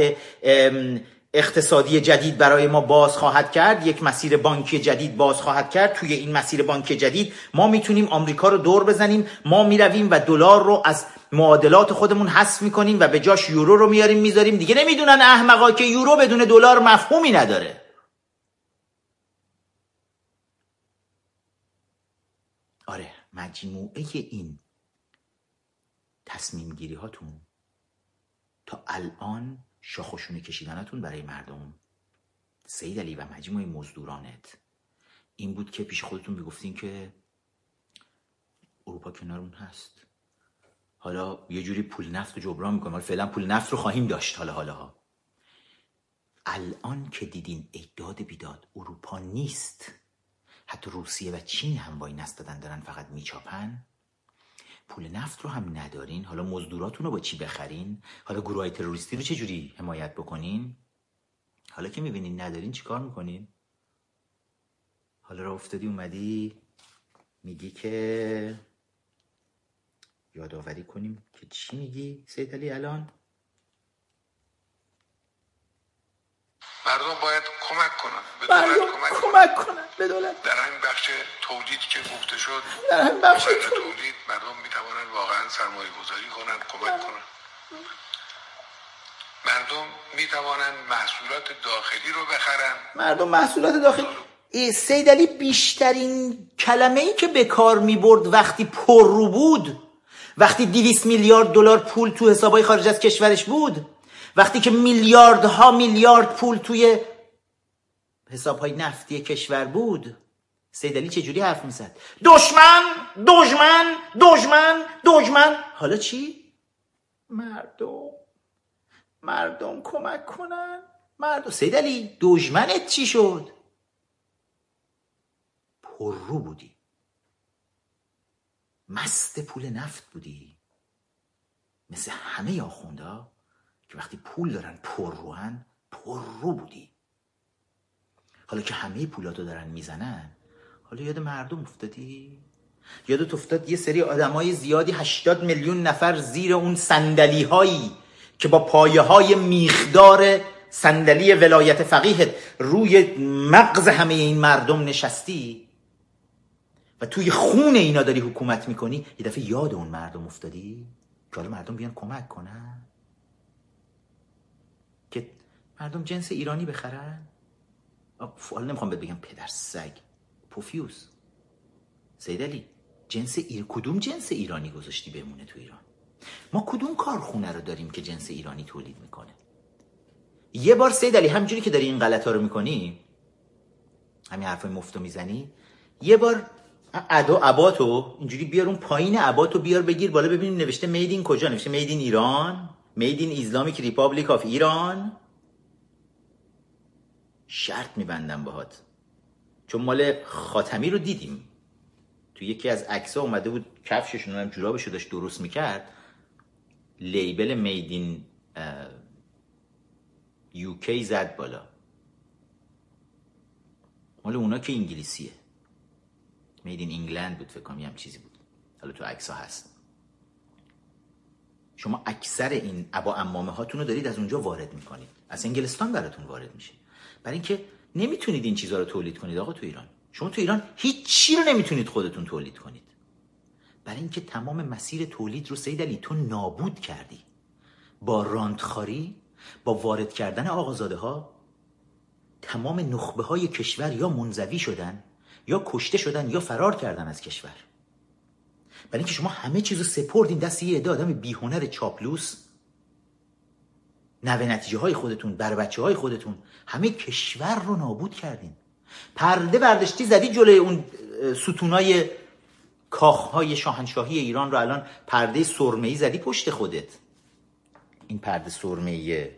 اقتصادی جدید برای ما باز خواهد کرد یک مسیر بانکی جدید باز خواهد کرد توی این مسیر بانکی جدید ما می‌تونیم آمریکا رو دور بزنیم ما می‌رویم و دلار رو از معادلات خودمون حذف می‌کنیم و به جاش یورو رو میاریم می‌ذاریم. دیگه نمی‌دونن احمقا که یورو بدون دلار مفهومی نداره آره مجموعه این تصمیم گیری هاتون تا الان شاخشونه کشیدنتون برای مردم سید علی و مجموعه مزدورانت این بود که پیش خودتون می‌گفتین که اروپا کنارمون هست. حالا یه جوری پول نفت رو جبران می‌کنیم. حالا فعلا پول نفت رو خواهیم داشت. حالا حالا. الان که دیدین ایداد بیداد اروپا نیست. حتی روسیه و چین هم وای نستادن دارن فقط میچاپن. پول نفت رو هم ندارین. حالا مزدوراتون رو با چی بخرین؟ حالا گروه های تروریستی رو چجوری حمایت بکنین؟ حالا که می‌بینین ندارین چیکار می‌کنین؟ حالا را افتادی اومدی میگی که یادآوری کنیم که چی میگی؟ سید علی الان؟ مردم باید کمک کنن. به دولت کمک کنن. کمک کنن به دولت. در همین بخش تولید که گفته شد در همین بخش تولید. مردم می‌توانند واقعا سرمایه گذاری کنند کمک کنند. مردم می‌توانند محصولات داخلی رو بخرن مردم محصولات داخل ای، سید علی بیشترین کلمه ای که به کار می برد وقتی پر رو بود وقتی 200 میلیارد دلار پول تو حسابای خارج از کشورش بود وقتی که میلیاردها میلیارد پول توی حسابهای نفتی کشور بود سید علی چجوری حرف می‌زد؟ دشمن دشمن دشمن دشمن. حالا چی؟ مردم. مردم کمک کنن. مردم. سید علی دشمنت چی شد؟ پررو بودی. مست پول نفت بودی. مثل همه آخونده که وقتی پول دارن پرروان پررو بودی. حالا که همه پولاتو دارن می‌زنن حالا یاد مردم افتادی؟ یادت افتاد یه سری آدمای زیادی 80 میلیون نفر زیر اون صندلی هایی که با پایه های میخدار صندلی ولایت فقیهت روی مغز همه این مردم نشستی؟ و توی خون اینا داری حکومت می‌کنی؟ یه دفعه یاد اون مردم افتادی؟ که حالا مردم بیان کمک کنن؟ مردم جنس ایرانی بخرن؟ اُف، حالا نمی‌خوام بهت بگم پدر سگ. پفیوز. سید علی جنس ایر کدوم جنس ایرانی گذاشتی بمونه تو ایران؟ ما کدوم کارخونه رو داریم که جنس ایرانی تولید می‌کنه؟ یه بار سید علی همینجوری که داری این غلط رو می‌کنی همین حرفای مفتو می‌زنی یه بار ادا عباتو اینجوری بیار اون پایین عباتو بیار بگیر بالا ببینیم نوشته made in کجا؟ نوشته made in Iran made in Islamic Republic of Iran شرط میبندم باهات. چون مال خاتمی رو دیدیم. تو یکی از عکس‌ها اومده بود کفششون هم جورابشو داشت درست می‌کرد. label made in یوکی زد بالا. مال اونا که انگلیسیه. میدین انگلند بود فکر کنم چیزی بود. حالا تو عکس ها هست. شما اکثر این ابا امامه هاتون رو دارید از اونجا وارد می‌کنید. از انگلستان براتون وارد میشه. برای اینکه نمی‌تونید این چیزها رو تولید کنید آقا تو ایران. شما تو ایران هیچ چی رو نمی‌تونید خودتون تولید کنید. برای اینکه تمام مسیر تولید رو سید علی تو نابود کردی. با راندخاری با وارد کردن آقازاده ها تمام نخبه های کشور یا منزوی شدن یا کشته شدن یا فرار کردن از کشور. برای اینکه شما همه چیزو سپردین دست یه عده آدم بیهنر چاپلوس نوه نتیجه های خودتون بر بچه های خودتون. همه کشور رو نابود کردین. پرده برداشتی زدی جلوی اون ستونای کاخهای شاهنشاهی ایران رو. الان پرده سرمه‌ای زدی پشت خودت. این پرده سرمه‌ایه.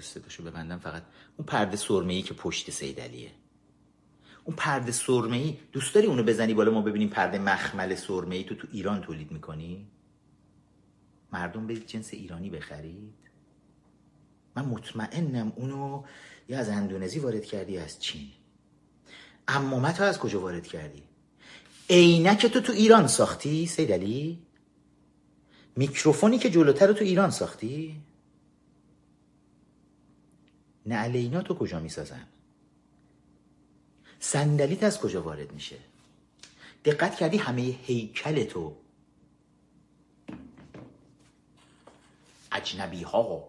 صداشو ببندم. فقط اون پرده سرمه‌ای که پشت سیدلیه اون پرده سرمه‌ای دوست داری اونو بزنی بالا ما ببینیم پرده مخمل سرمه‌ای تو تو ایران تولید می‌کنی؟ مردم برید جنس ایرانی بخرید. من مطمئنم اونو یا از اندونزی وارد کردی از چین. امامت از کجا وارد کردی؟ عینک تو تو ایران ساختی سیدلی میکروفونی که جلوتر رو تو ایران ساختی؟ نه تو کجا می‌سازن؟ صندلیت از کجا وارد میشه؟ دقت کردی همه هیکل تو؟ اجنبی ها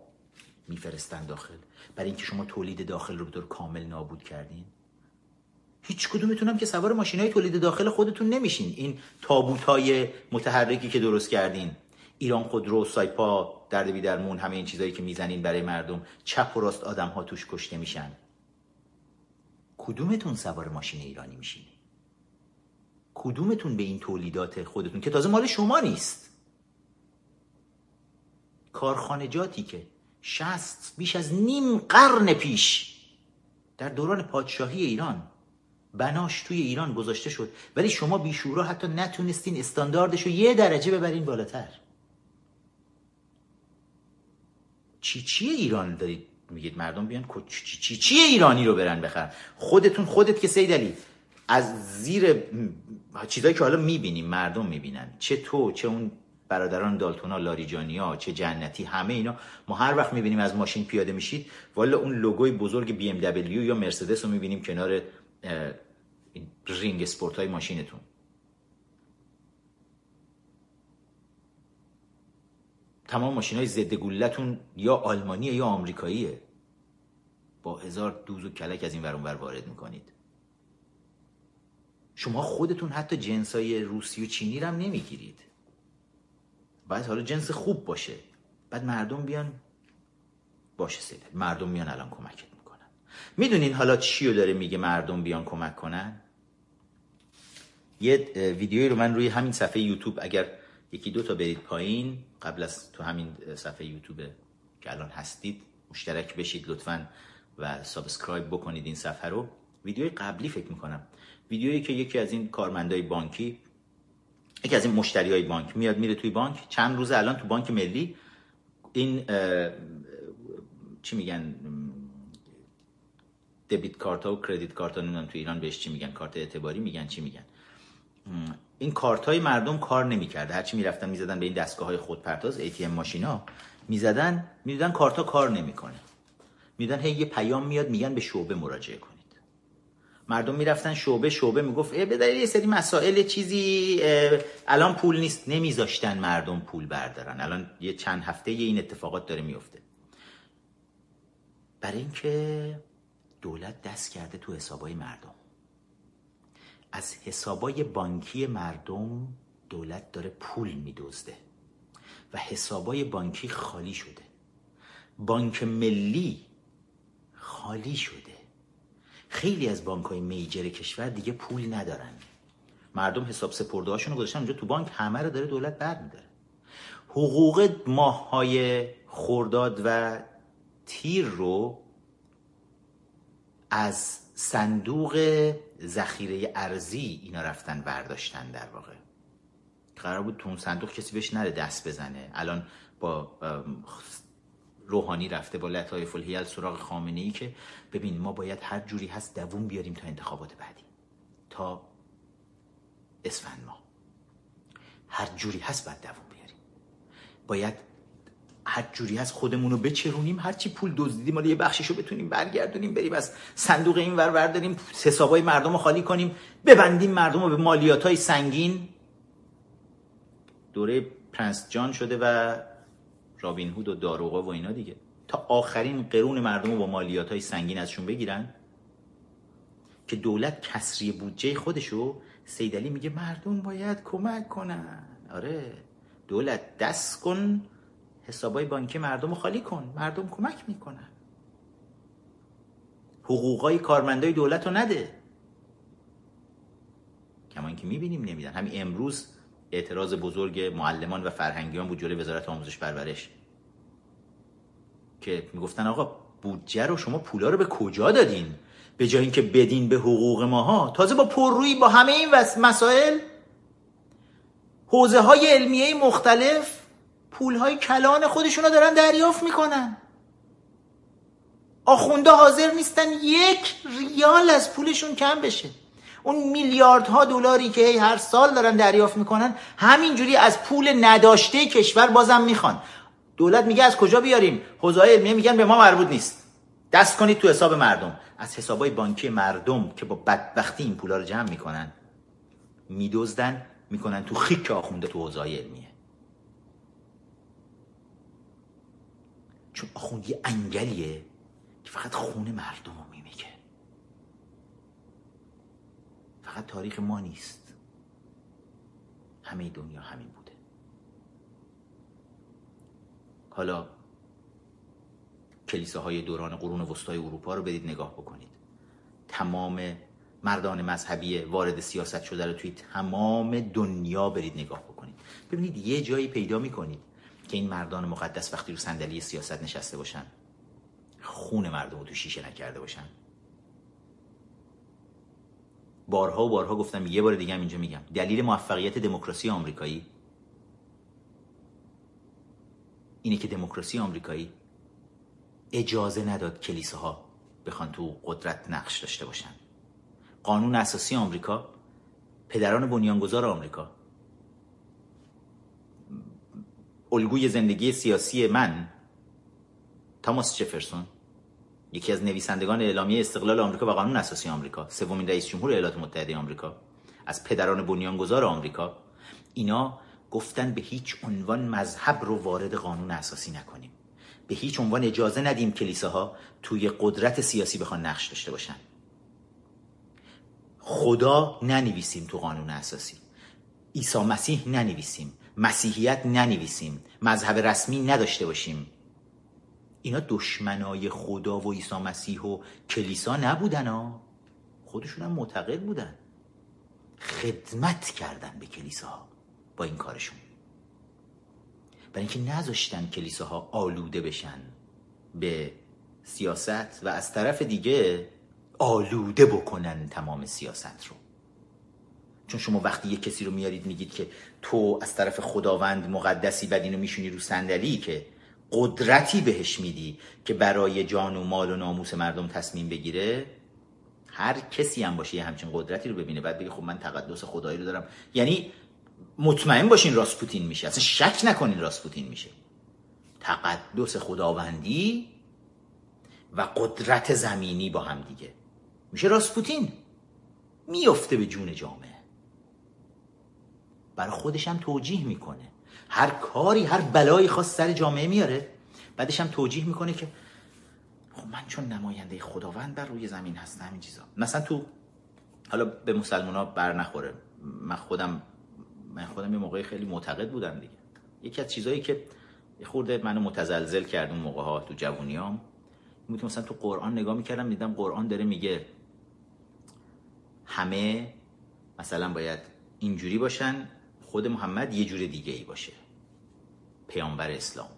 میفرستن داخل. برای اینکه شما تولید داخل رو به کامل نابود کردین؟ هیچ کدومتون که سوار ماشین های تولید داخل خودتون نمیشین. این تابوت های متحرکی که درست کردین. ایران خودرو سایپا درد بی مون همه این چیزایی که می‌زنین برای مردم. چپ و راست آدم ها توش کشته میشن. کدومتون سوار ماشین ایرانی میشین؟ کدومتون به این تولیدات خودتون که تازه مال شما نیست؟ کارخانجاتی که شست بیش از نیم قرن پیش در دوران پادشاهی ایران بناش توی ایران گذاشته شد ولی شما بیشورا حتی نتونستین استانداردش رو یه درجه ببرین بالاتر. چی چی ایران دارید؟ میگید مردم بیان چی چی چی ایرانی رو برن بخرن؟ خودتون خودت که سید علی از زیر چیزایی که حالا می‌بینیم مردم می‌بینن. چه تو چه اون برادران دالتونا لاریجانیا چه جنتی همه اینا. ما هر وقت می‌بینیم از ماشین پیاده میشید والا اون لوگوی بزرگ بی ام یا مرسدس رو می‌بینیم کنار رینگ اسپورت ماشینتون. تمام ماشین های ضد گلوله‌تون یا آلمانیه یا آمریکاییه. با هزار دوز و کلک از این ور وارد می‌کنید. شما خودتون حتی جنس های روسی و چینی رو هم نمی‌گیرید. باید حالا جنس خوب باشه. بعد مردم بیان باشه سیده مردم میان الان کمکت می‌کنن. می‌دونین حالا چی رو داره میگه مردم بیان کمک کنن؟ یه ویدیویی رو من روی همین صفحه یوتیوب اگر یکی دو تا برید پایین قبل از تو همین صفحه یوتیوب که الان هستید مشترک بشید لطفا و subscribe بکنید این صفحه رو. ویدیوی قبلی فکر می‌کنم. ویدیویی که یکی از این کارمندای بانکی یکی از این مشتری های بانک میاد میره توی بانک. چند روز الان تو بانک ملی این چی میگن debit card ها و credit card ها نمی‌دونم تو ایران بهش چی میگن کارت اعتباری میگن چی میگن. این کارت های مردم کار نمی‌کرده هرچی می‌رفتن می‌زدن به این دستگاه های خودپرداز ATM machine ا می‌زدن می‌دیدن کارت ها کار نمی‌کنه. میدن هی یه پیام میاد میگن به شعبه مراجعه کنید. مردم می‌رفتن شعبه شعبه می‌گفت به دلیل یه سری مسائل چیزی الان پول نیست. نمیذاشتن مردم پول بردارن. الان یه چند هفته یه این اتفاقات داره میفته برای اینکه دولت دست کرده تو حسابای مردم. از حسابای بانکی مردم دولت داره پول میدزده و حسابای بانکی خالی شده. بانک ملی خالی شده. خیلی از بانک های میجر کشور دیگه پول ندارن. مردم حساب سپرده هاشون رو گذاشتن اونجا تو بانک همه رو داره دولت برمیداره حقوق ماه های خورداد و تیر رو از صندوق ذخیره ارزی اینا رفتن برداشتن در واقع. قرار بود تو اون صندوق کسی بهش نره دست بزنه. الان با روحانی رفته با لطایف الهیل سراغ خامنه ای که ببین ما باید هر جوری هست دووم بیاریم تا انتخابات بعدی. تا اسفند ما. هر جوری هست باید دووم بیاریم. باید هر جوری هست خودمون رو بچرونیم هرچی پول دزدیدیم مال یه بخشش رو بتونیم برگردونیم بریم از صندوق این ور برداریم حسابای مردم رو خالی کنیم ببندیم مردم رو به مالیات های سنگین. دوره پرنس جان شده و رابین هود و داروغا و اینا دیگه. تا آخرین قرون مردم رو با مالیات های سنگین ازشون بگیرن. که دولت کسری بودجه خودشو سیدلی میگه مردم باید کمک کنن. آره دولت دست کن حسابای بانکی مردم رو خالی کن. مردم کمک می‌کنن. حقوقای کارمندای دولت رو نده. کمان که می‌بینیم نمیدن. همین امروز اعتراض بزرگ معلمان و فرهنگیان بود جلوی وزارت آموزش پرورش. که می‌گفتن آقا بودجه رو شما پولا رو به کجا دادین؟ به جای اینکه بدین به حقوق ماها. تازه با پررویی با همه این مسائل حوزه های علمیه مختلف پول های کلان خودشون رو دارن دریافت می‌کنن. آخونده حاضر نیستن یک ریال از پولشون کم بشه. اون میلیاردها دلاری که هر سال دارن دریافت می‌کنن همینجوری از پول نداشته کشور بازم می‌خوان. دولت میگه از کجا بیاریم؟ حوزه علمیه میگن به ما مربوط نیست. دست کنید تو حساب مردم. از حسابای بانکی مردم که با بدبختی این پولا رو جمع می‌کنن. میدزدن می‌کنن تو خیک آخونده تو حوزه علمیه. چون آخوندی انگلیه که فقط خون مردم رو فقط تاریخ ما نیست. همه دنیا همین بوده. حالا کلیساهای دوران قرون وسطای اروپا رو بدید نگاه بکنید. تمام مردان مذهبی وارد سیاست شده رو توی تمام دنیا برید نگاه بکنید. ببینید یه جایی پیدا می‌کنید. که این مردان مقدس وقتی رو صندلی سیاست نشسته باشن خون مردم رو تو شیشه نکرده باشن. بارها و بارها گفتم یه بار دیگه هم اینجا میگم. دلیل موفقیت دموکراسی آمریکایی اینه که دموکراسی آمریکایی اجازه نداد کلیساها بخوان تو قدرت نقش داشته باشن. قانون اساسی آمریکا پدران بنیانگذار آمریکا الگوی زندگی سیاسی من. تاماس جفرسون یکی از نویسندگان اعلامیه استقلال آمریکا و قانون اساسی آمریکا سومین رئیس جمهور ایالات متحده آمریکا از پدران بنیانگذار آمریکا. اینا گفتن به هیچ عنوان مذهب رو وارد قانون اساسی نکنیم. به هیچ عنوان اجازه ندیم کلیساها توی قدرت سیاسی بخوان نقش داشته باشن. خدا ننویسیم تو قانون اساسی. عیسی مسیح ننویسیم. مسیحیت ننویسیم مذهب رسمی نداشته باشیم. اینا دشمنای خدا و عیسی مسیح و کلیسا نبودن ها. خودشون هم معتقد بودن. خدمت کردن به کلیساها با این کارشون. برای اینکه نذاشتن کلیساها آلوده بشن به سیاست و از طرف دیگه آلوده بکنن تمام سیاست رو. چون شما وقتی یه کسی رو میارید میگید که تو از طرف خداوند مقدسی بعد اینو میشونی رو صندلی که قدرتی بهش میدی که برای جان و مال و ناموس مردم تصمیم بگیره هر کسی هم باشه یه همچین قدرتی رو ببینه بعد بگه خب من تقدس خدایی رو دارم. یعنی مطمئن باشین راسپوتین میشه. اصلا شک نکنین راسپوتین میشه. تقدس خداوندی و قدرت زمینی با هم دیگه. میشه راسپوتین میفته به جون جامعه. برای خودش هم توجیه می‌کنه. هر کاری هر بلایی خواست سر جامعه میاره بعدش هم توجیه می‌کنه که خب من چون نماینده خداوند بر روی زمین هستم این چیزا. مثلا تو حالا به مسلمان ها بر نخوره. من خودم من خودم یه موقعی خیلی معتقد بودم دیگه. یکی از چیزهایی که خورده منو متزلزل کرد اون موقع ها تو جوونیام این که مثلا تو قرآن نگاه می‌کردم دیدم قرآن داره میگه همه مثلا باید اینجوری باشن خود محمد یه جور دیگه ای باشه. پیامبر اسلام.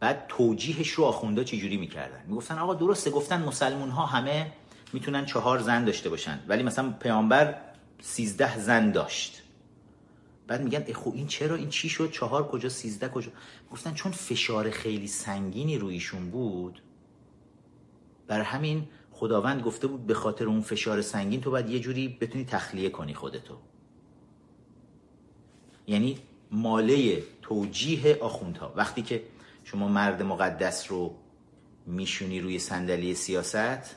بعد توجیهش رو آخونده چجوری می‌کردن؟ می‌گفتن آقا درسته گفتن مسلمون ها همه می‌تونن چهار زن داشته باشن ولی مثلا پیامبر سیزده زن داشت. بعد میگن خب این چرا؟ این چی شد؟ چهار کجا؟ سیزده کجا؟ گفتن چون فشار خیلی سنگینی رویشون بود. بر همین خداوند گفته بود به خاطر اون فشار سنگین تو باید یه جوری بتونی تخلیه کنی خودتو. یعنی ماله توجیه آخوندها. وقتی که شما مرد مقدس رو میشونی روی صندلی سیاست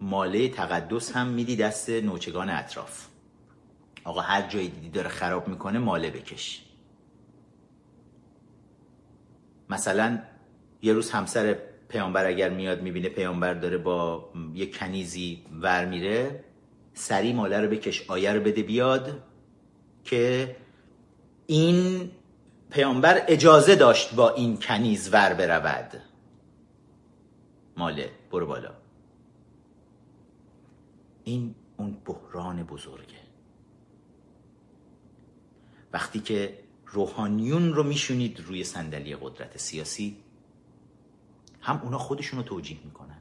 ماله تقدس هم میدی دست نوچگان اطراف. آقا هر جایی دیدی داره خراب می‌کنه ماله بکش. مثلا یه روز همسر پیامبر اگر میاد می‌بینه پیامبر داره با یه کنیزی ور میره سری ماله رو بکش آیه رو بده بیاد که این پیامبر اجازه داشت با این کنیز ور برود. ماله برو بالا. این اون بحران بزرگه. وقتی که روحانیون رو میشونید روی صندلی قدرت سیاسی هم اونا خودشون رو توجیه می‌کنن.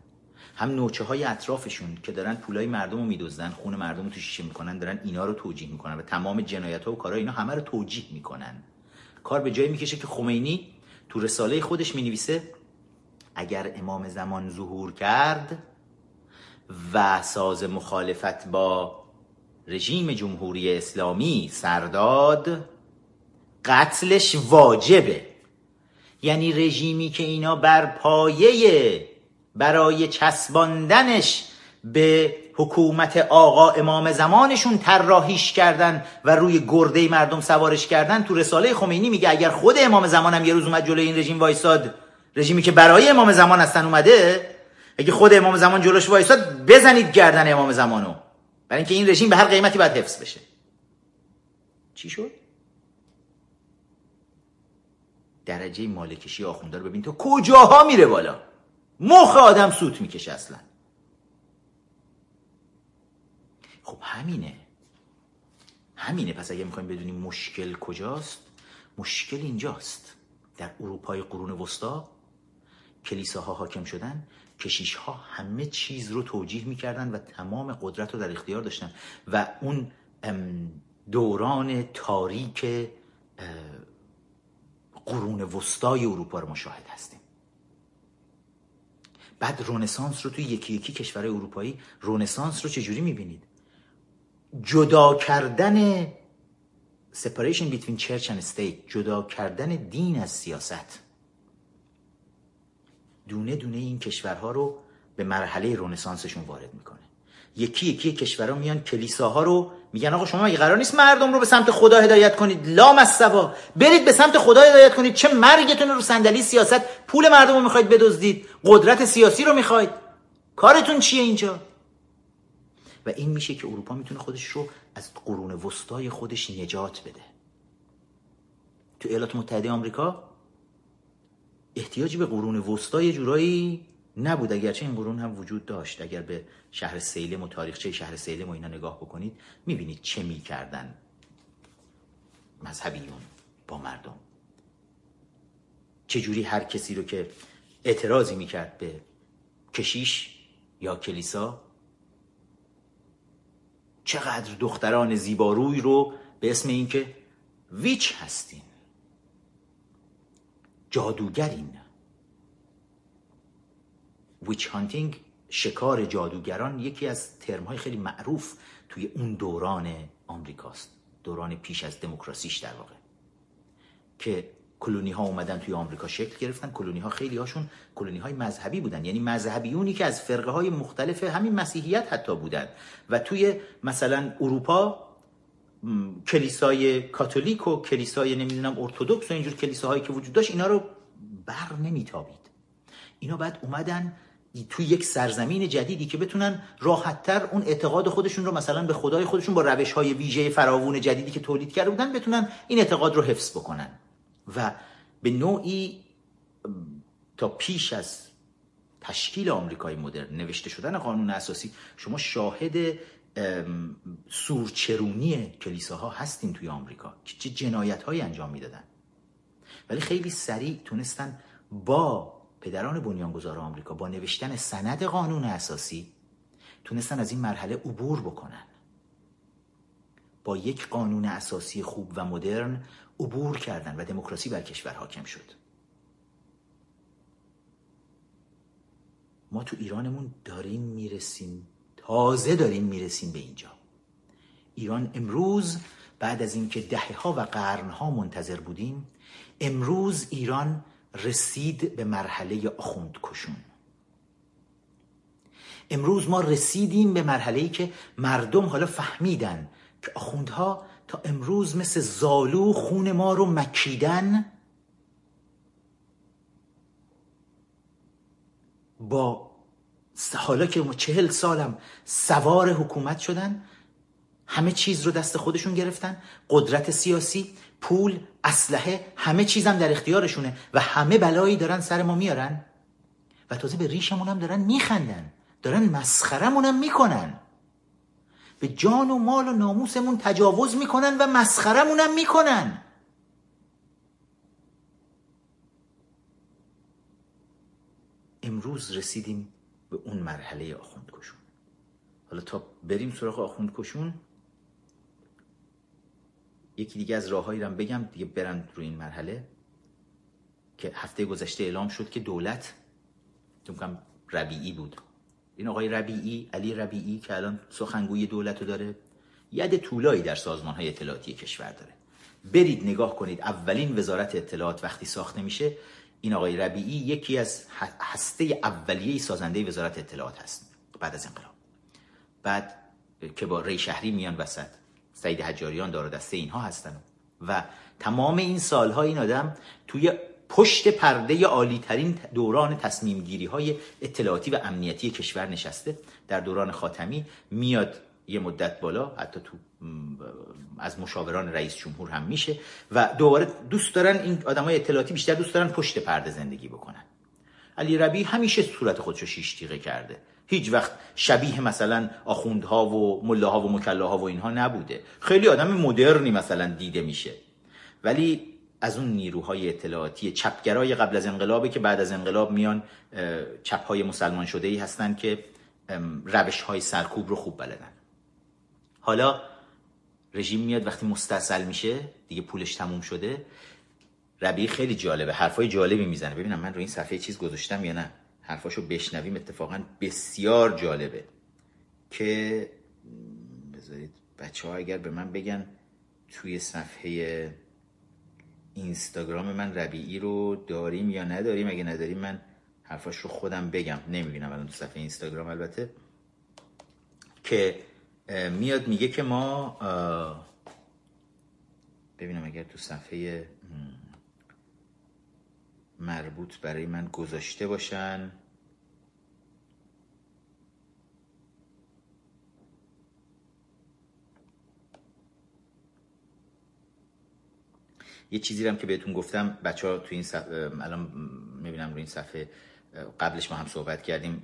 هم نوچه های اطرافشون که دارن پولای مردم رو میدوزدن خون مردم رو تو شیشه می‌کنن دارن اینا رو توجیه می‌کنن و تمام جنایت ها و کارهای اینا همه رو توجیه می‌کنن. کار به جایی می‌کشه که خمینی تو رساله خودش می‌نویسه اگر امام زمان ظهور کرد و ساز مخالفت با رژیم جمهوری اسلامی سرداد قتلش واجبه. یعنی رژیمی که اینا بر پایه برای چسباندنش به حکومت آقا امام زمانشون طراحیش کردن و روی گرده مردم سوارش کردن تو رساله خمینی میگه اگر خود امام زمانم یه روز اومد جلوی این رژیم وایساد رژیمی که برای امام زمان هستن اومده اگه خود امام زمان جلوش وایساد بزنید گردن امام زمانو. برای اینکه این رژیم به هر قیمتی باید حفظ بشه. چی شد؟ درجه مالکشی رو ببین تو کجاها میره بالا؟ مخ آدم سوت می‌کشه اصلا. خب همینه. همینه. پس اگه می‌خوایم بدونیم مشکل کجاست مشکل اینجاست. در اروپای قرون وسطا کلیساها حاکم شدن کشیش ها همه چیز رو توجیه می‌کردن و تمام قدرت رو در اختیار داشتن و اون دوران تاریک قرون وسطای اروپا رو مشاهد هستیم. بعد رونسانس رو توی یکی یکی کشورهای اروپایی رونسانس رو چجوری می‌بینید؟ جدا کردن separation between church and state جدا کردن دین از سیاست. دونه دونه این کشورها رو به مرحله رونسانسشون وارد می‌کنه. یکی یکی کشورها میان کلیساها رو میگن آقا شما مگه قرار نیست مردم رو به سمت خدا هدایت کنید؟ لام از برید به سمت خدا هدایت کنید. چه مرگتون رو صندلی سیاست پول مردم رو می‌خواید بدزدید. قدرت سیاسی رو می‌خواید. کارتون چیه اینجا؟ و این میشه که اروپا می‌تونه خودش رو از قرون وسطای خودش نجات بده. تو ایالات متحده آمریکا احتیاجی به قرون وسطای جورایی نبود. اگرچه این قرون هم وجود داشت. اگر به شهر سیلم و تاریخچه شهر سیلم و اینا نگاه بکنید می‌بینید چه می‌کردن مذهبیون با مردم. چجوری هر کسی رو که اعتراضی می‌کرد به کشیش یا کلیسا چقدر دختران زیباروی رو به اسم اینکه ویچ هستین. جادوگرین. ویچ هانتینگ شکار جادوگران یکی از ترمهای خیلی معروف توی اون دوران آمریکاست. دوران پیش از دموکراسیش در واقع. که کلونی ها اومدن توی آمریکا شکل گرفتن. کلونی ها خیلی هاشون کلونی های مذهبی بودن. یعنی مذهبیونی که از فرقه های مختلف همین مسیحیت حتی بودن. و توی مثلا اروپا کلیسای کاتولیک و کلیسای نمی‌دونم ارتودکس و اینجور کلیساهایی که وجود داشت اینا رو بر نمیتابید. اینا بعد اومدن توی یک سرزمین جدیدی که بتونن راحتتر اون اعتقاد خودشون رو مثلا به خدای خودشون با روش های ویژه فراوون جدیدی که تولید کرده بودن بتونن این اعتقاد رو حفظ بکنن. و به نوعی تا پیش از تشکیل آمریکای مدرن نوشته شدن قانون اساسی شما شاهد سورچرونی کلیساها هستین توی آمریکا که چه جنایت های انجام می‌دادن. ولی خیلی سریع تونستن با پدران بنیانگذار آمریکا با نوشتن سند قانون اساسی تونستن از این مرحله عبور بکنن. با یک قانون اساسی خوب و مدرن عبور کردن و دموکراسی بر کشور حاکم شد. ما تو ایرانمون داریم می‌رسیم تازه داریم می‌رسیم به اینجا. ایران امروز بعد از اینکه دهه ها و قرن ها منتظر بودیم امروز ایران رسید به مرحله آخوند کشون امروز ما رسیدیم به مرحله که مردم حالا فهمیدن که آخوندها تا امروز مثل زالو خون ما رو مکیدن. با حالا که چهل سالم سوار حکومت شدن همه چیز رو دست خودشون گرفتن قدرت سیاسی پول اسلحه همه چیزم در اختیارشونه و همه بلایی دارن سر ما میارن. و تازه به ریشمون هم دارن میخندن. دارن مسخرمون هم می‌کنن. به جان و مال و ناموسمون تجاوز می‌کنن و مسخرمون هم می‌کنن. امروز رسیدیم به اون مرحله آخوند کشون حالا تا بریم سراغ آخوند کشون یکی دیگه از راههایی رو بگم دیگه برن رو این مرحله که هفته گذشته اعلام شد که دولت تو ربیعی بود. این آقای ربیعی علی ربیعی که الان سخنگوی دولت رو داره ید طولایی در سازمان های اطلاعاتی کشور داره. برید نگاه کنید اولین وزارت اطلاعات وقتی ساخته میشه این آقای ربیعی یکی از هسته اولیه سازنده وزارت اطلاعات هست بعد از انقلاب. بعد که با ری شهری میان وسط. سعید حجاریان دار دسته اینها هستن. و تمام این سالها این آدم توی پشت پرده عالی ترین دوران تصمیم گیری های اطلاعاتی و امنیتی کشور نشسته. در دوران خاتمی میاد یه مدت بالا حتی تو از مشاوران رئیس جمهور هم میشه و دوباره دوست دارن این آدمای اطلاعاتی بیشتر دوست دارن پشت پرده زندگی بکنن. علی ربی همیشه صورت خودشو شیش تیغه کرده. هیچ وقت شبیه مثلا آخوندها و ملاها و مکلاها و اینها نبوده. خیلی آدم مدرنی مثلا دیده میشه. ولی از اون نیروهای اطلاعاتی چپگرای قبل از انقلابه که بعد از انقلاب میان چپهای مسلمان شده ای هستن که روش های سرکوب رو خوب بلدن. حالا رژیم میاد وقتی مستصل میشه دیگه پولش تموم شده. ربیع خیلی جالبه حرفای جالبی می‌زنه. ببینم من رو این صفحه چیز گذاشتم یا نه. حرفاشو بشنویم اتفاقا بسیار جالبه که بذارید بچه ها اگر به من بگن توی صفحه اینستاگرام من ربیعی رو داریم یا نداریم اگه نداریم من حرفاش رو خودم بگم. نمی‌بینم الان تو صفحه اینستاگرام البته. که میاد میگه که ما ببینم اگر تو صفحه مربوط برای من گذاشته باشن. یه چیزی هم که بهتون گفتم بچه ها تو این صفحه الان می‌بینم رو این صفحه قبلش ما هم صحبت کردیم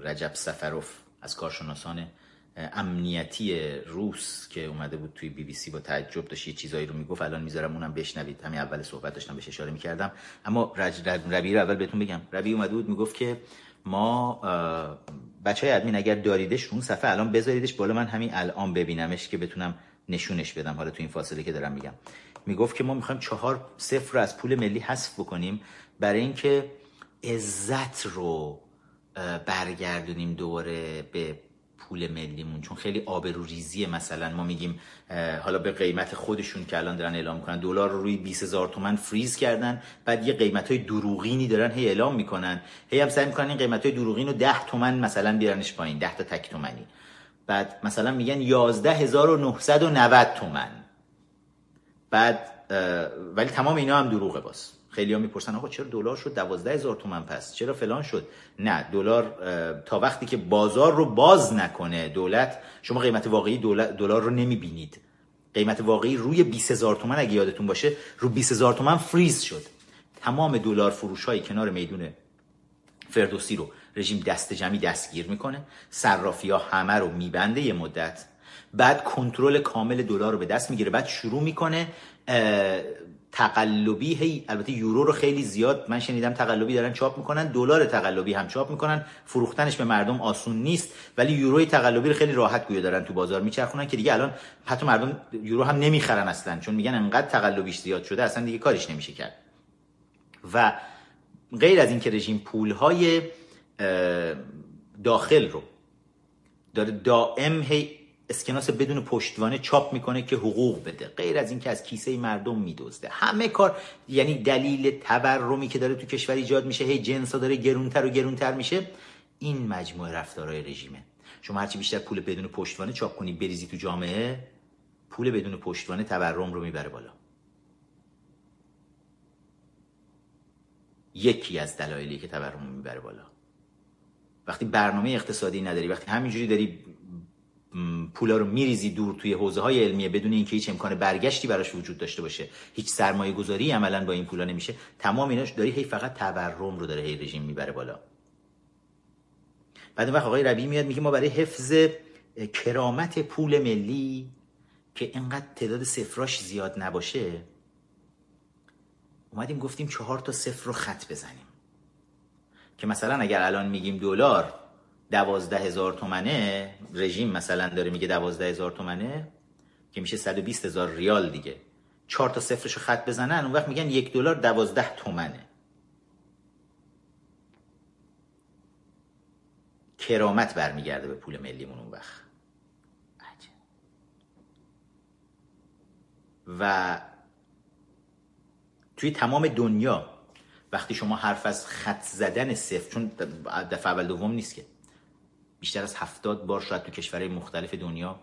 رجب سفروف از کارشناسان امنیتی روس که اومده بود توی بی بی سی با تعجب داشت یه چیزایی رو می‌گفت. الان می‌ذارم اونم بشنوید. همین اول صحبت داشتم بهش اشاره می‌کردم. اما رج... ربی رو اول بهتون بگم. ربی اومده بود می‌گفت که ما بچه های ادمین اگر داریدش اون صفحه الان بذاریدش بالا من همین الان ببینمش که بتونم نشونش بدم. حالا تو این فاصله که دارم میگم. می‌گفت که ما می‌خوایم چهار صفر رو از پول ملی حذف بکنیم برای اینکه عزت رو برگردونیم دوباره به پول ملیمون. چون خیلی آبرو ریزیه مثلا. ما میگیم حالا به قیمت خودشون که الان دارن اعلام می‌کنن دلار رو روی 20 هزار تومن فریز کردن. بعد یه قیمت های دروغینی دارن هی اعلام می‌کنن. هی هم سعی می‌کنن این قیمت های دروغین رو 10 تومن مثلا بیارنش پایین. 10 تا تک تومنی. بعد مثلا میگن 11990 تومن. بعد ولی تمام اینا هم دروغه باز. خیلی ها می‌پرسن آقا چرا دلار شد؟ دوازده هزار تومن پس. چرا فلان شد؟ نه دلار تا وقتی که بازار رو باز نکنه دولت شما قیمت واقعی دلار رو نمی‌بینید. قیمت واقعی روی 20 هزار تومن اگه یادتون باشه رو 20 هزار تومن فریز شد. تمام دلار فروش های کنار میدون فردوسی رو رژیم دست جمعی دستگیر می‌کنه. صرافی ها همه رو میبنده یه مدت. بعد کنترل کامل دلار رو به دست می‌گیره. بعد شروع می‌کنه تقلبی هی البته یورو رو خیلی زیاد من شنیدم تقلبی دارن چاپ می‌کنن دلار تقلبی هم چاپ می‌کنن. فروختنش به مردم آسون نیست ولی یوروی تقلبی رو خیلی راحت گویا دارن تو بازار میچرخونن که دیگه الان حتی مردم یورو هم نمی‌خرن اصلا چون میگن انقدر تقلبیش زیاد شده اصلا دیگه کارش نمیشه کرد. و غیر از اینکه رژیم پول های داخل رو داره دائم هی اسکناس بدون پشتوانه چاپ می‌کنه که حقوق بده. غیر از اینکه از کیسه مردم میدزده. همه کار یعنی دلیل تورمی که داره تو کشور ایجاد میشه هی جنس ها داره گرونتر و گرونتر میشه این مجموعه رفتارهای رژیمه. شما هرچی بیشتر پول بدون پشتوانه چاپ کنی بریزی تو جامعه پول بدون پشتوانه تورم رو می‌بره بالا. یکی از دلایلی که تورم رو می‌بره بالا. وقتی برنامه اقتصادی نداری وقتی همینجوری داری پولا رو میریزی دور توی حوزه های علمیه بدون اینکه هیچ امکان برگشتی براش وجود داشته باشه. هیچ سرمایه گذاری عملا با این پولا نمیشه. تمام ایناش داری هی فقط تورم رو داره هی رژیم می‌بره بالا. بعد وقت آقای ربی میاد میگه ما برای حفظ کرامت پول ملی که اینقدر تعداد صفراش زیاد نباشه اومدیم گفتیم چهار تا صفر رو خط بزنیم. که مثلا اگر الان میگیم دلار دوازده هزار تومنه رژیم مثلا داره میگه دوازده هزار تومنه که میشه 120 هزار ریال دیگه. چهار تا صفرش رو خط بزنن اون وقت میگن یک دلار دوازده تومنه. کرامت برمیگرده به پول ملیمون اون وقت. و توی تمام دنیا وقتی شما حرف از خط زدن صفر چون دفعه اول دوم نیست که. بیشتر از هفتاد بار شاید تو کشورهای مختلف دنیا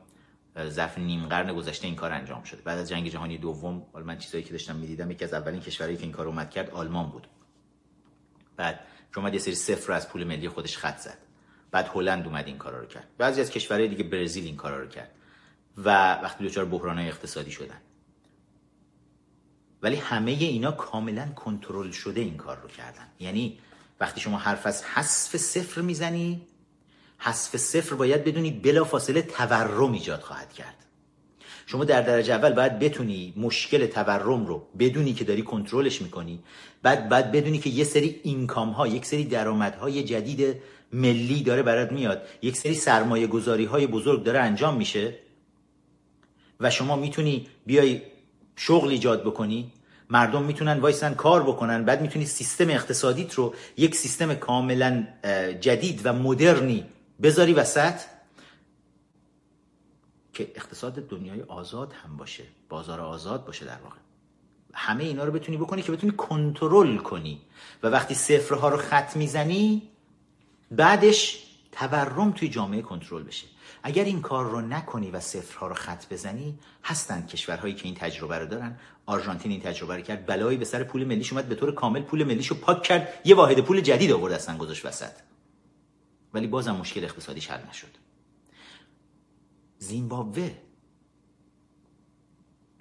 ظرف نیم قرن گذشته این کار انجام شده. بعد از جنگ جهانی دوم حالا من چیزایی که داشتم می‌دیدم یکی از اولین کشورهایی که این کار اومد کرد آلمان بود. بعد شما یه سری صفر از پول ملی خودش خط زد. بعد هلند اومد این کارا رو کرد. بعضی از کشورهای دیگه برزیل این کارا رو کرد. و وقتی دچار بحرانهای اقتصادی شدن. ولی همه اینا کاملا کنترل شده این کار رو کردن. یعنی وقتی شما حرف از حذف صفر می‌زنی حذف صفر باید بدونی بلا فاصله تورم ایجاد خواهد کرد. شما در درجه اول باید بتونی مشکل تورم رو بدونی که داری کنترلش می‌کنی. بعد بعد بدونی که یه سری اینکام ها یک سری درآمدهای جدید ملی داره برات میاد. یک سری سرمایه گذاری های بزرگ داره انجام میشه. و شما می‌تونی بیای شغل ایجاد بکنی. مردم می‌تونن وایسن کار بکنن. بعد می‌تونی سیستم اقتصادیت رو یک سیستم کاملا جدید و مدرنی بذاری وسط که اقتصاد دنیای آزاد هم باشه بازار آزاد باشه در واقع. همه اینا رو بتونی بکنی که بتونی کنترل کنی. و وقتی صفرها رو خط می‌زنی بعدش تورم توی جامعه کنترل بشه. اگر این کار رو نکنی و صفرها رو خط بزنی هستن کشورهایی که این تجربه رو دارن. آرژانتین این تجربه رو کرد بلایی به سر پول ملیش اومد به طور کامل پول ملیش رو پاک کرد یه واحد پول جدید آورد اصلا گذاشت وسط. ولی بازم مشکل اقتصادیش حل نشد. زیمبابوه.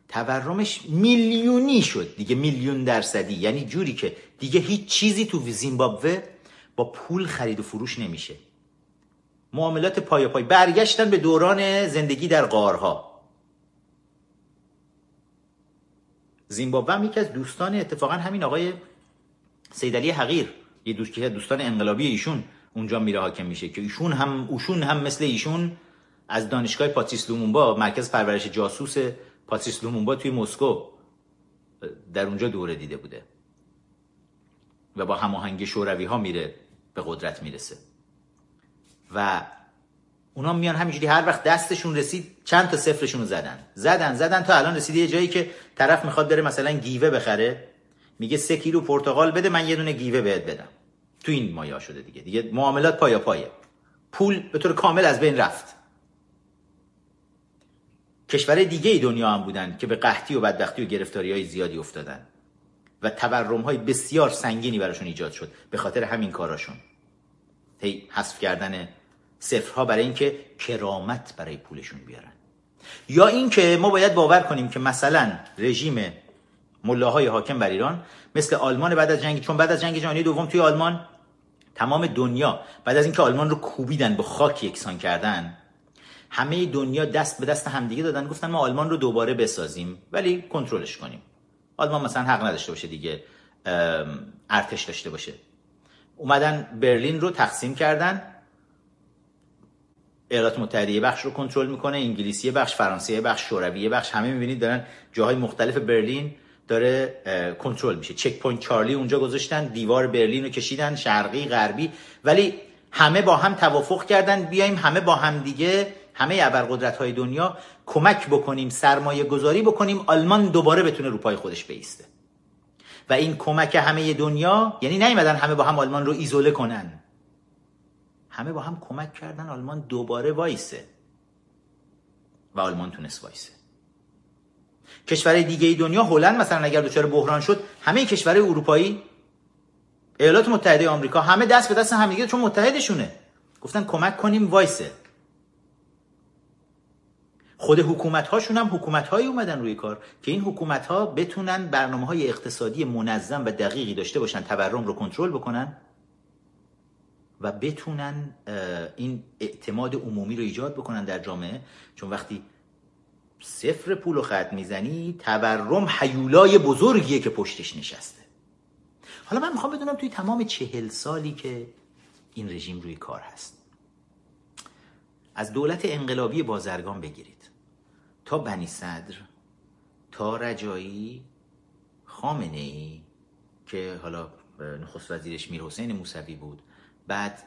تورمش میلیونی شد. دیگه میلیون درصدی. یعنی جوری که دیگه هیچ چیزی تو زیمبابوه با پول خرید و فروش نمیشه. معاملات پای پای. برگشتن به دوران زندگی در قارها زیمبابوه هم از دوستان اتفاقا همین آقای سیدلی حقیر. یه دوست دوستان انقلابی ایشون اونجا میره حاکم میشه که ایشون هم اوشون هم مثل ایشون از دانشگاه پاتریس لومونبا مرکز پرورش جاسوس پاتریس لومونبا توی مسکو در اونجا دوره دیده بوده. و با هماهنگ شوروی ها میره به قدرت می‌رسه. و اونا میان همینجوری هر وقت دستشون رسید چند تا صفرشون رو زدن. زدن زدن تا الان رسیده یه جایی که طرف می‌خواد بره مثلا گیوه بخره. میگه سه کیلو پرتقال بده من یه دونه گیوه بهت بدم. تو این مایا شده دیگه. دیگه معاملات پایا پایه. پول به طور کامل از بین رفت. کشور دیگه دنیا هم بودن که به قحطی و بدبختی و گرفتاری های زیادی افتادن. و تورم های بسیار سنگینی براشون ایجاد شد به خاطر همین کاراشون. هی حذف کردن صفرها برای اینکه کرامت برای پولشون بیارن. یا اینکه ما باید باور کنیم که مثلا رژیم ملاهای حاکم بر ایران مثل آلمان بعد از جنگ چون بعد از جنگ جهانی دوم توی آلمان تمام دنیا بعد از اینکه آلمان رو کوبیدن به خاک یکسان کردن همه دنیا دست به دست همدیگه دادن گفتن ما آلمان رو دوباره بسازیم ولی کنترلش کنیم. آلمان مثلا حق نداشته باشه دیگه ارتش داشته باشه. اومدن برلین رو تقسیم کردن. ایالات متحده بخش رو کنترل می‌کنه انگلیسی بخش فرانسه بخش شوروی بخش همه می‌بینید دارن جاهای مختلف برلین داره کنترل میشه. Checkpoint Charlie اونجا گذاشتن دیوار برلین رو کشیدن شرقی غربی. ولی همه با هم توافق کردن بیایم همه با هم دیگه همه ابرقدرت های دنیا کمک بکنیم سرمایه گذاری بکنیم آلمان دوباره بتونه رو پای خودش بیسته. و این کمک همه دنیا یعنی نیومدن همه با هم آلمان رو ایزوله کنن. همه با هم کمک کردن آلمان دوباره وایسه. و آلمان تونست وایسه. کشور دیگه دنیا هلند مثلا اگر دچار بحران شد همه کشورهای اروپایی ایالات متحده آمریکا همه دست به دست همدیگه چون متحدشونه. گفتن کمک کنیم وایسه. خود حکومت هاشون هم حکومت هایی اومدن روی کار که این حکومت ها بتونن برنامه های اقتصادی منظم و دقیقی داشته باشن تورم رو کنترل بکنن و بتونن این اعتماد عمومی رو ایجاد بکنن در جامعه. چون وقتی صفر پول و خط می‌زنی تورم حیولای بزرگیه که پشتش نشسته. حالا من می‌خوام بدونم توی تمام چهل سالی که این رژیم روی کار هست از دولت انقلابی بازرگان بگیرید. تا بنی صدر تا رجایی خامنه ای که حالا نخست وزیرش میر حسین موسوی بود بعد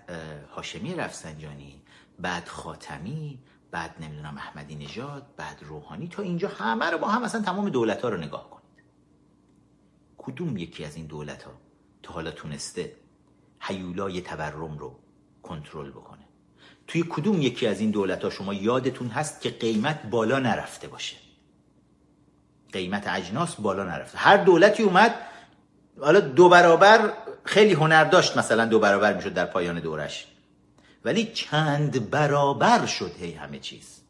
هاشمی رفسنجانی بعد خاتمی بعد نمی‌دونم احمدی نژاد بعد روحانی. تا اینجا همه رو با هم اصلا تمام دولت ها رو نگاه کنید. کدوم یکی از این دولت ها تا حالا تونسته حیولای تورم رو کنترل بکنه؟ توی کدوم یکی از این دولت ها شما یادتون هست که قیمت بالا نرفته باشه؟ قیمت اجناس بالا نرفته. هر دولتی اومد حالا دو برابر خیلی هنر داشت مثلا دو برابر می‌شد در پایان دورش. ولی چند برابر شد هی همه چیز.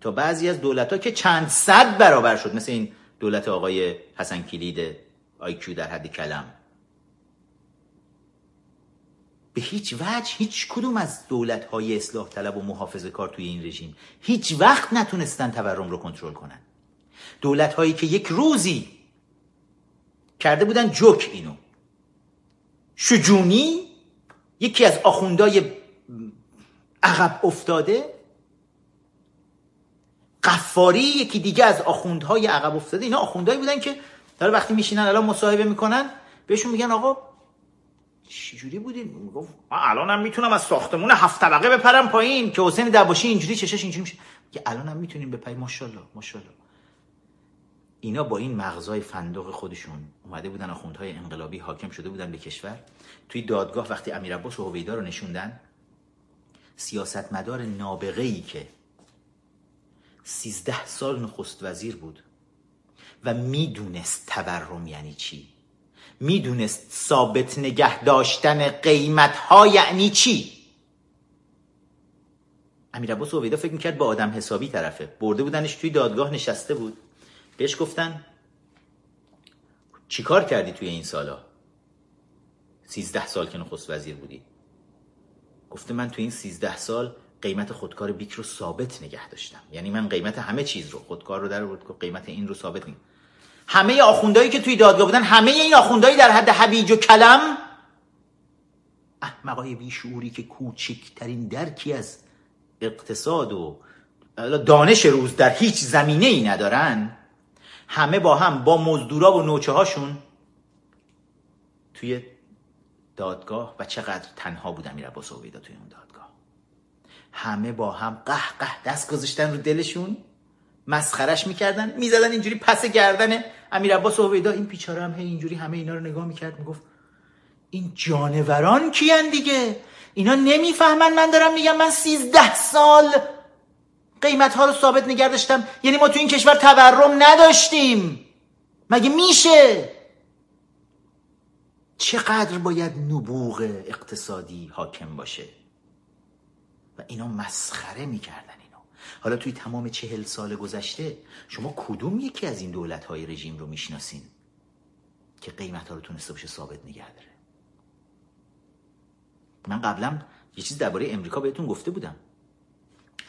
تا بعضی از دولت ها که چند صد برابر شد مثل این دولت آقای حسن کلید آیکیو در حد کلم. به هیچ وجه هیچ کدوم از دولت های اصلاح طلب و محافظ کار توی این رژیم هیچ وقت نتونستن تورم رو کنترل کنن. دولت هایی که یک روزی کرده بودن جوک اینو. شجونی یکی از آخوندای عقب افتاده قفاری یکی دیگه از آخوندهای عقب افتاده. اینا آخوندهایی بودن که داره وقتی میشینن الان مصاحبه می‌کنن بهشون میگن آقا چجوری بودیم گفت من الانم می‌تونم از ساختمون هفت طبقه بپرم پایین که حسین دباشی اینجوری چشش اینجوری میشه. که الانم می‌تونیم بپریم ماشاءالله ماشاءالله. اینا با این مغزای فندق خودشون اومده بودن آخوندهای انقلابی حاکم شده بودن به کشور. توی دادگاه وقتی امیر عباس و هویدا رو نشوندن سیاستمدار نابغه ای که سیزده سال نخست وزیر بود و می‌دونست تورم یعنی چی می‌دونست ثابت نگه داشتن قیمت ها یعنی چی. امیر عباس و فکر می‌کرد با آدم حسابی طرفه. برده بودنش توی دادگاه نشسته بود. بهش گفتن چیکار کردی توی این سالا؟ سیزده سال که نخست وزیر بودی. گفته من توی این سیزده سال قیمت خودکار بیک رو ثابت نگه داشتم. یعنی من قیمت همه چیز رو خودکار رو در قیمت این رو ثابت نگه همه آخوندهایی که توی دادگاه بودن همه این آخوندهایی در حد حبیج و کلم؟ احمقای بیشعوری که کوچکترین درکی از اقتصاد و دانش روز در هیچ زمینه ای ندارن همه با هم با مزدورا و نوچه هاشون توی دادگاه. و چقدر تنها بودم میره با توی اون دادگاه. همه با هم قه قه دست گذاشتن رو دلشون. مسخرش می‌کردن می‌زدن اینجوری پس گردن امیر عباس این بیچاره هم هی اینجوری همه اینا رو نگاه می‌کرد می‌گفت این جانوران کیان دیگه؟ اینا نمی‌فهمن من دارم میگم من سیزده سال قیمت ها رو ثابت نگه یعنی ما تو این کشور تورم نداشتیم. مگه میشه؟ چقدر باید نبوغ اقتصادی حاکم باشه؟ و اینا مسخره می‌کردن اینو. حالا توی تمام چهل سال گذشته شما کدوم یکی از این دولت های رژیم رو می‌شناسین که قیمت ها رو تونسته باشه ثابت نگه داره؟ من قبلا یه چیز درباره امریکا بهتون گفته بودم.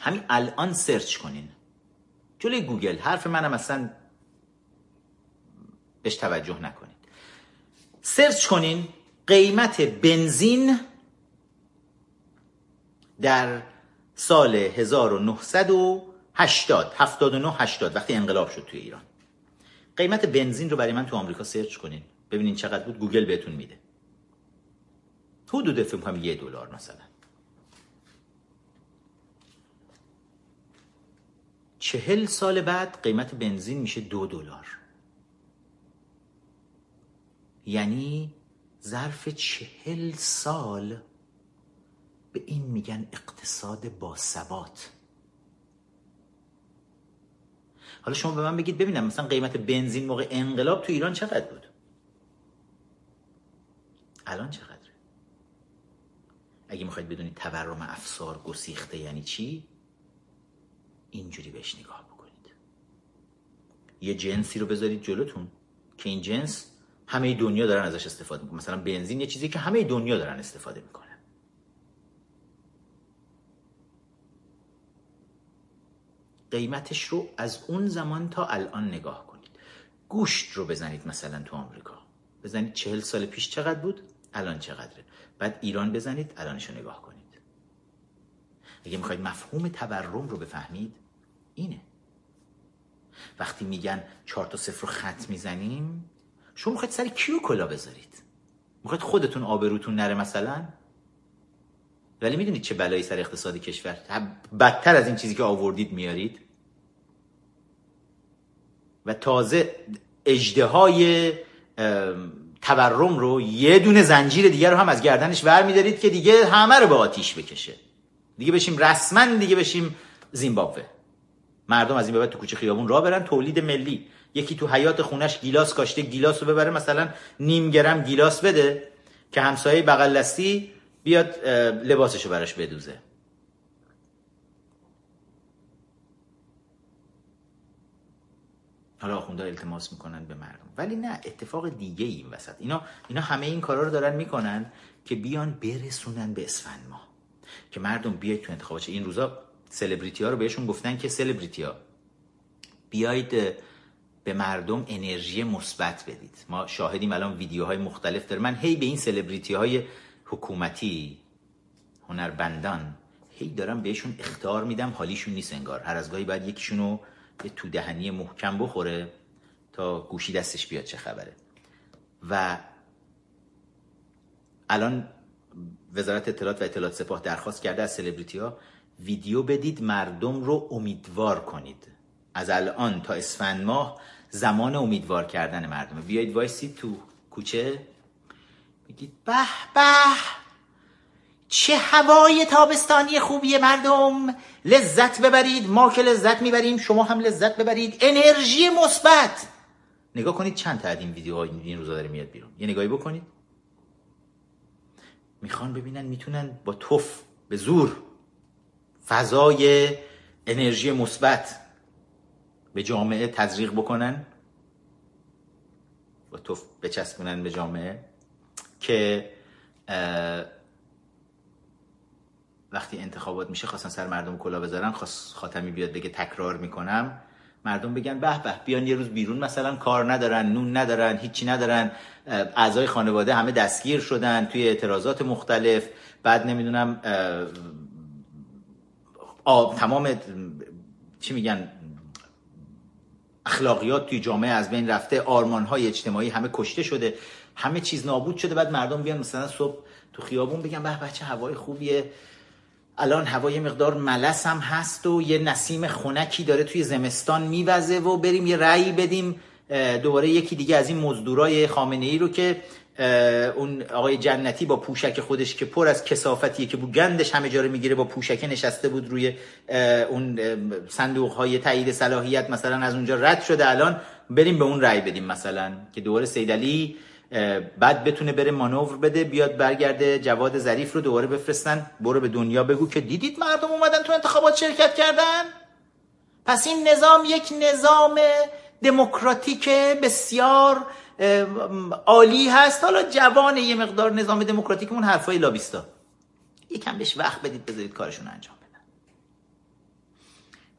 همین الان search کنین. جلوی گوگل حرف منم اصلا بهش توجه نکنید search کنین قیمت بنزین در سال 1980 79 80 وقتی انقلاب شد توی ایران. قیمت بنزین رو برای من تو آمریکا سرچ کنین. ببینین چقدر بود. گوگل بهتون میده. حدود فکر کنم یه دلار مثلا. چهل سال بعد قیمت بنزین میشه دو دلار. یعنی ظرف چهل سال به این میگن اقتصاد با ثبات حالا شما به من بگید ببینم مثلا قیمت بنزین موقع انقلاب تو ایران چقدر بود؟ الان چقدره؟ اگه می‌خواید بدونید تورم افسار گسیخته یعنی چی؟ اینجوری بهش نگاه بکنید. یه جنسی رو بذارید جلوتون که این جنس همه دنیا دارن ازش استفاده می‌کنن. مثلا بنزین یه چیزی که همه دنیا دارن استفاده می‌کنن. قیمتش رو از اون زمان تا الان نگاه کنید. گوشت رو بزنید مثلا تو آمریکا. بزنید چهل سال پیش چقدر بود؟ الان چقدره. بعد ایران بزنید الانش رو نگاه کنید. اگه می‌خواید مفهوم تورم رو بفهمید اینه. وقتی میگن چهار تا صفر رو خط می‌زنیم شما می‌خواید سر کیو کلا بذارید؟ می‌خواید خودتون آبروتون نره مثلا؟ ولی می‌دونید چه بلایی سر اقتصاد کشور؟ بدتر از این چیزی که آوردید میارید. و تازه اجده تورم رو یه دونه زنجیر دیگر رو هم از گردنش ور میدارید که دیگه همه رو به آتیش بکشه. دیگه بشیم رسما دیگه بشیم زیمبابوه. مردم از این بعد تو کوچه خیابون راه برن تولید ملی. یکی تو حیات خونش گیلاس کاشته گیلاس رو ببره مثلا نیم گرم گیلاس بده که همسایه بغل دستی بیاد لباسشو براش بدوزه. حالا آخونده التماس می‌کنن به مردم. ولی نه اتفاق دیگه این وسط. اینا اینا همه این کارا رو دارن می‌کنن که بیان برسونن به اسفند ما که مردم بیاید تو انتخابات این روزا سلبریتی ها رو بهشون گفتن که سلبریتی ها بیاید به مردم انرژی مثبت بدید. ما شاهدیم الان ویدیوهای مختلف داره. من هی به این سلبریتی های حکومتی هنربندان هی دارم بهشون اختار میدم. حالیشون نیست انگار. هر از گاهی بعد یکیشونو یه تو دهنی محکم بخوره تا گوشی دستش بیاد چه خبره. و الان وزارت اطلاعات و اطلاعات سپاه درخواست کرده از سلبریتی ها ویدیو بدید مردم رو امیدوار کنید. از الان تا اسفند ماه زمان امیدوار کردن مردمه. بیایید وایسید تو کوچه. بگید به به چه هوای تابستانی خوبی مردم. لذت ببرید ما که لذت می‌بریم شما هم لذت ببرید. انرژی مثبت. نگاه کنید چند تا این ویدیو این روزا داره میاد بیرون. یه نگاهی بکنید. می‌خوان ببینن می‌تونن با توف به زور فضای انرژی مثبت به جامعه تزریق بکنن با توف بچسبونن به جامعه که وقتی انتخابات میشه خواستن سر مردم کلا بذارن خاتمی بیاد بگه تکرار می‌کنم مردم بگن به به بیان یه روز بیرون مثلا کار ندارن نون ندارن هیچی ندارن اعضای خانواده همه دستگیر شدن توی اعتراضات مختلف بعد نمی‌دونم تمام چی میگن اخلاقیات توی جامعه از بین رفته آرمان های اجتماعی همه کشته شده همه چیز نابود شده بعد مردم بیان مثلا صبح تو خیابون بگن به بچه هوای خوبیه. الان هوای مقدار ملس هم هست و یه نسیم خونکی داره توی زمستان میوزه و بریم یه رأی بدیم دوباره یکی دیگه از این مزدورای خامنه ای رو که اون آقای جنتی با پوشک خودش که پر از کسافتیه که بو گندش همه جا می‌گیره با پوشک نشسته بود روی اون صندوق های تایید صلاحیت مثلا از اونجا رد شده. الان بریم به اون رأی بدیم مثلا که دوباره سیدلی بعد بتونه بره مانور بده بیاد برگرده جواد ظریف رو دوباره بفرستن. برو به دنیا بگو که دیدید مردم اومدن تو انتخابات شرکت کردن؟ پس این نظام یک نظام دموکراتیک بسیار عالی هست. حالا جوان یه مقدار نظام دموکراتیکمون حرفای لابیستا. یکم بهش وقت بدید بذارید کارشون انجام بدن.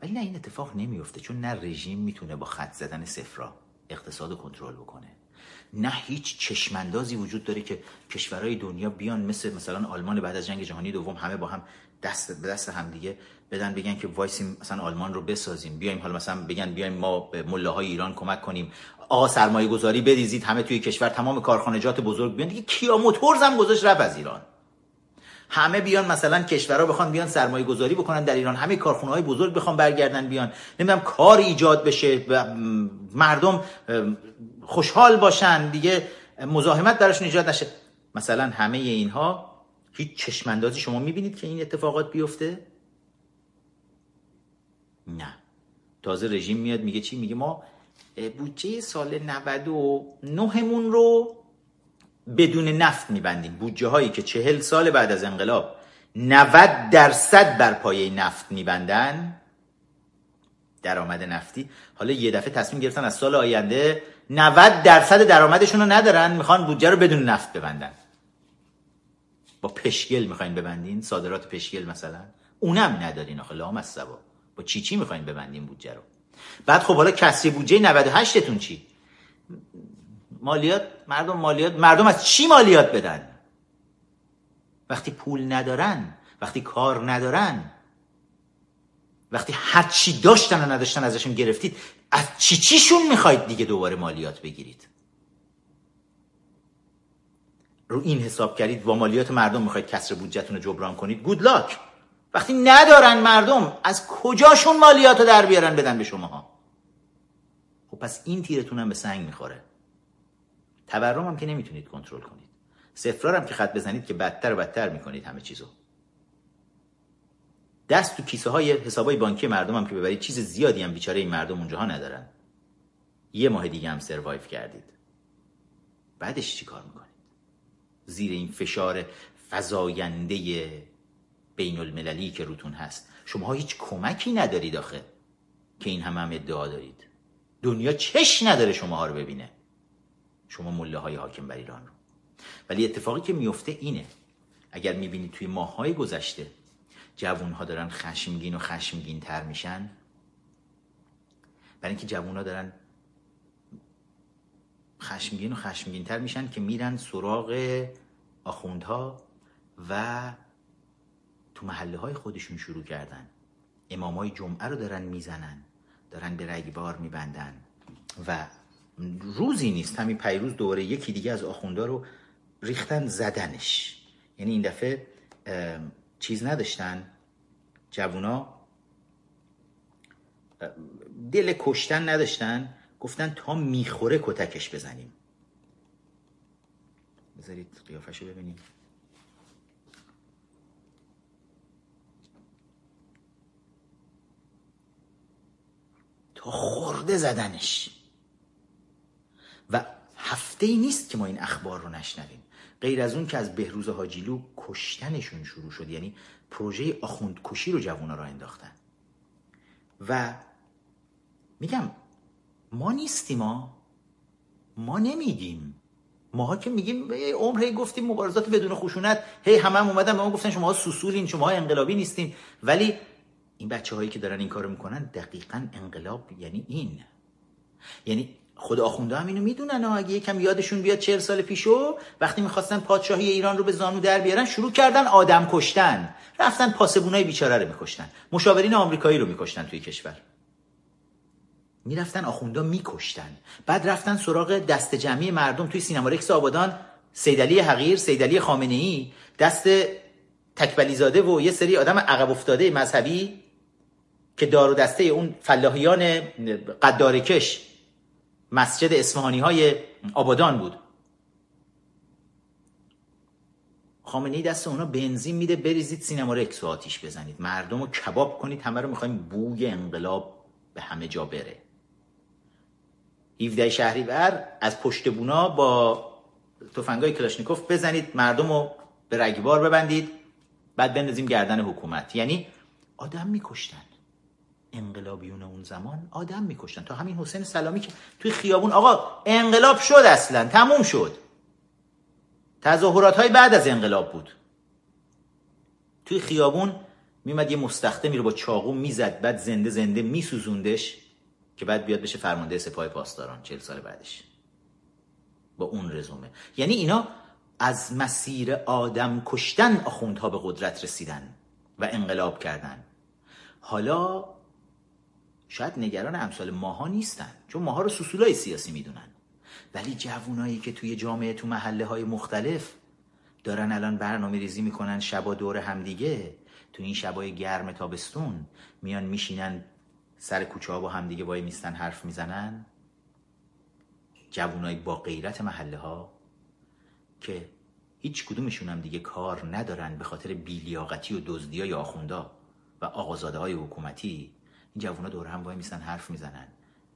ولی نه این اتفاق نمیفته چون نه رژیم می‌تونه با خط زدن صفرا اقتصاد کنترل بکنه. نه هیچ چشماندازی وجود داره که کشورهای دنیا بیان مثل مثلا آلمان بعد از جنگ جهانی دوم همه با هم دست به دست هم دیگه بدن بگن که وایسیم مثلا آلمان رو بسازیم بیایم حالا مثلا بگن بیایم ما به ملاهای ایران کمک کنیم. آقا سرمایه گذاری بریزید همه توی کشور تمام کارخانجات بزرگ بیان. دیگه کیا؟ موتورز هم گذاشت رفت از ایران. همه بیان مثلا کشورها بخوان بیان سرمایه گذاری بکنن در ایران. همه کارخونه های بزرگ بخوان برگردن بیان. نمی‌دونم کار ایجاد بشه و مردم خوشحال باشن. دیگه مزاحمت براشون ایجاد نشه. مثلا همه اینها هیچ چشماندازی شما می‌بینید که این اتفاقات بیفته؟ نه. تازه رژیم میاد میگه چی؟ میگه ما بودجه سال 99 مون رو بدون نفت میبندیم. بودجه هایی که چهل سال بعد از انقلاب 90 درصد بر پایه نفت میبندن درآمد نفتی. حالا یه دفعه تصمیم گرفتن از سال آینده 90 درصد درآمدشون رو ندارن می‌خوان بودجه رو بدون نفت ببندن. با پشگل می‌خواین ببندین؟ صادرات پشگل مثلا؟ اونم ندارین آخه لام از سبا با چی چی می‌خواین ببندین بودجه رو؟ بعد خب حالا کسری بودجه 98 تون چی؟ مالیات مردم مالیات مردم از چی مالیات بدن؟ وقتی پول ندارن وقتی کار ندارن وقتی هر چی داشتن و نداشتن ازشون گرفتید از چی چیشون می‌خواید دیگه دوباره مالیات بگیرید؟ رو این حساب کردید با مالیات مردم می‌خواید کسر بودجهتون رو جبران کنید؟ گود لاک وقتی ندارن مردم از کجاشون مالیات رو در بیارن بدن به شماها؟ خب پس این تیرتون هم به سنگ می‌خوره. تورم هم که نمی‌تونید کنترل کنید. سفرار هم که خط بزنید که بدتر و بدتر می‌کنید همه چیزو. دست تو کیسه های حساب های بانکی مردم هم که ببرید چیز زیادی هم بیچاره این مردم اونجاها ندارن. یه ماه دیگه هم سروایف کردید. بعدش چی کار می‌کنید؟ زیر این فشار فضاینده بین المللی که روتون هست. شما هیچ کمکی ندارید آخه که این همه هم ادعا دارید. دنیا چش نداره شما رو ببینه. شما مله های حاکم بر ایران رو. ولی اتفاقی که میفته اینه. اگر می‌بینید توی ماه های گذشته جوون ها دارن خشمگین و خشمگین تر میشن برای اینکه جوون ها دارن خشمگین و خشمگین تر میشن که میرن سراغ آخوندها و تو محله های خودشون شروع کردن. امام های جمعه رو دارن می‌زنن دارن به رگبار میبندن و روزی نیست. همین پیروز دوباره یکی دیگه از آخوندا رو ریختن زدنش. یعنی این دفعه چیز نداشتن. جوونا دل کشتن نداشتن. گفتن تا می‌خوره کتکش بزنیم. بذارید قیافش رو ببینیم. خورده زدنش. و هفته ای نیست که ما این اخبار رو نشنویم. غیر از اون که از بهروز حاجیلو کشتنشون شروع شد یعنی پروژه آخوند کشی رو جوونا را انداختن. و میگم ما نیستیم ما ما نمیگیم. ماها که میگیم عمر هی گفتیم مبارزات بدون خشونت هی همه هم اومدن به ما گفتن شما سوسولین شما انقلابی نیستین ولی این بچه هایی که دارن این کارو می‌کنن دقیقا انقلاب یعنی این. یعنی خود آخونده هم اینو می‌دونن اگه یکم یادشون بیاد چهل سال پیشو وقتی می‌خواستن پادشاهی ایران رو به زانو در بیارن شروع کردن آدم کشتن. رفتن پاسبونای بیچاره رو میکشتن. مشاورین آمریکایی رو میکشتن توی کشور. می‌رفتن آخونده میکشتن. بعد رفتن سراغ دست جمعی مردم توی سینما رکس آبادان. سیدلی حقیر سیدلی خامنه ای دست تکبلی زاده و یه سری آدم عقب افتاده مذهبی. که دار و دسته اون فلاحیان قدارکش مسجد اصفهانی های آبادان بود. خامنه دست اونا بنزین میده بریزید سینما رکس و آتیش بزنید. مردم رو کباب کنید همه رو می‌خوایم بوی انقلاب به همه جا بره. 17 شهریور از پشت بونا با تفنگای کلاشنیکوف بزنید مردم رو به رگبار ببندید بعد بندازیم گردن حکومت. یعنی آدم میکشتن. انقلابیون اون زمان آدم میکشتن. تا همین حسین سلامی که توی خیابون آقا انقلاب شد اصلا تموم شد. تظاهرات های بعد از انقلاب بود. توی خیابون میمد یه مستخدمی رو با چاقو می‌زد بعد زنده زنده میسوزوندش که بعد بیاد بشه فرمانده سپاه پاسداران چل سال بعدش. با اون رزومه. یعنی اینا از مسیر آدم کشتن آخوندها به قدرت رسیدن و انقلاب کردن. حالا شاید نگران امثال ماها نیستن چون ماها رو سسولای سیاسی می‌دونن. ولی جوونایی که توی جامعه تو محله های مختلف دارن الان برنامه ریزی می‌کنن شبا دور همدیگه تو این شبای گرم تابستون میان میشینن سر کوچه ها با همدیگه وای میستن حرف می‌زنن. جوانای با غیرت محله ها که هیچ کدومشون هم دیگه کار ندارن به خاطر بیلیاقتی و دزدی های آخوندا و آقازاده های حکومتی این جوونا دور هم وای میسن حرف می‌زنن.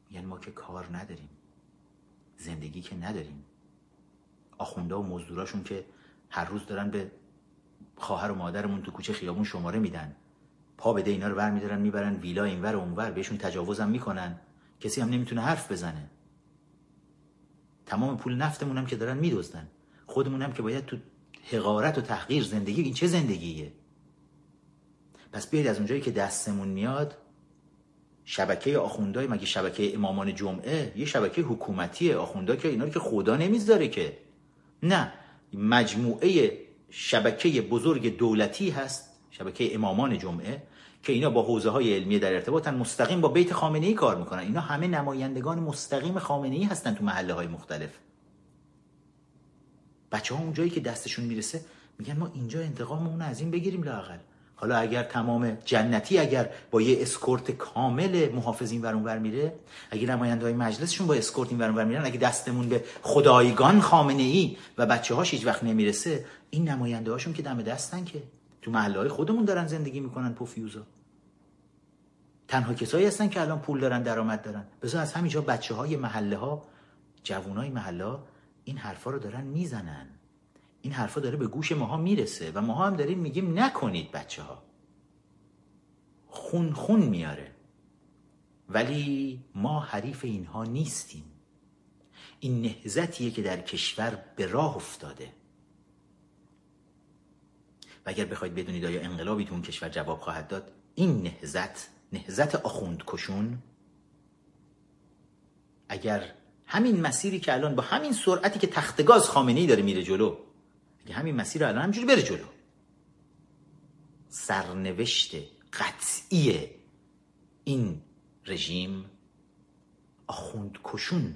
میگن ما که کار نداریم. زندگی که نداریم. آخوندا و مزدوراشون که هر روز دارن به خواهر و مادرمون تو کوچه خیابون شماره میدن. پا بده اینا رو برمیدارن می‌برن ویلا اینور و اونور بهشون تجاوزم می‌کنن. کسی هم نمی‌تونه حرف بزنه. تمام پول نفتمون هم که دارن میدزدن. خودمون هم که باید تو حقارت و تحقیر زندگی این چه زندگیه؟ پس بیاید از اونجایی که دستمون میاد شبکه آخوندهای مگه شبکه امامان جمعه یه شبکه حکومتی آخوندا که اینا که خدا نمی‌ذاره که. نه مجموعه شبکه بزرگ دولتی هست شبکه امامان جمعه که اینا با حوزه های علمی در ارتباطن مستقیم با بیت خامنه ای کار می‌کنن. اینا همه نمایندگان مستقیم خامنه ای هستن تو محله های مختلف. بچه ها اونجایی که دستشون می‌رسه میگن ما اینجا انتقاممون از این بگیریم لاقل حالا اگر تمام جنتی اگر با یه اسکورت کامل محافظ این ور میره اگر نماینده های مجلسشون با اسکورت این ور میرن اگه دستمون به خدایگان خامنه ای و بچه هاش هیچ وقت نمی‌رسه این نماینده هاشون که دم دستن که تو محله های خودمون دارن زندگی می‌کنن پوفیوزا. تنها کسایی هستن که الان پول دارن درآمد دارن. بذار از همینجا بچه های محله ها جوانای محله ها این حرفا رو دارن می‌زنن. این حرفا داره به گوش ماها می‌رسه و ماها هم داریم میگیم نکنید بچه ها خون خون میاره. ولی ما حریف اینها نیستیم. این نهزتیه که در کشور به راه افتاده. و اگر بخواید بدونید آیا انقلابی تو اون کشور جواب خواهد داد این نهزت نهزت آخوند کشون اگر همین مسیری که الان با همین سرعتی که تختگاز خامنه ای داره میره جلو همین مسیر الان همجوری بره جلو. سرنوشت قطعی این رژیم آخوند کشون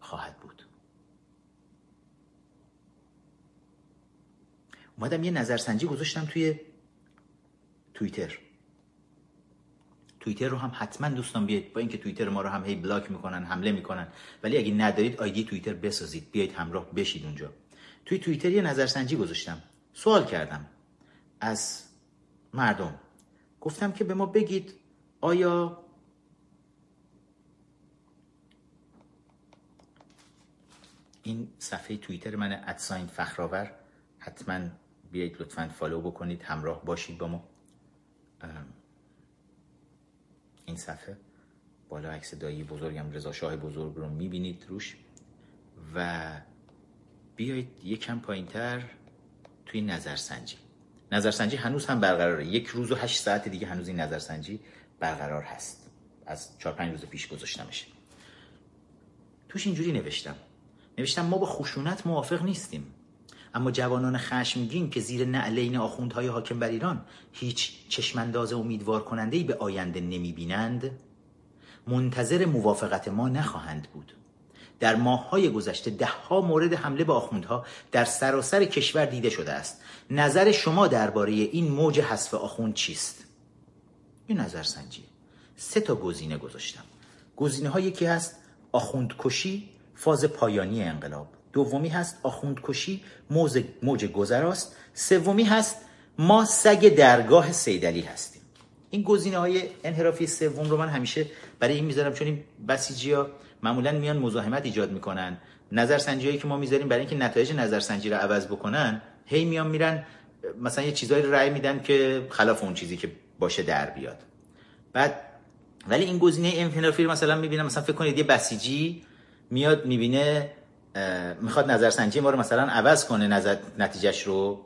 خواهد بود. اومدم یه نظرسنجی گذاشتم توی توییتر. توییتر رو هم حتما دوستان بیاید. با اینکه توییتر ما رو هم هی بلاک می‌کنن حمله می‌کنن. ولی اگه ندارید آیدی توییتر بسازید. بیاید همراه بشید اونجا. توی توییتر یه نظرسنجی گذاشتم. سوال کردم. از مردم. گفتم که به ما بگید آیا این صفحه توییتر من ادساین فخرآور حتما بیایید لطفا فالو بکنید همراه باشید با ما. این صفحه. بالا عکس دایی بزرگم رضا شاه بزرگ رو می‌بینید روش. و بیایید یکم پایین تر توی نظرسنجی. نظرسنجی هنوز هم برقراره. یک روز و هشت ساعت دیگه هنوز این نظرسنجی برقرار هست. از چهار پنج روز پیش گذاشتمش. توش اینجوری نوشتم. نوشتم ما با خشونت موافق نیستیم. اما جوانان خشمگین که زیر نعلین آخوندهای حاکم بر ایران هیچ چشمانداز امیدوار کننده ای به آینده نمی بینند منتظر موافقت ما نخواهند بود. در ماههای گذشته دهها مورد حمله به آخوندها در سراسر کشور دیده شده است. نظر شما درباره این موج حذف آخوند چیست؟ این نظر سنجی. سه تا گزینه گذاشتم. گزینه ها یکی هست آخوند کشی فاز پایانی انقلاب. دومی هست آخوند کشی موج, موج گذراست. سومی هست ما سگ درگاه سیدلی هستیم. این گزینه های انحرافی سوم رو من همیشه برای این می‌ذارم چون این بسیجی معمولا میان مزاحمت ایجاد می‌کنن. نظرسنجی که ما می‌ذاریم برای اینکه نتایج نظرسنجی رو عوض بکنن هی میان میرن مثلا یه چیزایی رو رأی میدن که خلاف اون چیزی که باشه در بیاد. بعد ولی این گزینه انحرافی مثلا می‌بینم مثلا فکر کنید یه بسیجی میاد می‌بینه می‌خواد نظرسنجی ما رو مثلا عوض کنه نظر نتیجهش رو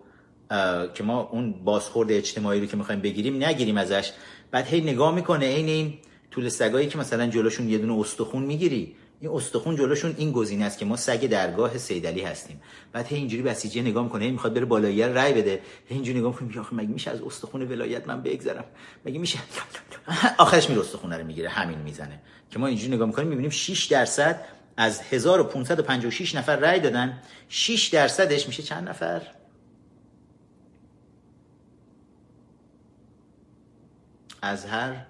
که ما اون بازخورد اجتماعی رو که می‌خوایم بگیریم نگیریم ازش. بعد هی نگاه می‌کنه عین این طول سگایی که مثلا جلوشون یه دونه استخون می‌گیری این استخون جلوشون این گزینه است که ما سگ درگاه سیدلی هستیم. بعد هی اینجوری بسیجی نگاه می‌کنه هی می‌خواد بره بالایی رای بده. هی اینجوری نگاه می‌کنه آخه مگه میشه از استخون ولایت من بگذرم؟ مگه میشه؟ آخرش میره استخونه رو می‌گیره همین می‌زنه. که ما اینجوری نگاه می‌کنیم می‌بینیم 6 درصد از 1556 نفر رأی دادن. 6 درصدش میشه چند نفر؟ از هر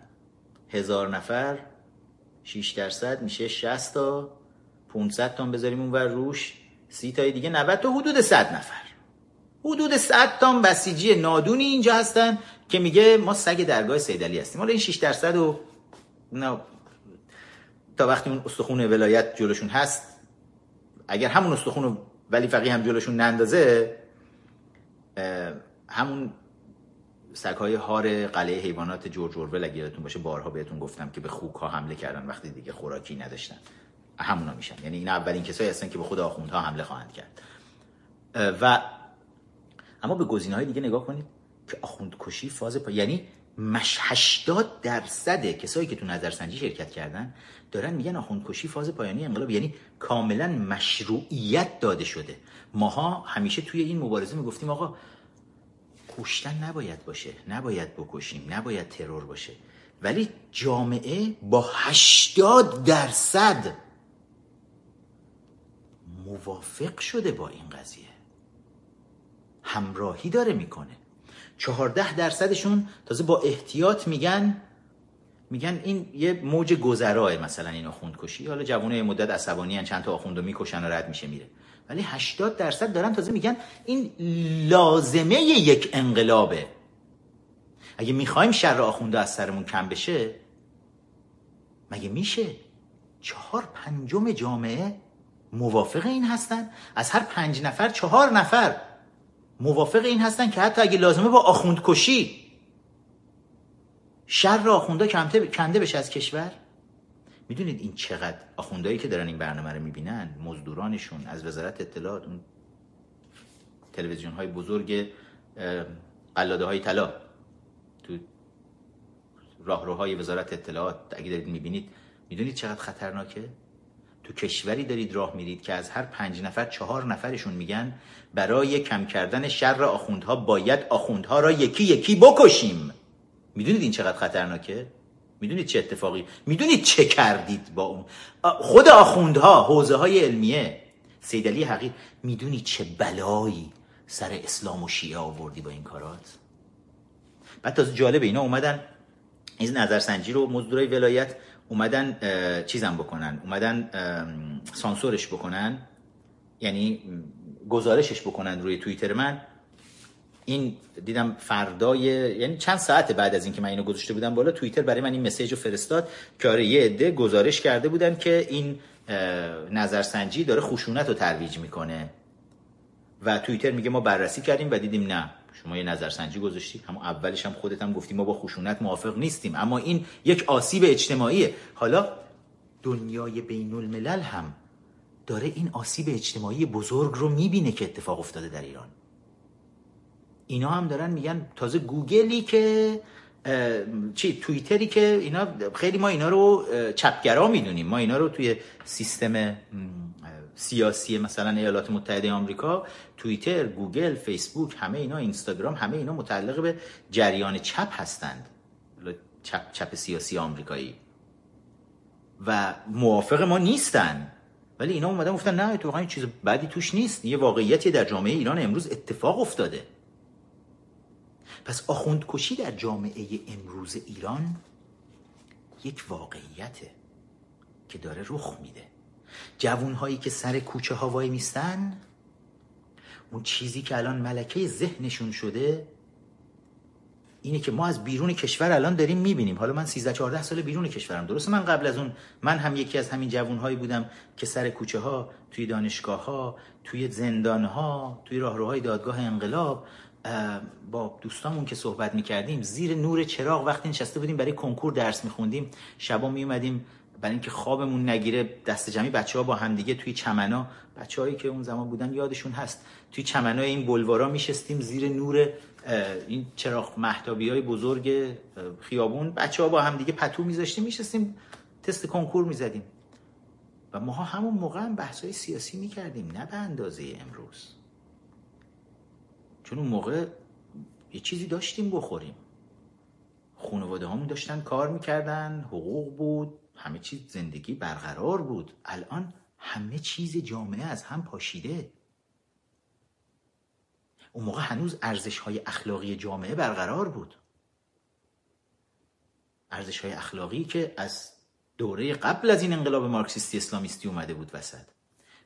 هزار نفر 6 درصد میشه 60 تا 500 تا بذاریم اون ور روش. 30 تای دیگه 90 تا حدود 100 نفر. حدود 100 تا بسیجی نادونی اینجا هستن که میگه ما سگ درگاه سیدلی هستیم. حالا این 6 درصد و نه تا وقتی اون استخون ولایت جلوشون هست اگر همون استخون ولی فقیه هم جلوشون نندازه همون سگهای هار قلعه حیوانات جورج اورول اگه یادتون باشه بارها بهتون گفتم که به خوک ها حمله کردن وقتی دیگه خوراکی نداشتن. همونا میشن. یعنی این اولین کسایی هستن که به خود آخوندها حمله خواهند کرد. و اما به گزینه های دیگه نگاه کنید که آخوند کشی فاز پا یعنی مش 80 درصد کسایی که تو نظرسنجی شرکت کردن دارن میگن آخوند کشی فاز پایانی انقلاب. یعنی کاملا مشروعیت داده شده. ماها همیشه توی این مبارزه می‌گفتیم آقا کشتن نباید باشه نباید بکشیم نباید ترور باشه. ولی جامعه با 80 درصد موافق شده با این قضیه. همراهی داره می‌کنه. چهارده درصدشون تازه با احتیاط میگن میگن این یه موج گذراه مثلا این آخوند کشی حالا جوانه مدت عصبانی هن چند تا آخوندو می‌کشن و رد میشه میره. ولی 80 درصد دارن تازه میگن این لازمه یک انقلابه. اگه می‌خوایم شر آخونده از سرمون کم بشه مگه میشه؟ چهار پنجم جامعه موافق این هستن؟ از هر پنج نفر چهار نفر موافق این هستن که حتی اگه لازمه با آخوند کشی شر آخونده کنده بشه از کشور؟ می‌دونید این چقدر؟ آخوندهایی که دارن این برنامه رو می‌بینن مزدورانشون از وزارت اطلاعات اون تلویزیون های بزرگ قلاده های طلا. تو راهروهای وزارت اطلاعات اگه دارید می‌بینید می‌دونید چقدر خطرناکه؟ تو کشوری دارید راه میرید که از هر پنج نفر چهار نفرشون میگن برای کم کردن شر آخوندها باید آخوندها را یکی یکی بکشیم. می‌دونید این چقدر خطرناکه؟ می‌دونید چه اتفاقی؟ می‌دونید چه کردید با اون؟ خود آخوندها حوزه های علمیه سیدلی حقیق می‌دونید چه بلایی سر اسلام و شیعه آوردی با این کارات؟ بعد تازه جالب اینا اومدن این نظرسنجی رو مزدورای ولایت اومدن چیزم بکنن اومدن سانسورش بکنن یعنی گزارشش بکنن روی توییتر من. این دیدم فردای یعنی چند ساعت بعد از اینکه من اینو گذاشته بودم بالا توییتر برای من این مسیج رو فرستاد که آره یه عده گزارش کرده بودن که این نظرسنجی داره خشونت رو ترویج می‌کنه. و توییتر میگه ما بررسی کردیم و دیدیم نه شما یه نظرسنجی گذاشتی همون اولش هم خودت هم گفتی ما با خشونت موافق نیستیم. اما این یک آسیب اجتماعیه. حالا دنیای بین الملل هم داره این آسیب اجتماعی بزرگ رو می‌بینه که اتفاق افتاده در ایران. اینا هم دارن میگن تازه گوگلی که چی توییتری که اینا خیلی ما اینا رو چپگرا می‌دونیم. ما اینا رو توی سیستم سیاسی مثلا ایالات متحده آمریکا توییتر گوگل فیسبوک همه اینا اینستاگرام همه اینا متعلق به جریان چپ هستند. چپ, چپ سیاسی آمریکایی. و موافق ما نیستن. ولی اینا اومدن گفتن نه تو واقعا چیز بدی توش نیست. یه واقعیتی در جامعه ایران امروز اتفاق افتاده. پس آخوندکشی در جامعه امروز ایران یک واقعیته که داره رخ میده. جوون که سر کوچه ها وای میستن اون چیزی که الان ملکه ذهنشون شده اینه که ما از بیرون کشور الان داریم می‌بینیم. حالا من 13 14 سال بیرون کشورم. درسته من قبل از اون من هم یکی از همین جوانهایی بودم که سر کوچه ها توی دانشگاه ها توی زندان ها توی راهروهای دادگاه انقلاب با دوستامون که صحبت می‌کردیم زیر نور چراغ وقتی نشسته بودیم برای کنکور درس میخوندیم. شبا میومدیم برای اینکه خوابمون نگیره دست جمعی بچه ها با همدیگه توی چمنا بچههایی که اون زمان بودن یادشون هست. توی چمنای این بلوارا میشستیم زیر نور این چراغ محتابی های بزرگ خیابون. بچه ها با همدیگه پتو میذاشتیم میشستیم تست کنکور می‌زدیم. و ماها همون موقع هم بحث های سیاسی می‌کردیم نه به اندازه امروز. چون اون موقع یه چیزی داشتیم بخوریم. خانواده همون داشتن کار می‌کردن حقوق بود همه چیز زندگی برقرار بود. الان همه چیز جامعه از هم پاشیده. اون موقع هنوز ارزش های اخلاقی جامعه برقرار بود. ارزش های اخلاقی که از دوره قبل از این انقلاب مارکسیستی اسلامیستی اومده بود وسط.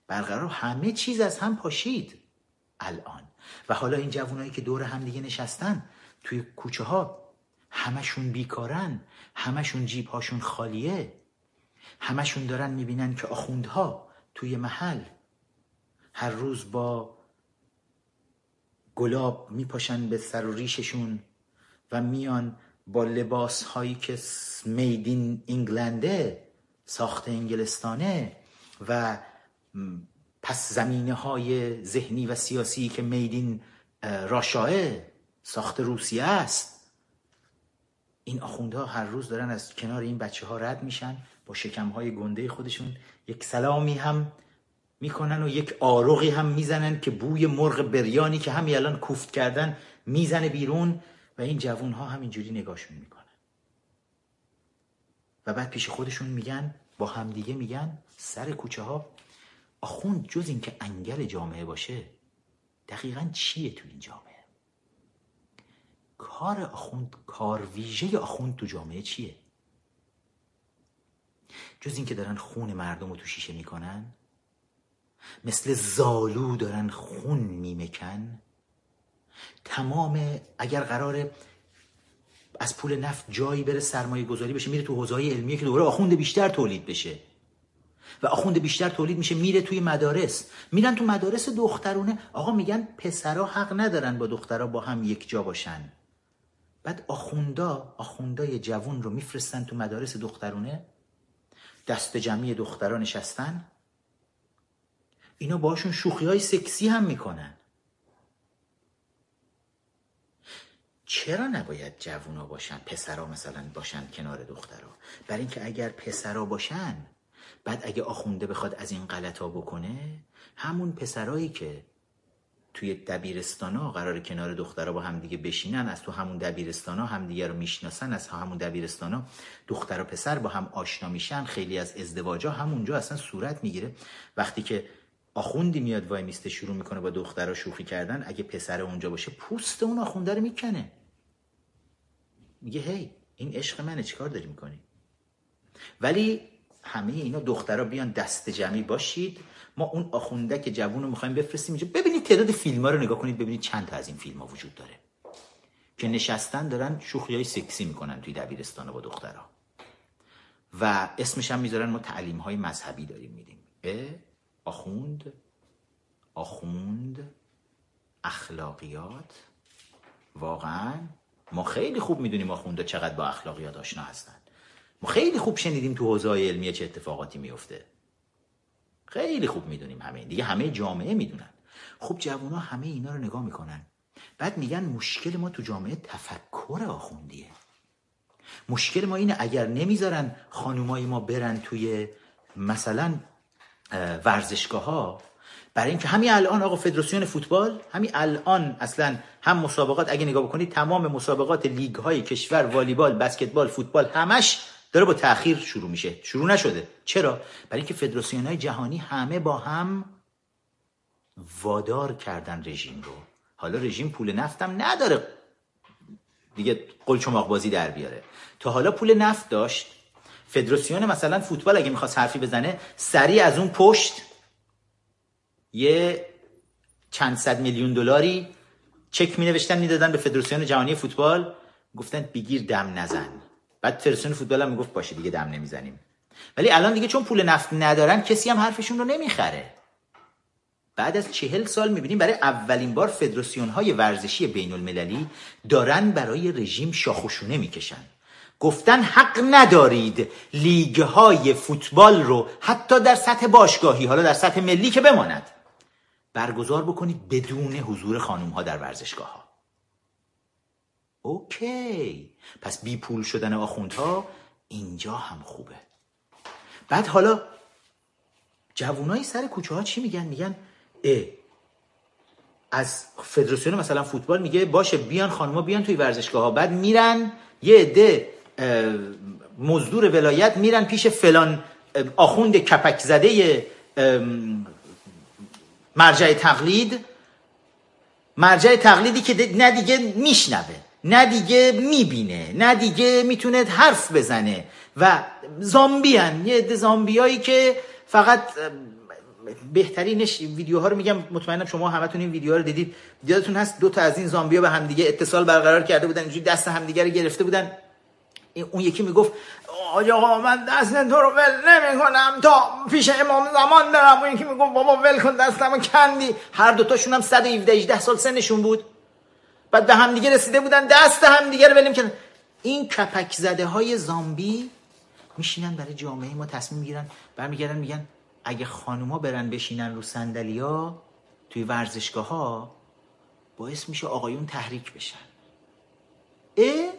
برقرار همه چیز از هم پاشید. الان. و حالا این جوانایی که دور هم دیگه نشستن توی کوچه ها همشون بیکارن همشون جیب هاشون خالیه. همشون دارن می‌بینن که آخوندها توی محل هر روز با گلاب میپاشن به سر و ریششون و میان با لباس هایی که میدین انگلنده ساخت انگلستانه و پس زمینه های ذهنی و سیاسی که میدین راشاه ساخت روسیه است. این آخوندها هر روز دارن از کنار این بچه ها رد میشن با شکم های گنده خودشون یک سلامی هم می‌کنن و یک آروغی هم می‌زنن که بوی مرغ بریانی که همین الان کوفت کردن می‌زنه بیرون و این جوون ها همینجوری نگاهشون می‌کنن. و بعد پیش خودشون میگن با همدیگه میگن سر کوچه ها آخوند جز اینکه انگل جامعه باشه دقیقا چیه تو این جامعه؟ کار آخوند کار ویژه آخوند تو جامعه چیه؟ جز اینکه دارن خون مردم رو تو شیشه می‌کنن مثل زالو دارن خون میمکن تمام اگر قراره از پول نفت جایی بره سرمایه گذاری بشه میره تو حوزه علمیه که دوره آخوند بیشتر تولید بشه. و آخوند بیشتر تولید میشه میره توی مدارس. میرن تو مدارس دخترونه. آقا میگن پسرا حق ندارن با دخترها با هم یک جا باشن. بعد آخوندا آخوندای جوون رو میفرستن تو مدارس دخترونه. دست جمعی دختران نشستن. اینا باشون شوخی های سکسی هم می‌کنن. چرا نباید جوونا باشن پسرا مثلا باشن کنار دخترا؟ برای اینکه اگر پسرا باشن بعد اگه آخونده بخواد از این غلطا بکنه همون پسرایی که توی دبیرستان ها قرار کنار دخترها با همدیگه بشینن از تو همون دبیرستان ها همدیگه رو می‌شناسن از همون دبیرستان ها دختر و پسر با هم آشنا میشن خیلی از ازدواج ها همونجا اصلا صورت می‌گیره. وقتی که آخوندی میاد وای میسته شروع می‌کنه با دخترها شوخی کردن اگه پسر اونجا باشه پوست اون آخونده رو می‌کنه. میگه هی این عشق منه چیکار داری می‌کنی؟ ولی همه اینا دخترها بیان دست جمعی باشید. ما اون آخونده که جوون رو می‌خوایم بفرستیم اینجا. ببینید تعداد فیلم ها رو نگاه کنید ببینید چند تا از این فیلم ها وجود داره. که نشستن دارن شوخی های سکسی می‌کنن توی دبیرستان با دخترها و اسمش هم می‌ذارن ما تعلیم های مذهبی داریم میدیم. آخوند آخوند اخلاقیات. واقعا ما خیلی خوب می‌دونیم آخونده چقدر با اخلاقیات آشنا هستن. خیلی خوب شنیدیم تو حوزه علمیه چه اتفاقاتی میفته خیلی خوب می‌دونیم همه. این دیگه همه جامعه می‌دونن. خب جوونا همه اینا رو نگاه می‌کنن. بعد میگن مشکل ما تو جامعه تفکر آخوندیه. مشکل ما اینه اگر نمی‌ذارن خانومای ما برن توی مثلا ورزشگاه ها برای اینکه همین الان آقا فدراسیون فوتبال همین الان اصلا هم مسابقات اگه نگاه بکنید تمام مسابقات لیگ های کشور والیبال بسکتبال فوتبال همش داره با تاخیر شروع میشه. شروع نشده. چرا؟ برای اینکه فدراسیون های جهانی همه با هم وادار کردن رژیم رو. حالا رژیم پول نفتم نداره. دیگه قلچماق بازی در بیاره. تا حالا پول نفت داشت. فدراسیون مثلا فوتبال اگه می‌خواست حرفی بزنه سریع از اون پشت یه چند صد میلیون دلاری چک می نوشتن می‌دادن به فدراسیون جهانی فوتبال. گفتن بگیر دم نزن. بعد فدراسیون فوتبال هم می‌گفت باشه دیگه دم نمی‌زنیم. ولی الان دیگه چون پول نفت ندارن کسی هم حرفشون رو نمی‌خره. بعد از چهل سال می‌بینیم برای اولین بار فدراسیون های ورزشی بین المللی دارن برای رژیم شاخوشونه می‌کشن. گفتن حق ندارید لیگ های فوتبال رو حتی در سطح باشگاهی حالا در سطح ملی که بماند برگزار بکنید بدون حضور خانوم ها در ورزشگاه ها اوکی. پس بی پول شدن آخوندها اینجا هم خوبه. بعد حالا جوونای سر کوچه ها چی میگن؟ میگن اه از فدراسیون مثلا فوتبال میگه باشه بیان خانوما بیان توی ورزشگاه ها بعد میرن یه عده مزدور ولایت میرن پیش فلان آخوند کپک زده مرجع تقلید. مرجع تقلیدی که نه دیگه میشنوه. نه دیگه می‌بینه نه دیگه می‌تونه حرف بزنه. و زامبی هن. یه عده زامبیایی که فقط بهترینش ویدیوها رو میگم. مطمئنم شما همتون این ویدیوها رو دیدید. یادتون هست دو تا از این زامبیا به همدیگه اتصال برقرار کرده بودن. اینجوری دست همدیگه رو گرفته بودن. اون یکی می‌گفت آقا من دست تو رو ول نمی کنم تا پیش امام زمان دارم اون یکی می‌گفت بابا ول کن دستمو کندی. هر دوتاشون هم 117 18 سال سنشون بود. بعد به همدیگه رسیده بودن دست همدیگه رو ولیم کردن این کپک زده های زامبی میشینن برای جامعه ما تصمیم می‌گیرن برمیگردن میگن اگه خانوما برن بشینن رو صندلیا توی ورزشگاه ها باعث میشه آقایون تحریک بشن. اه؟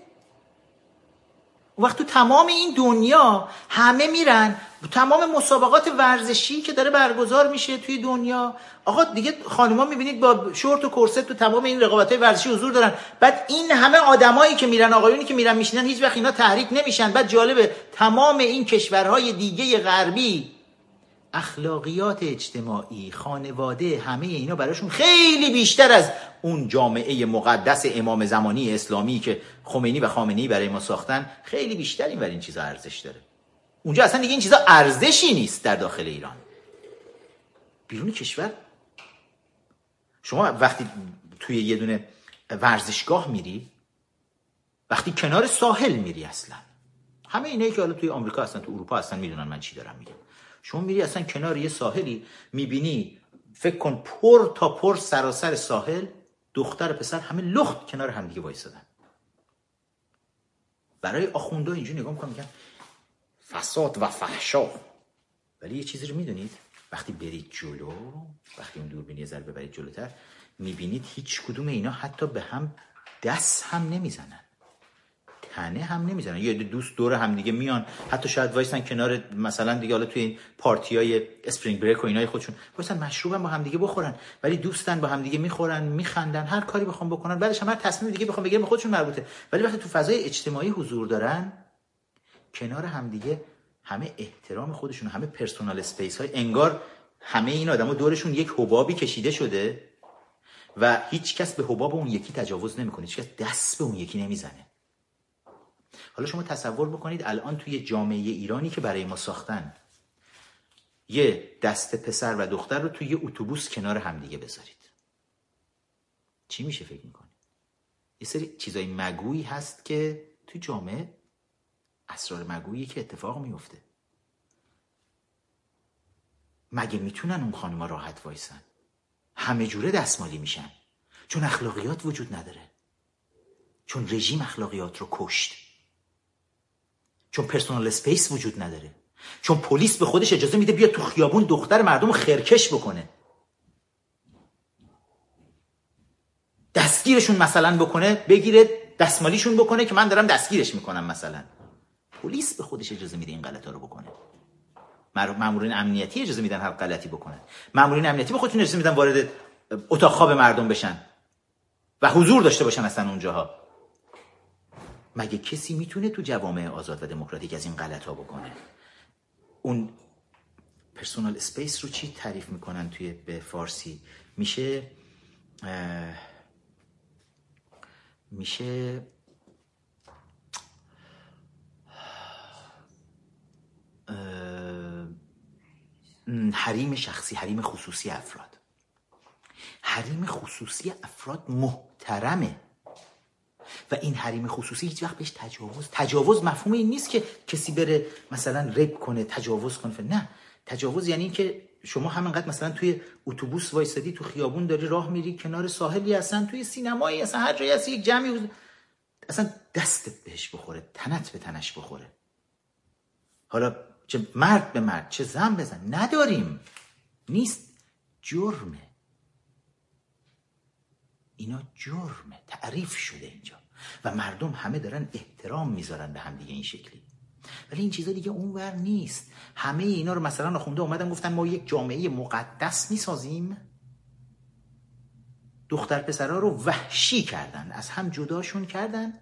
وقت تو تمام این دنیا همه میرن. تمام مسابقات ورزشی که داره برگزار میشه توی دنیا. آقا دیگه خانوما می‌بینید با شورت و کرست تو تمام این رقابت های ورزشی حضور دارن. بعد این همه آدمایی که میرن آقایونی که میرن میشینن هیچ وقت اینا تحریک نمیشن. بعد جالبه تمام این کشورهای دیگه غربی اخلاقیات اجتماعی خانواده همه اینا براشون خیلی بیشتر از اون جامعه مقدس امام زمانی اسلامی که خمینی و خامنه‌ای برای ما ساختن خیلی بیشتر این این چیزا ارزش داره. اونجا اصلا دیگه این چیزا ارزشی نیست در داخل ایران. بیرون کشور؟ شما وقتی توی یه دونه ورزشگاه میری وقتی کنار ساحل میری اصلا همه اینایی که حالا توی آمریکا هستن تو اروپا هستن می‌دونن من چی دارم میگم. شما میری اصلا کنار یه ساحلی می‌بینی فکر کن پر تا پر سراسر ساحل دختر پسر همه لخت کنار همدیگه وایسادن برای آخونده اینجوری نگاه می‌کنم میگن فساد و فحشا. ولی یه چیزی رو می‌دونید وقتی برید جلو وقتی اون دوربینی یه ذره ببرید جلوتر می‌بینید هیچ کدوم اینا حتی به هم دست هم نمی‌زنن. تنه هم نمی‌زنن. یه دوست دور هم دیگه میان. حتی شاید وایسن کنار مثلا دیگه حالا توی این پارتی های spring break و اینای خودشون. وایسن مشروب با هم دیگه بخورن. ولی دوستن با هم دیگه می‌خورن میخندن هر کاری بخوام بکنن. بعدش هم هر تصمیم دیگه بخوام بگیرن به خودشون مربوطه. ولی وقتی تو فضای اجتماعی حضور دارن کنار هم دیگه همه احترام خودشون همه personal space های انگار همه این آدما دورشون یک حبابی کشیده شده و هیچ کس به حباب اون یکی تجاوز نمی‌کنه. هیچ کس دست به اون یکی نمی‌زنه. حالا شما تصور بکنید الان توی جامعه ایرانی که برای ما ساختن یه دست پسر و دختر رو توی اتوبوس کنار همدیگه بذارید. چی میشه فکر می‌کنید یه سری چیزای مگویی هست که توی جامعه اسرار مگویی که اتفاق میفته مگه می‌تونن اون خانوما راحت وایسن؟ همه جوره دستمالی میشن. چون اخلاقیات وجود نداره. چون رژیم اخلاقیات رو کشت. چون personal space وجود نداره. چون پلیس به خودش اجازه میده بیاد تو خیابون دختر مردم خرکش بکنه. دستگیرشون مثلا بکنه بگیره دستمالیشون بکنه که من دارم دستگیرش می‌کنم مثلا. پلیس به خودش اجازه میده این غلطا رو بکنه. مامورین امنیتی اجازه میدن هر غلطی بکنه مامورین امنیتی به خودشون اجازه میدن وارد اتاق خواب مردم بشن. و حضور داشته باشن اصلا اونجاها. مگه کسی می‌تونه تو جوامع آزاد و دموکراتیک از این غلط ها بکنه؟ اون personal space رو چی تعریف می‌کنن توی به فارسی؟ میشه میشه حریم شخصی حریم خصوصی افراد. حریم خصوصی افراد محترمه. و این حریم خصوصی هیچ وقت بهش تجاوز تجاوز مفهوم این نیست که کسی بره مثلا رپ کنه تجاوز کنه. نه. تجاوز یعنی که شما همینقدر مثلا توی اتوبوس وایسادی تو خیابون داری راه میری کنار ساحلی اصلا توی سینمایی اصلا هر جایی هست یک جمعی اصلا دستت بهش بخوره تنت به تنش بخوره. حالا چه مرد به مرد چه زن بزن نداریم. نیست. جرمه. اینا جرمه تعریف شده اینجا. و مردم همه دارن احترام می‌ذارن به هم دیگه این شکلی. ولی این چیزا دیگه اونور نیست. همه اینا رو مثلا آخونده اومدن گفتن ما یک جامعه مقدس می‌سازیم. دختر پسرها رو وحشی کردن. از هم جداشون کردن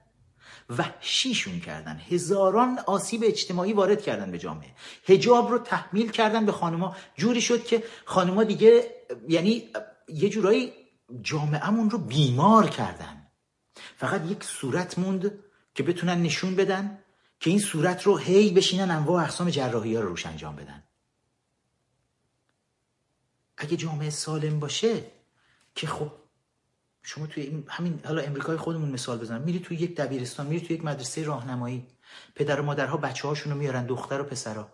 وحشیشون کردن. هزاران آسیب اجتماعی وارد کردن به جامعه. هجاب رو تحمیل کردن به خانوما. جوری شد که خانوما دیگه یعنی یه جورایی جامعهمون رو بیمار کردن. فقط یک صورت موند که بتونن نشون بدن که این صورت رو هی بشینن انواع اقسام جراحی ها رو روش انجام بدن. اگه جامعه سالم باشه که خب شما توی همین حالا امریکای خودمون مثال بزنم. میری توی یک دبیرستان میری توی یک مدرسه راهنمایی پدر و مادرها بچه هاشون رو میارن دختر و پسرا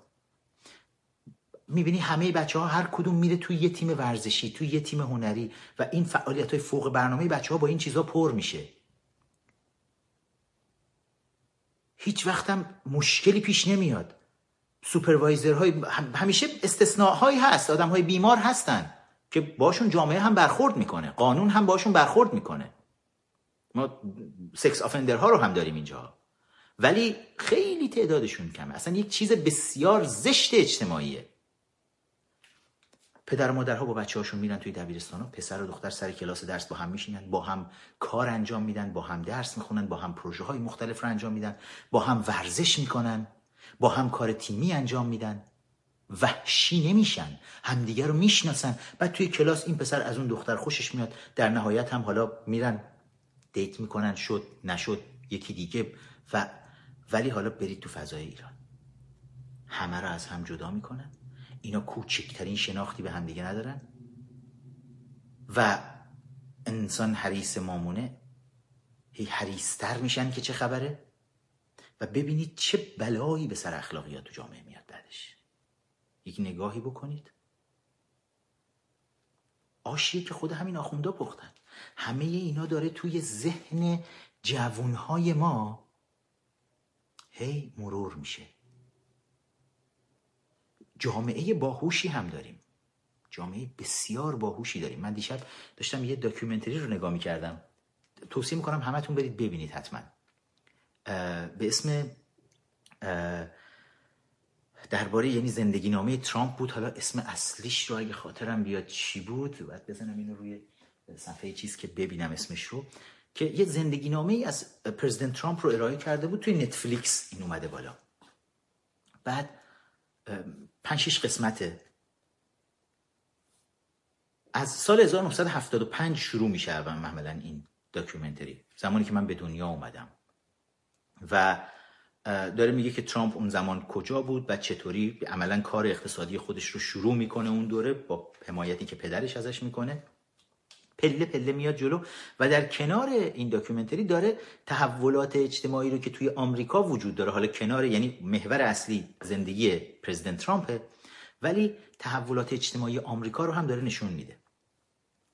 می‌بینی همه بچه ها هر کدوم میره توی یه تیم ورزشی توی یه تیم هنری و این فعالیت های فوق برنامه بچه ها با این چیزها پر میشه. هیچ وقتم مشکلی پیش نمیاد. های همیشه استثناءهایی هست آدم های بیمار هستن که باشون جامعه هم برخورد می‌کنه قانون هم باشون برخورد می‌کنه. ما سکس ها رو هم داریم اینجا. ولی خیلی تعدادشون کمه. اصلا یک چیز بسیار زشت اجتماعیه. پدر و مادرها با بچه هاشون میرن توی دبیرستان ها پسر و دختر سر کلاس درس با هم میشینن با هم کار انجام میدن با هم درس می‌خونن با هم پروژه های مختلف رو انجام میدن با هم ورزش می‌کنن با هم کار تیمی انجام میدن. وحشی نمیشن همدیگه رو می‌شناسن. بعد توی کلاس این پسر از اون دختر خوشش میاد در نهایت هم حالا میرن دیت می‌کنن شد نشد یکی دیگه. و ولی حالا برید تو فضای ایران. همه رو از هم جدا می‌کنن. اینا کوچکترین شناختی به همدیگه ندارن. و انسان حریس مامونه هی حریستر میشن که چه خبره؟ و ببینید چه بلایی به سر اخلاقیات تو جامعه میاد بعدش. یک نگاهی بکنید. آشیه که خود همین آخوندا پختن. همه اینا داره توی ذهن جوونهای ما هی مرور میشه. جامعه باهوشی هم داریم. جامعه بسیار باهوشی داریم. من دیشب داشتم یه داکیومنتری رو نگاه می‌کردم. توصیه می‌کنم همتون برید ببینید حتما. به اسم درباره یعنی زندگی نامه ترامپ بود. حالا اسم اصلیش رو اگه خاطرم بیاد چی بود باید بزنم اینو روی صفحه چیز که ببینم اسمش رو. که یه زندگی نامه ای از president ترامپ رو ارائه کرده بود توی نتفلیکس این اومده بالا. بعد پنج قسمته. از سال 1975 شروع میشه اول این documentary. زمانی که من به دنیا اومدم. و داره میگه که ترامپ اون زمان کجا بود و چطوری. عملا کار اقتصادی خودش رو شروع می‌کنه اون دوره با حمایتی که پدرش ازش می‌کنه. پله پله میاد جلو و در کنار این documentary داره تحولات اجتماعی رو که توی آمریکا وجود داره. حالا کنار یعنی محور اصلی زندگی president ترامپه ولی تحولات اجتماعی آمریکا رو هم داره نشون میده.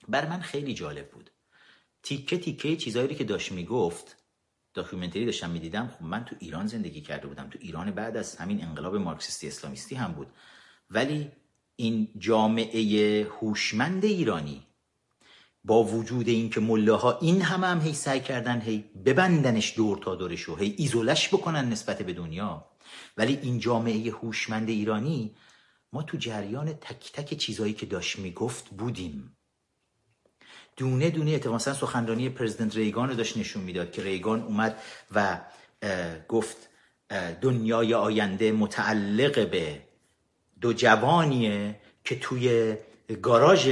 برا من خیلی جالب بود. تیکه تیکه چیزایی که داشت می‌گفت documentary داشتم می‌دیدم خب من تو ایران زندگی کرده بودم. تو ایران بعد از همین انقلاب مارکسیستی اسلامیستی هم بود. ولی این جامعه هوشمند ایرانی با وجود اینکه ملاها این همه هم هی سعی کردن هی ببندنش دور تا دورش و هی ایزولش بکنن نسبت به دنیا. ولی این جامعه هوشمند ایرانی ما تو جریان تک تک چیزایی که داشت می‌گفت بودیم. دونه دونه اتفاقا سخنرانی پرزیدنت ریگان رو داشت نشون می‌داد که ریگان اومد و گفت دنیای آینده متعلق به دو جوانیه که توی گاراژ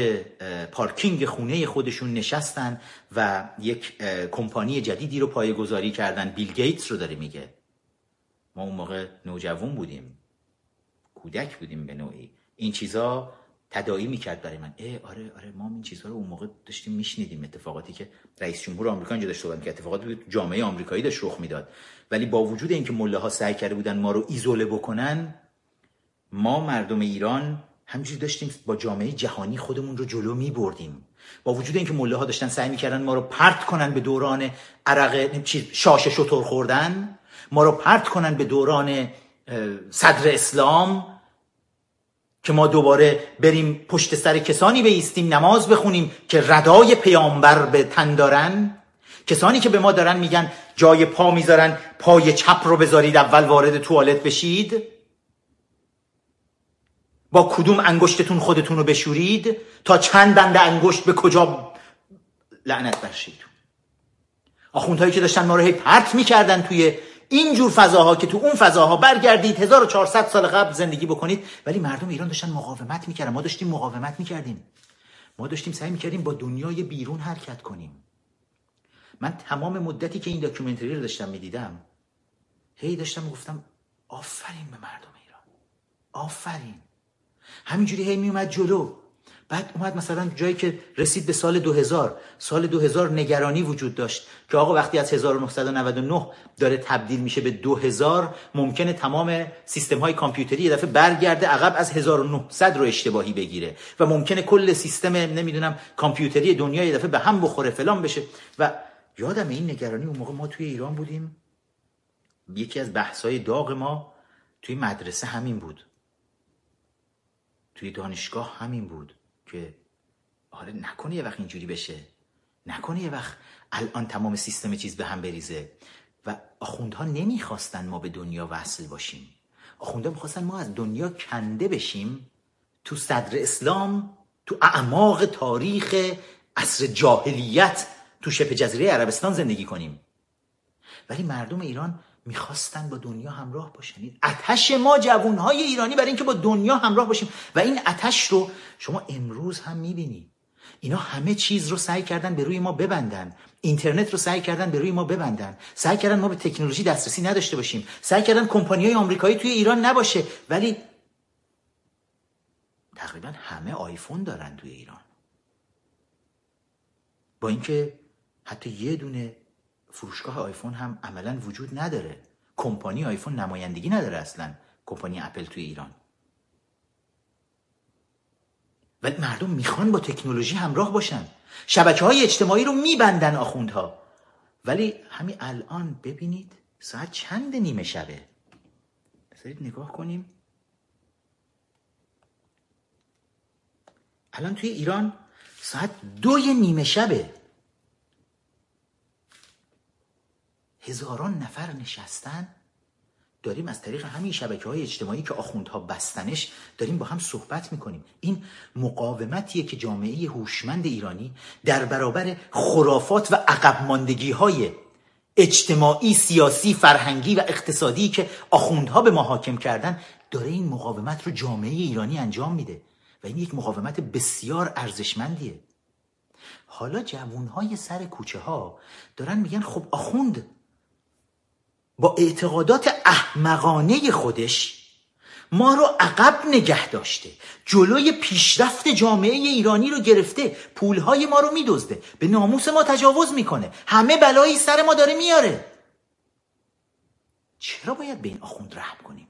پارکینگ خونه خودشون نشستن و یک کمپانی جدیدی رو پایگذاری کردن. بیل گیتس رو داره میگه. ما اون موقع نوجوان بودیم. کودک بودیم به نوعی. این چیزا تداعی می‌کرد برای من. اه آره آره ما این چیزها رو اون موقع داشتیم میشنیدیم. اتفاقاتی که رئیس جمهور آمریکا اینجا داشت که اتفاقاتی جامعه آمریکایی داشت رخ می‌داد. ولی با وجود اینکه مله ها سعی کرده بودن ما رو ایزوله بکنن ما مردم ایران همینجوری داشتیم با جامعه جهانی خودمون رو جلو می بردیم با وجود اینکه مله ها داشتن سعی می‌کردن ما رو پرت کنن به دوران عرق شاشه شطور خوردن ما رو پرت کنن به دوران صدر اسلام که ما دوباره بریم پشت سر کسانی بیستیم نماز بخونیم که ردای پیامبر به تن دارن. کسانی که به ما دارن میگن جای پا می‌ذارن پای چپ رو بذارید اول وارد توالت بشید. با کدوم انگشتتون خودتون رو بشورید تا چند بند انگشت به کجا لعنت بر آخوندهایی که داشتن ما رو هی پرت می‌کردن توی این جور فضاها که تو اون فضاها برگردید 1400 سال قبل زندگی بکنید ولی مردم ایران داشتن مقاومت می‌کردن. ما داشتیم مقاومت می‌کردیم. ما داشتیم سعی می‌کردیم با دنیای بیرون حرکت کنیم. من تمام مدتی که این داکیومنتری رو داشتم می‌دیدم هی داشتم گفتم آفرین به مردم ایران. آفرین. همینجوری هی میومد جلو. بعد اومد مثلا جایی که رسید به سال 2000 سال 2000 نگرانی وجود داشت که آقا وقتی از 1999 داره تبدیل میشه به 2000 ممکنه تمام سیستم های کامپیوتری یه دفعه برگرده عقب از 1900 رو اشتباهی بگیره و ممکنه کل سیستم نمی‌دونم کامپیوتری دنیا یه دفعه به هم بخوره فلان بشه. و یادم این نگرانی اون موقع ما توی ایران بودیم. یکی از بحث‌های داغ ما توی مدرسه همین بود. توی دانشگاه همین بود که آره نکنه یه وقت اینجوری بشه. نکنه یه وقت الان تمام سیستم چیز به هم بریزه. و آخوندها نمی‌خواستن ما به دنیا وصل باشیم. آخوندها می‌خواستن ما از دنیا کنده بشیم. تو صدر اسلام تو اعماق تاریخ عصر جاهلیت تو شبه جزیره عربستان زندگی کنیم. ولی مردم ایران می‌خواستن با دنیا همراه باشن. این اتش ما جوانهای ایرانی برای اینکه با دنیا همراه باشیم. و این اتش رو شما امروز هم می‌بینی. اینا همه چیز رو سعی کردن به روی ما ببندن. اینترنت رو سعی کردن به روی ما ببندن. سعی کردن ما به تکنولوژی دسترسی نداشته باشیم. سعی کردن کمپانی های آمریکایی توی ایران نباشه. ولی تقریبا همه آیفون دارن توی ایران. با اینکه حتی یه دونه فروشگاه آیفون هم عملا وجود نداره. کمپانی آیفون نمایندگی نداره اصلا. کمپانی اپل توی ایران. ولی مردم می‌خوان با تکنولوژی همراه باشن. شبکه های اجتماعی رو میبندن آخوندها. ولی همین الان ببینید ساعت چند نیمه شبه. بذارید نگاه کنیم. الان توی ایران ساعت دوی نیمه شبه. هزاران نفر نشستن. داریم از طریق همین شبکه های اجتماعی که آخوندها بستنش داریم با هم صحبت می‌کنیم. این مقاومتیه که جامعه هوشمند ایرانی در برابر خرافات و عقب ماندگی های اجتماعی، سیاسی، فرهنگی و اقتصادی که آخوندها به ما حاکم کردن داره این مقاومت رو جامعه ایرانی انجام میده و این یک مقاومت بسیار ارزشمندیه. حالا جوانهای سر کوچه ها دارن میگن خب آخوند با اعتقادات احمقانه خودش ما رو عقب نگه داشته. جلوی پیشرفت جامعه ایرانی رو گرفته. پولهای ما رو میدزده. به ناموس ما تجاوز می‌کنه. همه بلایی سر ما داره میاره. چرا باید به این آخوند رحم کنیم؟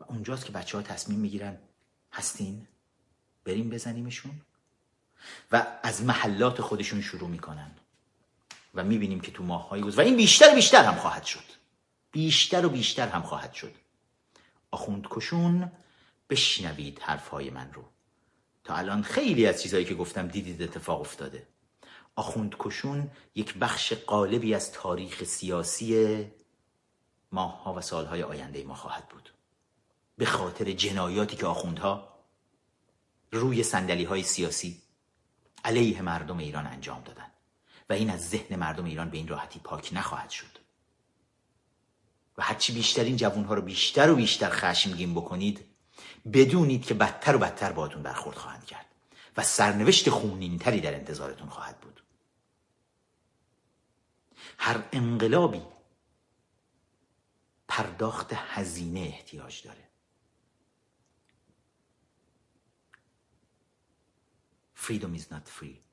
و اونجاست که بچه ها تصمیم می‌گیرن هستین؟ بریم بزنیمشون؟ و از محلات خودشون شروع می‌کنن. و می‌بینیم که تو ماههای و این بیشتر بیشتر هم خواهد شد. بیشتر و بیشتر هم خواهد شد. آخوند کشون بشنوید حرفهای من رو. تا الان خیلی از چیزهایی که گفتم دیدید اتفاق افتاده. آخوند کشون یک بخش قالبی از تاریخ سیاسی ماهها و سالهای آینده ما خواهد بود. به خاطر جنایاتی که آخوندها روی سندلی های سیاسی علیه مردم ایران انجام دادن. و این از ذهن مردم ایران به این راحتی پاک نخواهد شد. و هرچی بیشتر این جوانها رو بیشتر و بیشتر خشمگین بکنید بدونید که بدتر و بدتر باهاتون برخورد خواهند کرد و سرنوشت خونینتری در انتظارتون خواهد بود. هر انقلابی پرداخت هزینه احتیاج داره. Freedom is not free.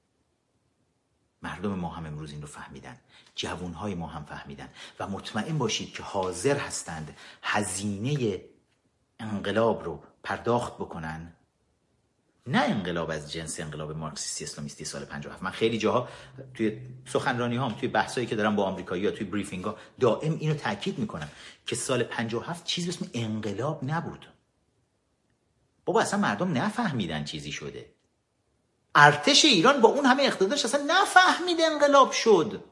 مردم ما هم امروز این رو فهمیدن. جوانهای ما هم فهمیدن. و مطمئن باشید که حاضر هستند هزینه انقلاب رو پرداخت بکنن. نه انقلاب از جنس انقلاب مارکسیستی اسلامیستی سال 57 من خیلی جاها توی سخنرانی هام توی بحثایی که دارم با آمریکایی ها توی بریفینگ ها دائم اینو تاکید می‌کنم که سال 57 چیز اسم انقلاب نبود. بابا اصلا مردم نفهمیدن چیزی شده. ارتش ایران با اون همه اقتدارش اصلا نفهمید انقلاب شد.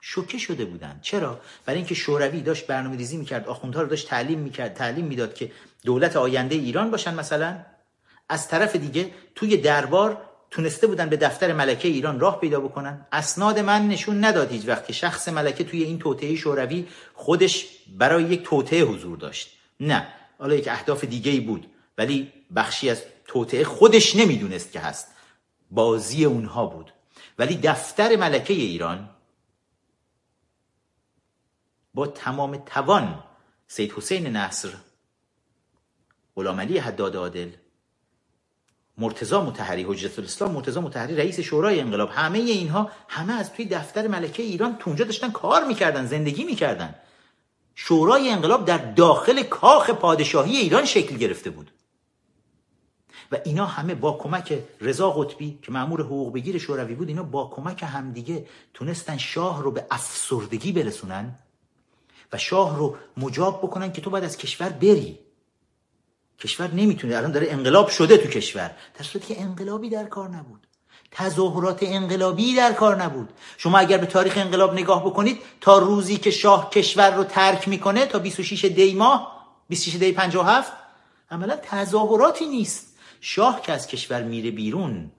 شوکه شده بودن. چرا؟ برای اینکه شوروی داشت برنامه ریزی می‌کرد آخوندها رو داشت تعلیم می‌کرد تعلیم می‌داد که دولت آینده ایران باشن مثلا. از طرف دیگه توی دربار تونسته بودن به دفتر ملکه ایران راه پیدا بکنن. اسناد من نشون نداد هیچ وقت که شخص ملکه توی این توطعه شوروی خودش برای یک توطعه حضور داشت. نه. حالا یک اهداف دیگه ای بود ولی بخشی از توطعه خودش نمی‌دونست که هست. بازی اونها بود. ولی دفتر ملکه ایران با تمام توان سید حسین نصر غلام علی حداد عادل مرتضا متحری حجت الاسلام مرتضا متحری رئیس شورای انقلاب همه اینها همه از توی دفتر ملکه ایران تو اونجا داشتن کار می‌کردن زندگی می‌کردن. شورای انقلاب در داخل کاخ پادشاهی ایران شکل گرفته بود. و اینا همه با کمک رضا قطبی که مأمور حقوق بگیر شوروی بود اینا با کمک همدیگه تونستن شاه رو به افسردگی برسونن و شاه رو مجاب بکنن که تو باید از کشور بری. کشور نمی‌تونه الان داره انقلاب شده تو کشور. در صورتی که انقلابی در کار نبود. تظاهرات انقلابی در کار نبود. شما اگر به تاریخ انقلاب نگاه بکنید تا روزی که شاه کشور رو ترک می‌کنه تا 26 دی ماه 26 دی 57 عملا تظاهراتی نیست. شاه که از کشور میره بیرون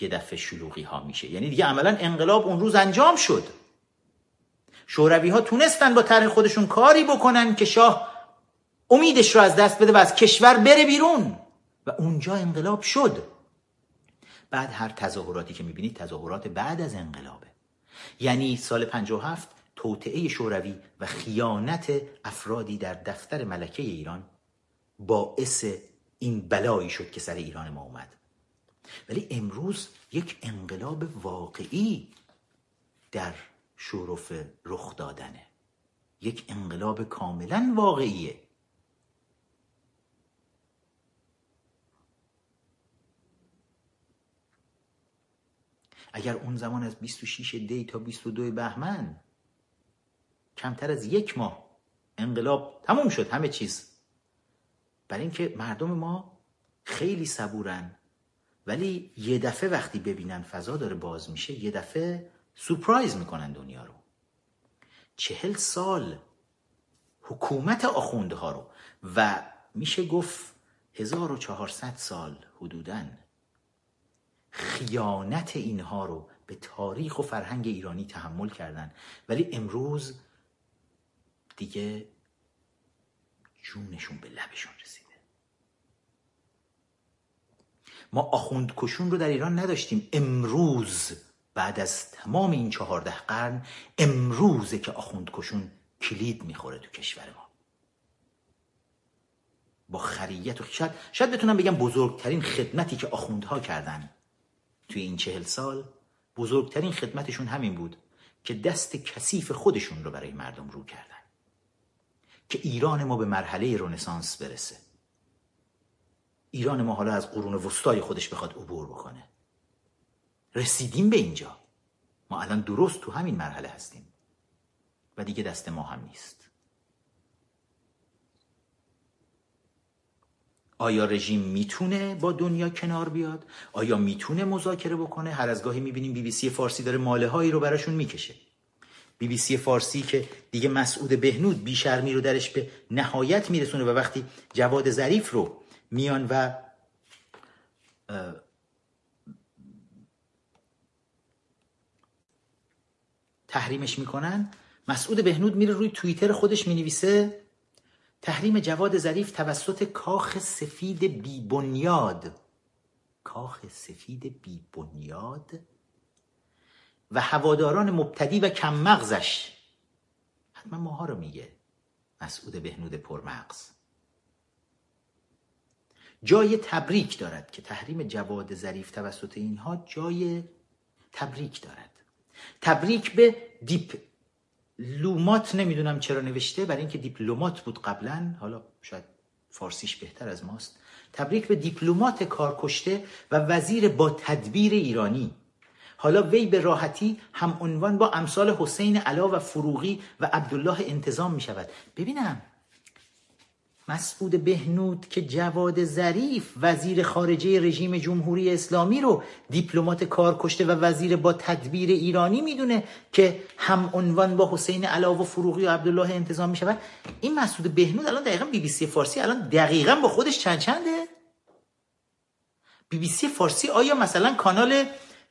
یه دفعه شلوغی ها میشه. یعنی دیگه عملا انقلاب اون روز انجام شد. شوروی ها تونستن با طرح خودشون کاری بکنن که شاه امیدش رو از دست بده و از کشور بره بیرون. و اونجا انقلاب شد. بعد هر تظاهراتی که می‌بینید تظاهرات بعد از انقلابه. یعنی سال 57 توطعه شوروی و خیانت افرادی در دفتر ملکه ایران باعث این بلایی شد که سر ایران ما اومد. ولی امروز یک انقلاب واقعی در شورف رخ دادنه. یک انقلاب کاملا واقعیه. اگر اون زمان از 26 دی تا 22 بهمن کمتر از یک ماه انقلاب تموم شد همه چیز برای اینکه مردم ما خیلی صبورن. ولی یه دفعه وقتی ببینن فضا داره باز میشه یه دفعه سورپرایز می‌کنن دنیا رو. چهل سال حکومت آخونده ها رو و میشه گفت 1400 سال حدوداً خیانت اینها رو به تاریخ و فرهنگ ایرانی تحمل کردن. ولی امروز دیگه جونشون به لبشون رسیده. ما آخوند کشون رو در ایران نداشتیم. امروز بعد از تمام این چهارده قرن امروزه که آخوند کشون کلید می‌خوره تو کشور ما. با خریت و شاید, شاید بتونم بگم بزرگترین خدمتی که آخوندها کردن توی این چهل سال بزرگترین خدمتشون همین بود که دست کثیف خودشون رو برای مردم رو کردن که ایران ما به مرحله رنسانس برسه. ایران ما حالا از قرون وسطای خودش بخواد عبور بکنه. رسیدیم به اینجا. ما الان درست تو همین مرحله هستیم. و دیگه دست ما هم نیست. آیا رژیم می‌تونه با دنیا کنار بیاد؟ آیا می‌تونه مذاکره بکنه؟ هر از گاهی می‌بینیم بی بی سی فارسی داره ماله هایی رو براشون می‌کشه. بی بی سی فارسی که دیگه مسعود بهنود بیشرمی رو درش به نهایت میرسونه و وقتی جواد ظریف رو میان و تحریمش می‌کنن مسعود بهنود میره روی توییتر خودش می‌نویسه تحریم جواد ظریف توسط کاخ سفید بی بنیاد. کاخ سفید بی بنیاد؟ و هواداران مبتدی و کم مغزش. حتما ماها رو میگه مسعود بهنود پرمغز. جای تبریک دارد که تحریم جواد ظریف توسط اینها جای تبریک دارد. تبریک به دیپ لومات نمی‌دونم چرا نوشته برای اینکه دیپلمات بود قبلا حالا شاید فارسیش بهتر از ماست. تبریک به دیپلمات کارکشته و وزیر با تدبیر ایرانی. حالا وی به راحتی هم‌عنان با امثال حسین علا و فروغی و عبدالله انتظام می شود ببینم. مسعود بهنود که جواد ظریف وزیر خارجه رژیم جمهوری اسلامی رو دیپلمات کار کشته و وزیر با تدبیر ایرانی می‌دونه که هم‌عنان با حسین علا و فروغی و عبدالله انتظام می‌شود. این مسعود بهنود الان دقیقا بی بی سی فارسی الان دقیقا با خودش چند چنده؟ بی بی سی فارسی آیا مثلا کانال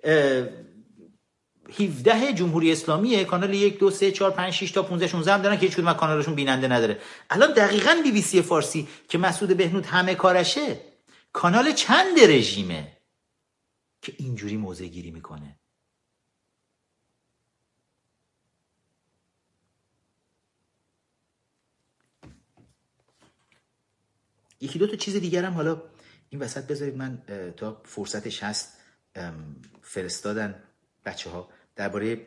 17 جمهوری اسلامیه کانال 1 2 3 4 5 6 تا 15 16 هم دارن که هیچ کدوم کانالشون بیننده نداره. الان دقیقا بی بی سی فارسی که مسعود بهنود همه کارشه کانال چند رژیمه که اینجوری موضع گیری می‌کنه؟ یکی دو تا چیز دیگر هم حالا این وسط بذارید من تا فرصتش هست. فرستادن بچه ها درباره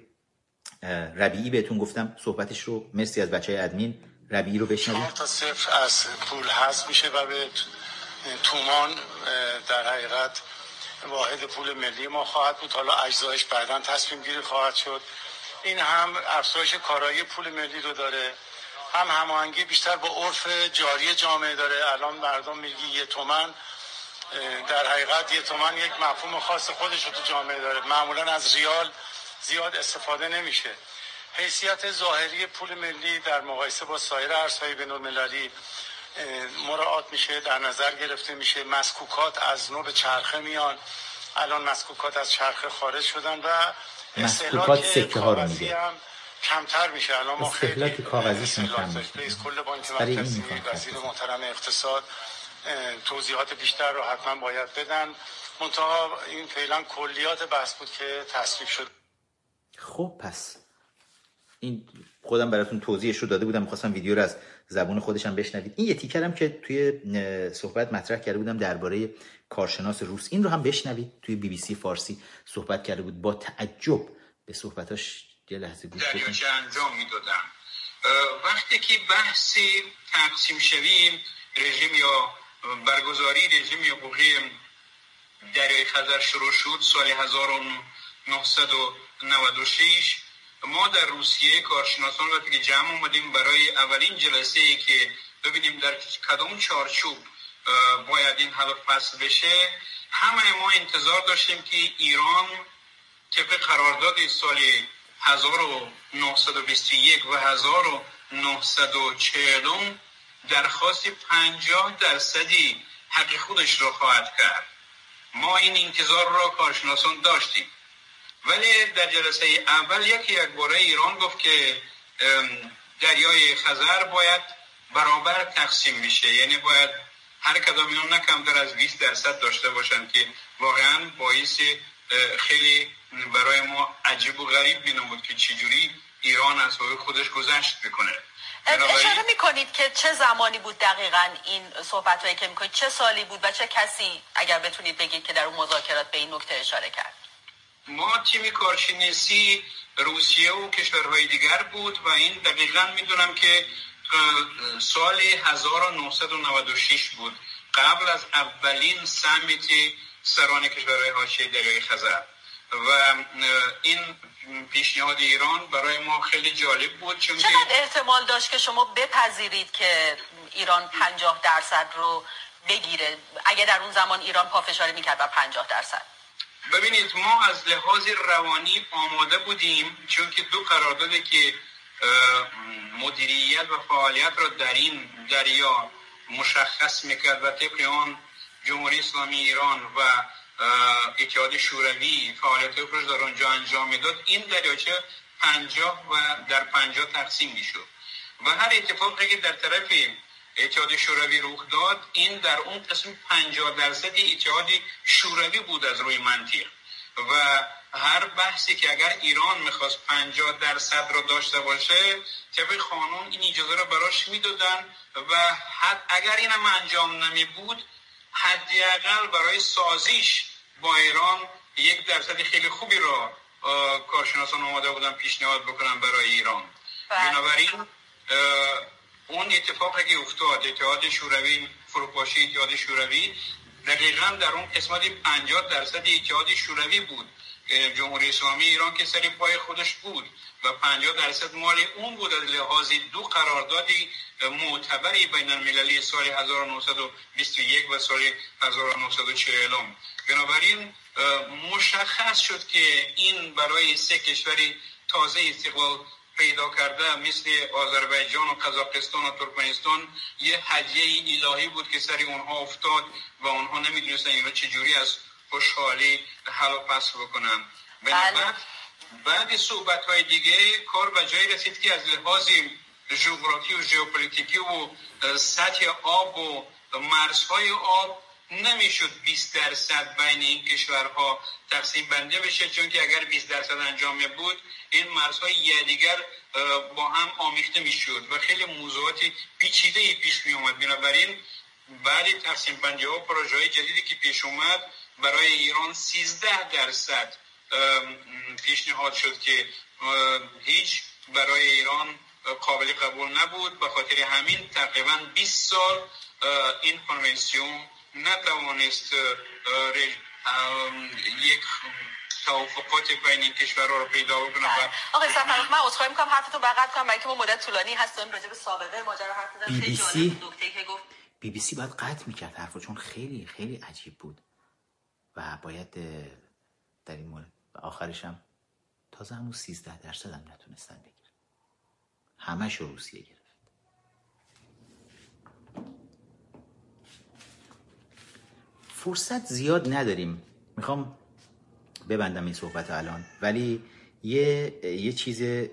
ربیعی بهتون گفتم صحبتش رو مرسی از بچه های ادمین. ربیعی رو بشنوید. تا صفر از پول هست میشه و به تومان در حقیقت واحد پول ملی ما خواهد بود. حالا اجزایش بعدا تصمیم گیری خواهد شد. این هم افزایش کارایی پول ملی رو داره. هم هماهنگی بیشتر با عرف جاری جامعه داره. الان مردم میگی یه تومن در حقیقت یه تومن یک مفهوم خاص خودش رو تو جامعه داره. معمولا از ریال زیاد استفاده نمیشه. حیثیت ظاهری پول ملی در مقایسه با سایر ارزهای بین المللی مراعات میشه در نظر گرفته میشه. مسکوکات از نوع چرخه میان. الان مسکوکات از چرخه خارج شدن و مسکوکات سکه ها رو میگه. کمتر میشه. الان ما خیلی کاغذی کل بانک مرکزی وزیر محترم اقتصاد توضیحات بیشتر رو حتما باید بدن. منتها این فعلا کلیات بحث بود که تصویب شد. خب پس این خودم براتون توضیحش رو داده بودم. می‌خواستم ویدیو رو از زبون خودشم بشنوید. این یه تیکرم که توی صحبت مطرح کرده بودم درباره کارشناس روس. این رو هم بشنوید. توی بی بی سی فارسی صحبت کرده بود. با تعجب به صحبتاش یه لحظه گوش دریاچه انجام می‌دادم؟ وقتی که بحثی تقسیم شویم رژیم یا برگزاری رژیم حقوقی دریای خزر شروع شد سال 1996 ما در روسیه کارشناسان وقتی که جمع اومدیم برای اولین جلسه ای که ببینیم در کدام چارچوب باید این حل فصل بشه. همه ما انتظار داشتیم که ایران طبق قرارداد سال 1921 و 1940 درخواست 50 درصدی حق خودش را خواهد کرد. ما این انتظار را کارشناسان داشتیم. ولی در جلسه اول یکی یک باره ایران گفت که دریای خزر باید برابر تقسیم بشه یعنی باید هر کدام اینا نه کمتر از 20 درصد داشته باشن که واقعا باعث خیلی برای ما عجیب و غریب بینمود که چجوری ایران از خودش گذشت بکنه اشاره می‌کنید که چه زمانی بود دقیقا این صحبت هایی که می‌کنید؟ چه سالی بود و چه کسی اگر بتونید بگید که در اون مذاکرات به این نکته اشاره کرد؟ ما تیم کارشناسی روسیه و کشورهای دیگر بود و این دقیقا می‌دونم که سال 1996 بود. قبل از اولین سمیت سران کشورهای حاشیه دریای خزر. و این پیشنهاد ایران برای ما خیلی جالب بود چون چقدر احتمال داشت که شما بپذیرید که ایران 50 درصد رو بگیره؟ اگه در اون زمان ایران پافشاری می‌کرد بر 50 درصد. ببینید ما از لحاظ روانی آماده بودیم چون که دو قراردادی که مدیریت و فعالیت را در این دریا مشخص می‌کرد و طبق آن جمهوری اسلامی ایران و اتحاد شوروی فعالیت خودش در آنجا انجام می‌داد. این دریاچه پنجاه و در پنجاه تقسیم می‌شد. و هر اتفاقی که در طرف اتحاد شوروی رخ داد این در اون قسم 50 درصد اتحاد شوروی بود از روی منطق. و هر بحثی که اگر ایران می‌خواست 50 درصد رو داشته باشه طبق قانون این اجازه رو براش می‌دادن و حد اگر اینم انجام نمی بود حداقل برای سازیش با ایران یک درصد خیلی خوبی را کارشناسان آماده بودن پیشنهاد بکنن برای ایران. بله. بنابراین اون اتفاقی که افتاد اتحاد شوروی فروپاشی اتحاد شوروی دقیقا در اون قسمت 50 درصد اتحاد شوروی بود. جمهوری اسلامی ایران که سری پای خودش بود و 50 درصد مال اون بود از لحاظ دو قراردادی معتبری بین المللی سال 1921 و سال 1940 بنابراین مشخص شد که این برای سه کشوری تازه استقلال پیدا کرده مثل آذربایجان و قزاقستان و ترکمنستان یه هدیه الهی بود که سری اونها افتاد و اونها نمی‌دونستن اینا چجوری از خوشحالی حل و پس بکنن بله. بعد صحبت های دیگه کار به جایی رسید که از لحاظ جغرافی و ژئوپلیتیکی و سطح آب و مرزهای آب نمی‌شد 20 درصد بین این کشورها تقسیم بندی بشه چون که اگر 20 درصد انجام بود این مرزهای دیگر با هم آمیخته می‌شد و خیلی موضوعات پیچیده پیش می اومد بنابراین بعد تقسیم بندی ها پروژه های جدیدی که پیش اومد برای ایران 13 درصد پیشنهاد شد که هیچ برای ایران قابل قبول نبود. به خاطر همین تقریبا 20 سال این کنونسیون نتوانست یک توافقات بین این کشورها رو پیدا بکنه بله. آقای سفرخ من عذرخواهی می‌کنم. حرفتون بقید کنم برای که ما مدت طولانی هستیم راجع به سابقه ماجرا حرف زدن بی بی سی بی بی سی باید قطع می‌کرد حرفو چون خیلی خیلی عجیب بود. و باید در این مورد و آخرش هم تازه همون 13 درصد هم نتونستن بگیرن. همش رو روسیه گرفت. فرصت زیاد نداریم. می‌خوام ببندم این صحبت الان. ولی یه یه چیز یه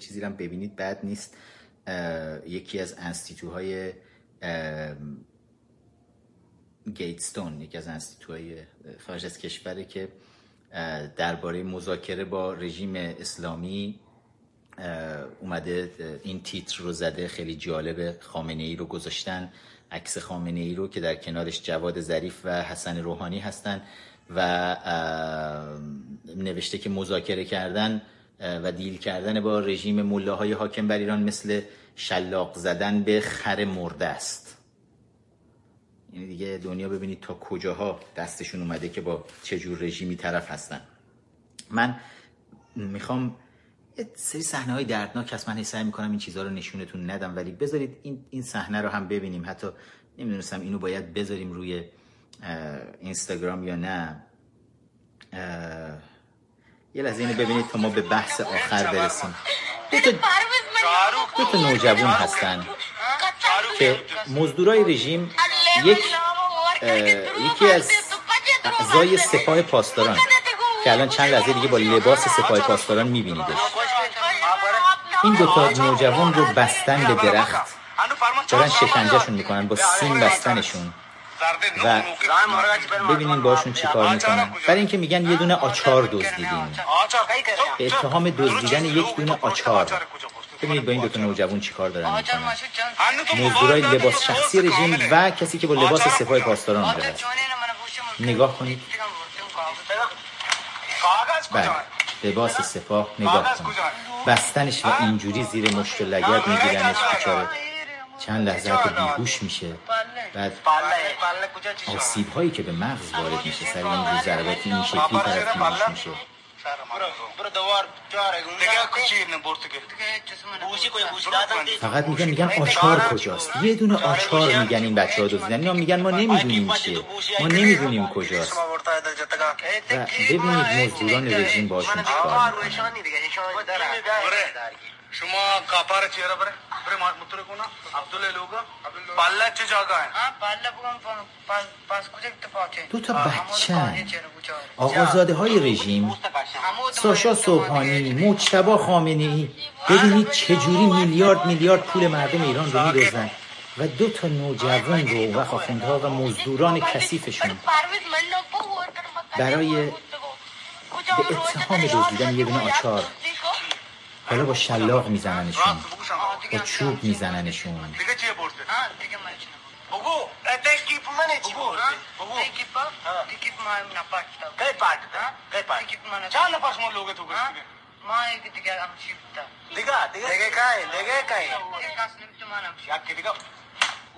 چیزی رو ببینید بد نیست. یکی از انستیتوهای گیتستون یکی از انستیتوهای خارج از کشوره که درباره مذاکره با رژیم اسلامی اومده این تیتر رو زده خیلی جالب خامنه ای رو گذاشتن عکس خامنه ای رو که در کنارش جواد ظریف و حسن روحانی هستن و نوشته که مذاکره کردن و دیل کردن با رژیم ملاهای حاکم بر ایران مثل شلاق زدن به خر مرده است. یعنی دیگه دنیا ببینید تا کجاها دستشون اومده که با چه جور رژیمی طرف هستن. من می‌خوام سری صحنه های دردناک هست. من سعی می‌کنم این چیزها رو نشونتون ندم ولی بذارید این این صحنه رو هم ببینیم. حتی نمی‌دونستم اینو باید بذاریم روی اینستاگرام یا نه. یه لحظه اینو ببینید تا ما به بحث آخر برسیم. دو تا, دو تا نوجوان هستن که مزدورای رژیم یک یکی از اعضای سپاه پاسداران که الان چند لحظه دیگه با لباس سپاه پاسداران میبینیدش. این دوتا نوجوان رو بستن به درخت. دارن شکنجهشون می‌کنن با سیم بستنشون. و ببینین باشون چی کار می‌کنن. برای اینکه میگن یه دونه آچار دزدیدیم. به اتهام دزدیدن یک دونه آچار. ببینید با این دوتا نوجوان چی کار دارن می‌کنن. مزدورای لباس شخصی رژیم و کسی که با لباس سپاه پاسداران آمده نگاه کنید. بله. لباس سپاه نگاه کنید بستنش و اینجوری زیر مشت لگت میگیرنش بیچاره چند لحظه حتی بیهوش میشه. بعد آسیب هایی که به مغز وارد میشه سر این ضربات این شکلی طرف میشه. فقط میگن میگن آچار کجاست یه دونه آچار میگن این بچه ها دوزیدن یا میگن ما نمی‌دونیم چیه ما نمی‌دونیم کجاست و ببینید مزدوران رژیم باشون چیکار شما کپاره چیرا بره بره مطور کنه عبدالله لوگا پالا چه جاگا ہے دو تا بچه آقازاده های رژیم ساشا صبحانی مجتبا خامنه ای ببینید چجوری میلیارد میلیارد پول مردم ایران رو میدوزن و دو تا نوجوان رو و خاخندها و مزدوران کثیفشون برای به اتهام دزدیدن یه دونه آچار حالا با شلاق میزننشون با چوب میزننشون چرا بچه دیگه نایی حتی فریاد زدن هم ندارن به صورتشون با شلاق می‌زنن ما توش همه آتیا واج واج ادراک بالا فرسته پیشنه تو تری ما راست تو ما روزی ما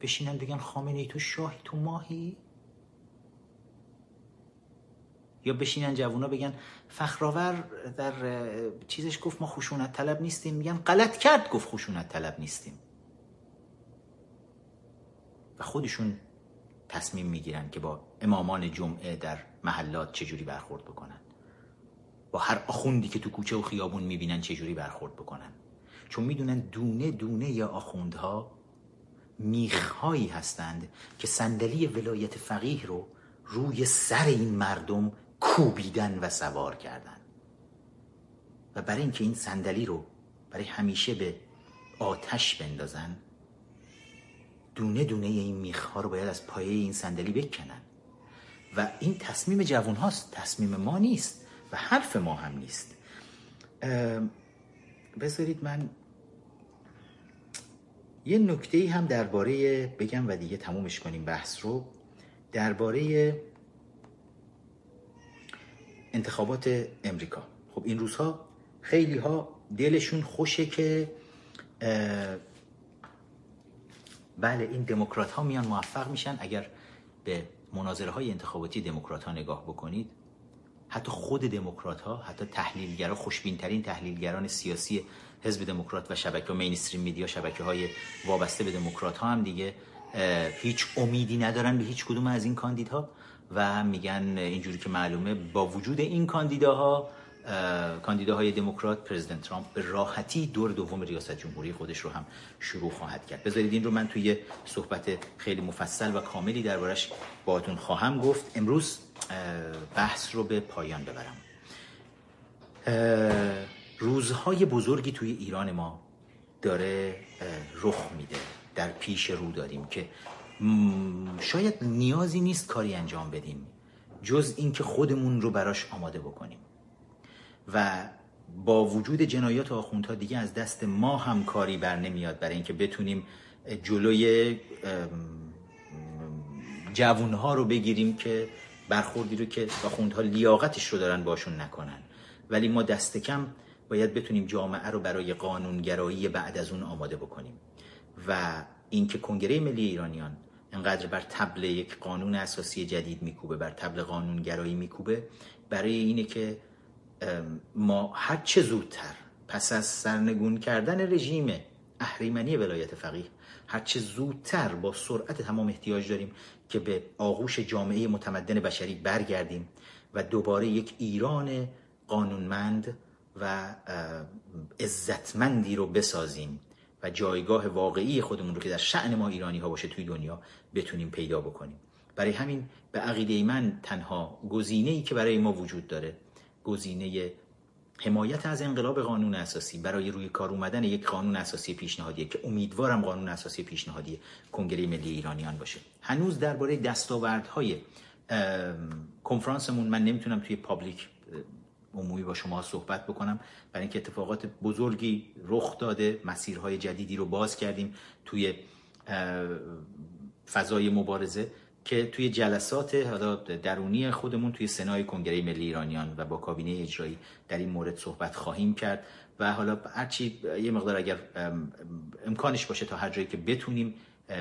بشینن بگن خامنه ای تو شاهی تو ماهی؟ یا بشینن جوونا بگن فخرآور در چیزش گفت ما خشونت طلب نیستیم میگن غلط کرد گفت خشونت طلب نیستیم. و خودشون تصمیم می‌گیرن که با امامان جمعه در محلات چجوری برخورد بکنن. با هر آخوندی که تو کوچه و خیابون می‌بینن چجوری برخورد بکنن. چون می‌دونن دونه دونه یا آخوندها میخهایی هستند که صندلی ولایت فقیه رو روی سر این مردم کوبیدن و سوار کردن. و برای اینکه این صندلی رو برای همیشه به آتش بندازن دونه دونه این میخها رو باید از پایه این صندلی بکنن. و این تصمیم جوان هاست تصمیم ما نیست و حرف ما هم نیست. بذارید من یه نکته هم درباره بگم و دیگه تمومش کنیم بحث رو. درباره انتخابات امریکا. خب این روزها خیلی ها دلشون خوشه که بله این دموکرات ها میان موفق میشن. اگر به مناظره های انتخاباتی دموکرات ها نگاه بکنید حتی خود دموکرات ها حتی تحلیلگرا خوشبین ترین تحلیلگران سیاسی حزب دموکرات و شبکه مینستریم میدیا شبکه های وابسته به دموکرات ها هم دیگه هیچ امیدی ندارن به هیچ کدوم از این کاندیدها و میگن اینجوری که معلومه با وجود این کاندیداها اه، کاندیداهای دموکرات پرزیدنت ترامپ به راحتی دور دوم ریاست جمهوری خودش رو هم شروع خواهد کرد. بذارید این رو من توی صحبت خیلی مفصل و کاملی دربارش باهاتون خواهم گفت. امروز بحث رو به پایان ببرم. روزهای بزرگی توی ایران ما داره رخ میده. در پیش رو داریم که شاید نیازی نیست کاری انجام بدیم جز اینکه خودمون رو براش آماده بکنیم. و با وجود جنایات آخوندها دیگه از دست ما هم کاری بر نمیاد برای اینکه بتونیم جلوی جوونها رو بگیریم که برخوردی رو که آخوندها لیاقتش رو دارن باشون نکنن. ولی ما دست کم باید بتونیم جامعه رو برای قانونگرایی بعد از اون آماده بکنیم. و اینکه کنگره ملی ایرانیان انقدر بر تبل یک قانون اساسی جدید میکوبه بر تبل قانونگرایی میکوبه برای اینه که ما هر چه زودتر پس از سرنگون کردن رژیم اهریمنی ولایت فقیه هر چه زودتر با سرعت تمام احتیاج داریم که به آغوش جامعه متمدن بشری برگردیم و دوباره یک ایران قانونمند و عزتمندی رو بسازیم و جایگاه واقعی خودمون رو که در شعن ما ایرانی ها باشه توی دنیا بتونیم پیدا بکنیم. برای همین به عقیده من تنها گزینه ای که برای ما وجود داره گزینه حمایت از انقلاب قانون اساسی برای روی کار اومدن یک قانون اساسی پیشنهادیه که امیدوارم قانون اساسی پیشنهادی کنگره ملی ایرانیان باشه. هنوز درباره دستاوردهای کنفرانسمون من نمی‌تونم توی پابلیک عمومی با شما صحبت بکنم. برای اینکه اتفاقات بزرگی رخ داده مسیرهای جدیدی رو باز کردیم توی فضای مبارزه که توی جلسات حالا درونی خودمون توی سنای کنگره ملی ایرانیان و با کابینه اجرایی در این مورد صحبت خواهیم کرد. و حالا هرچی یه مقدار اگر ام، امکانش باشه تا هر جایی که بتونیم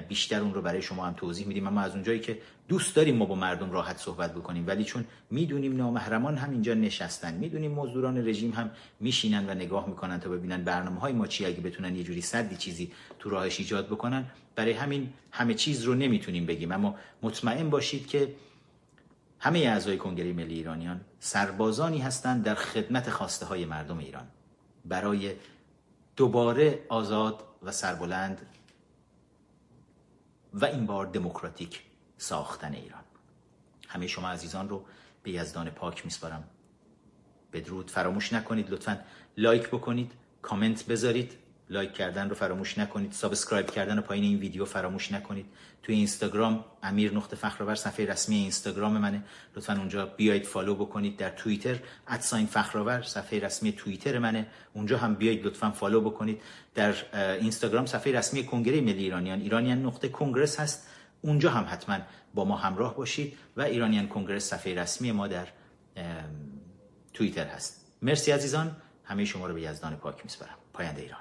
بیشتر اون رو برای شما هم توضیح میدیم. اما از اونجایی که دوست داریم ما با مردم راحت صحبت بکنیم ولی چون می‌دونیم نامحرمان هم اینجا نشستن می‌دونیم مزدوران رژیم هم میشینن و نگاه می‌کنن تا ببینن برنامه های ما چی اگه بتونن یه جوری صدی چیزی تو راهش ایجاد بکنن. برای همین همه چیز رو نمی‌تونیم بگیم اما مطمئن باشید که همه اعضای کنگره ملی ایرانیان سربازانی هستند در خدمت خواسته های مردم ایران. برای دوباره آزاد و سربلند و این بار دموکراتیک. ساختن ایران. همه شما عزیزان رو به یزدان پاک میسپارم. بدرود فراموش نکنید لطفا لایک بکنید کامنت بذارید. لایک کردن رو فراموش نکنید subscribe کردن رو پایین این ویدیو فراموش نکنید. توی اینستاگرام امیر نقطه فخرآور صفحه رسمی اینستاگرام منه. لطفا اونجا بیاید follow بکنید در توییتر at sign فخرآور صفحه رسمی توییتر منه. اونجا هم بیاید لطفا follow بکنید. در اینستاگرام صفحه رسمی کنگره ملی ایرانیان ایرانیان نقطه کنگرس هست. اونجا هم حتما با ما همراه باشید و ایرانیان کنگرس صفحه رسمی ما در توییتر هست. مرسی عزیزان. همه شما رو به یزدان پاک میسپارم. پاینده ایران.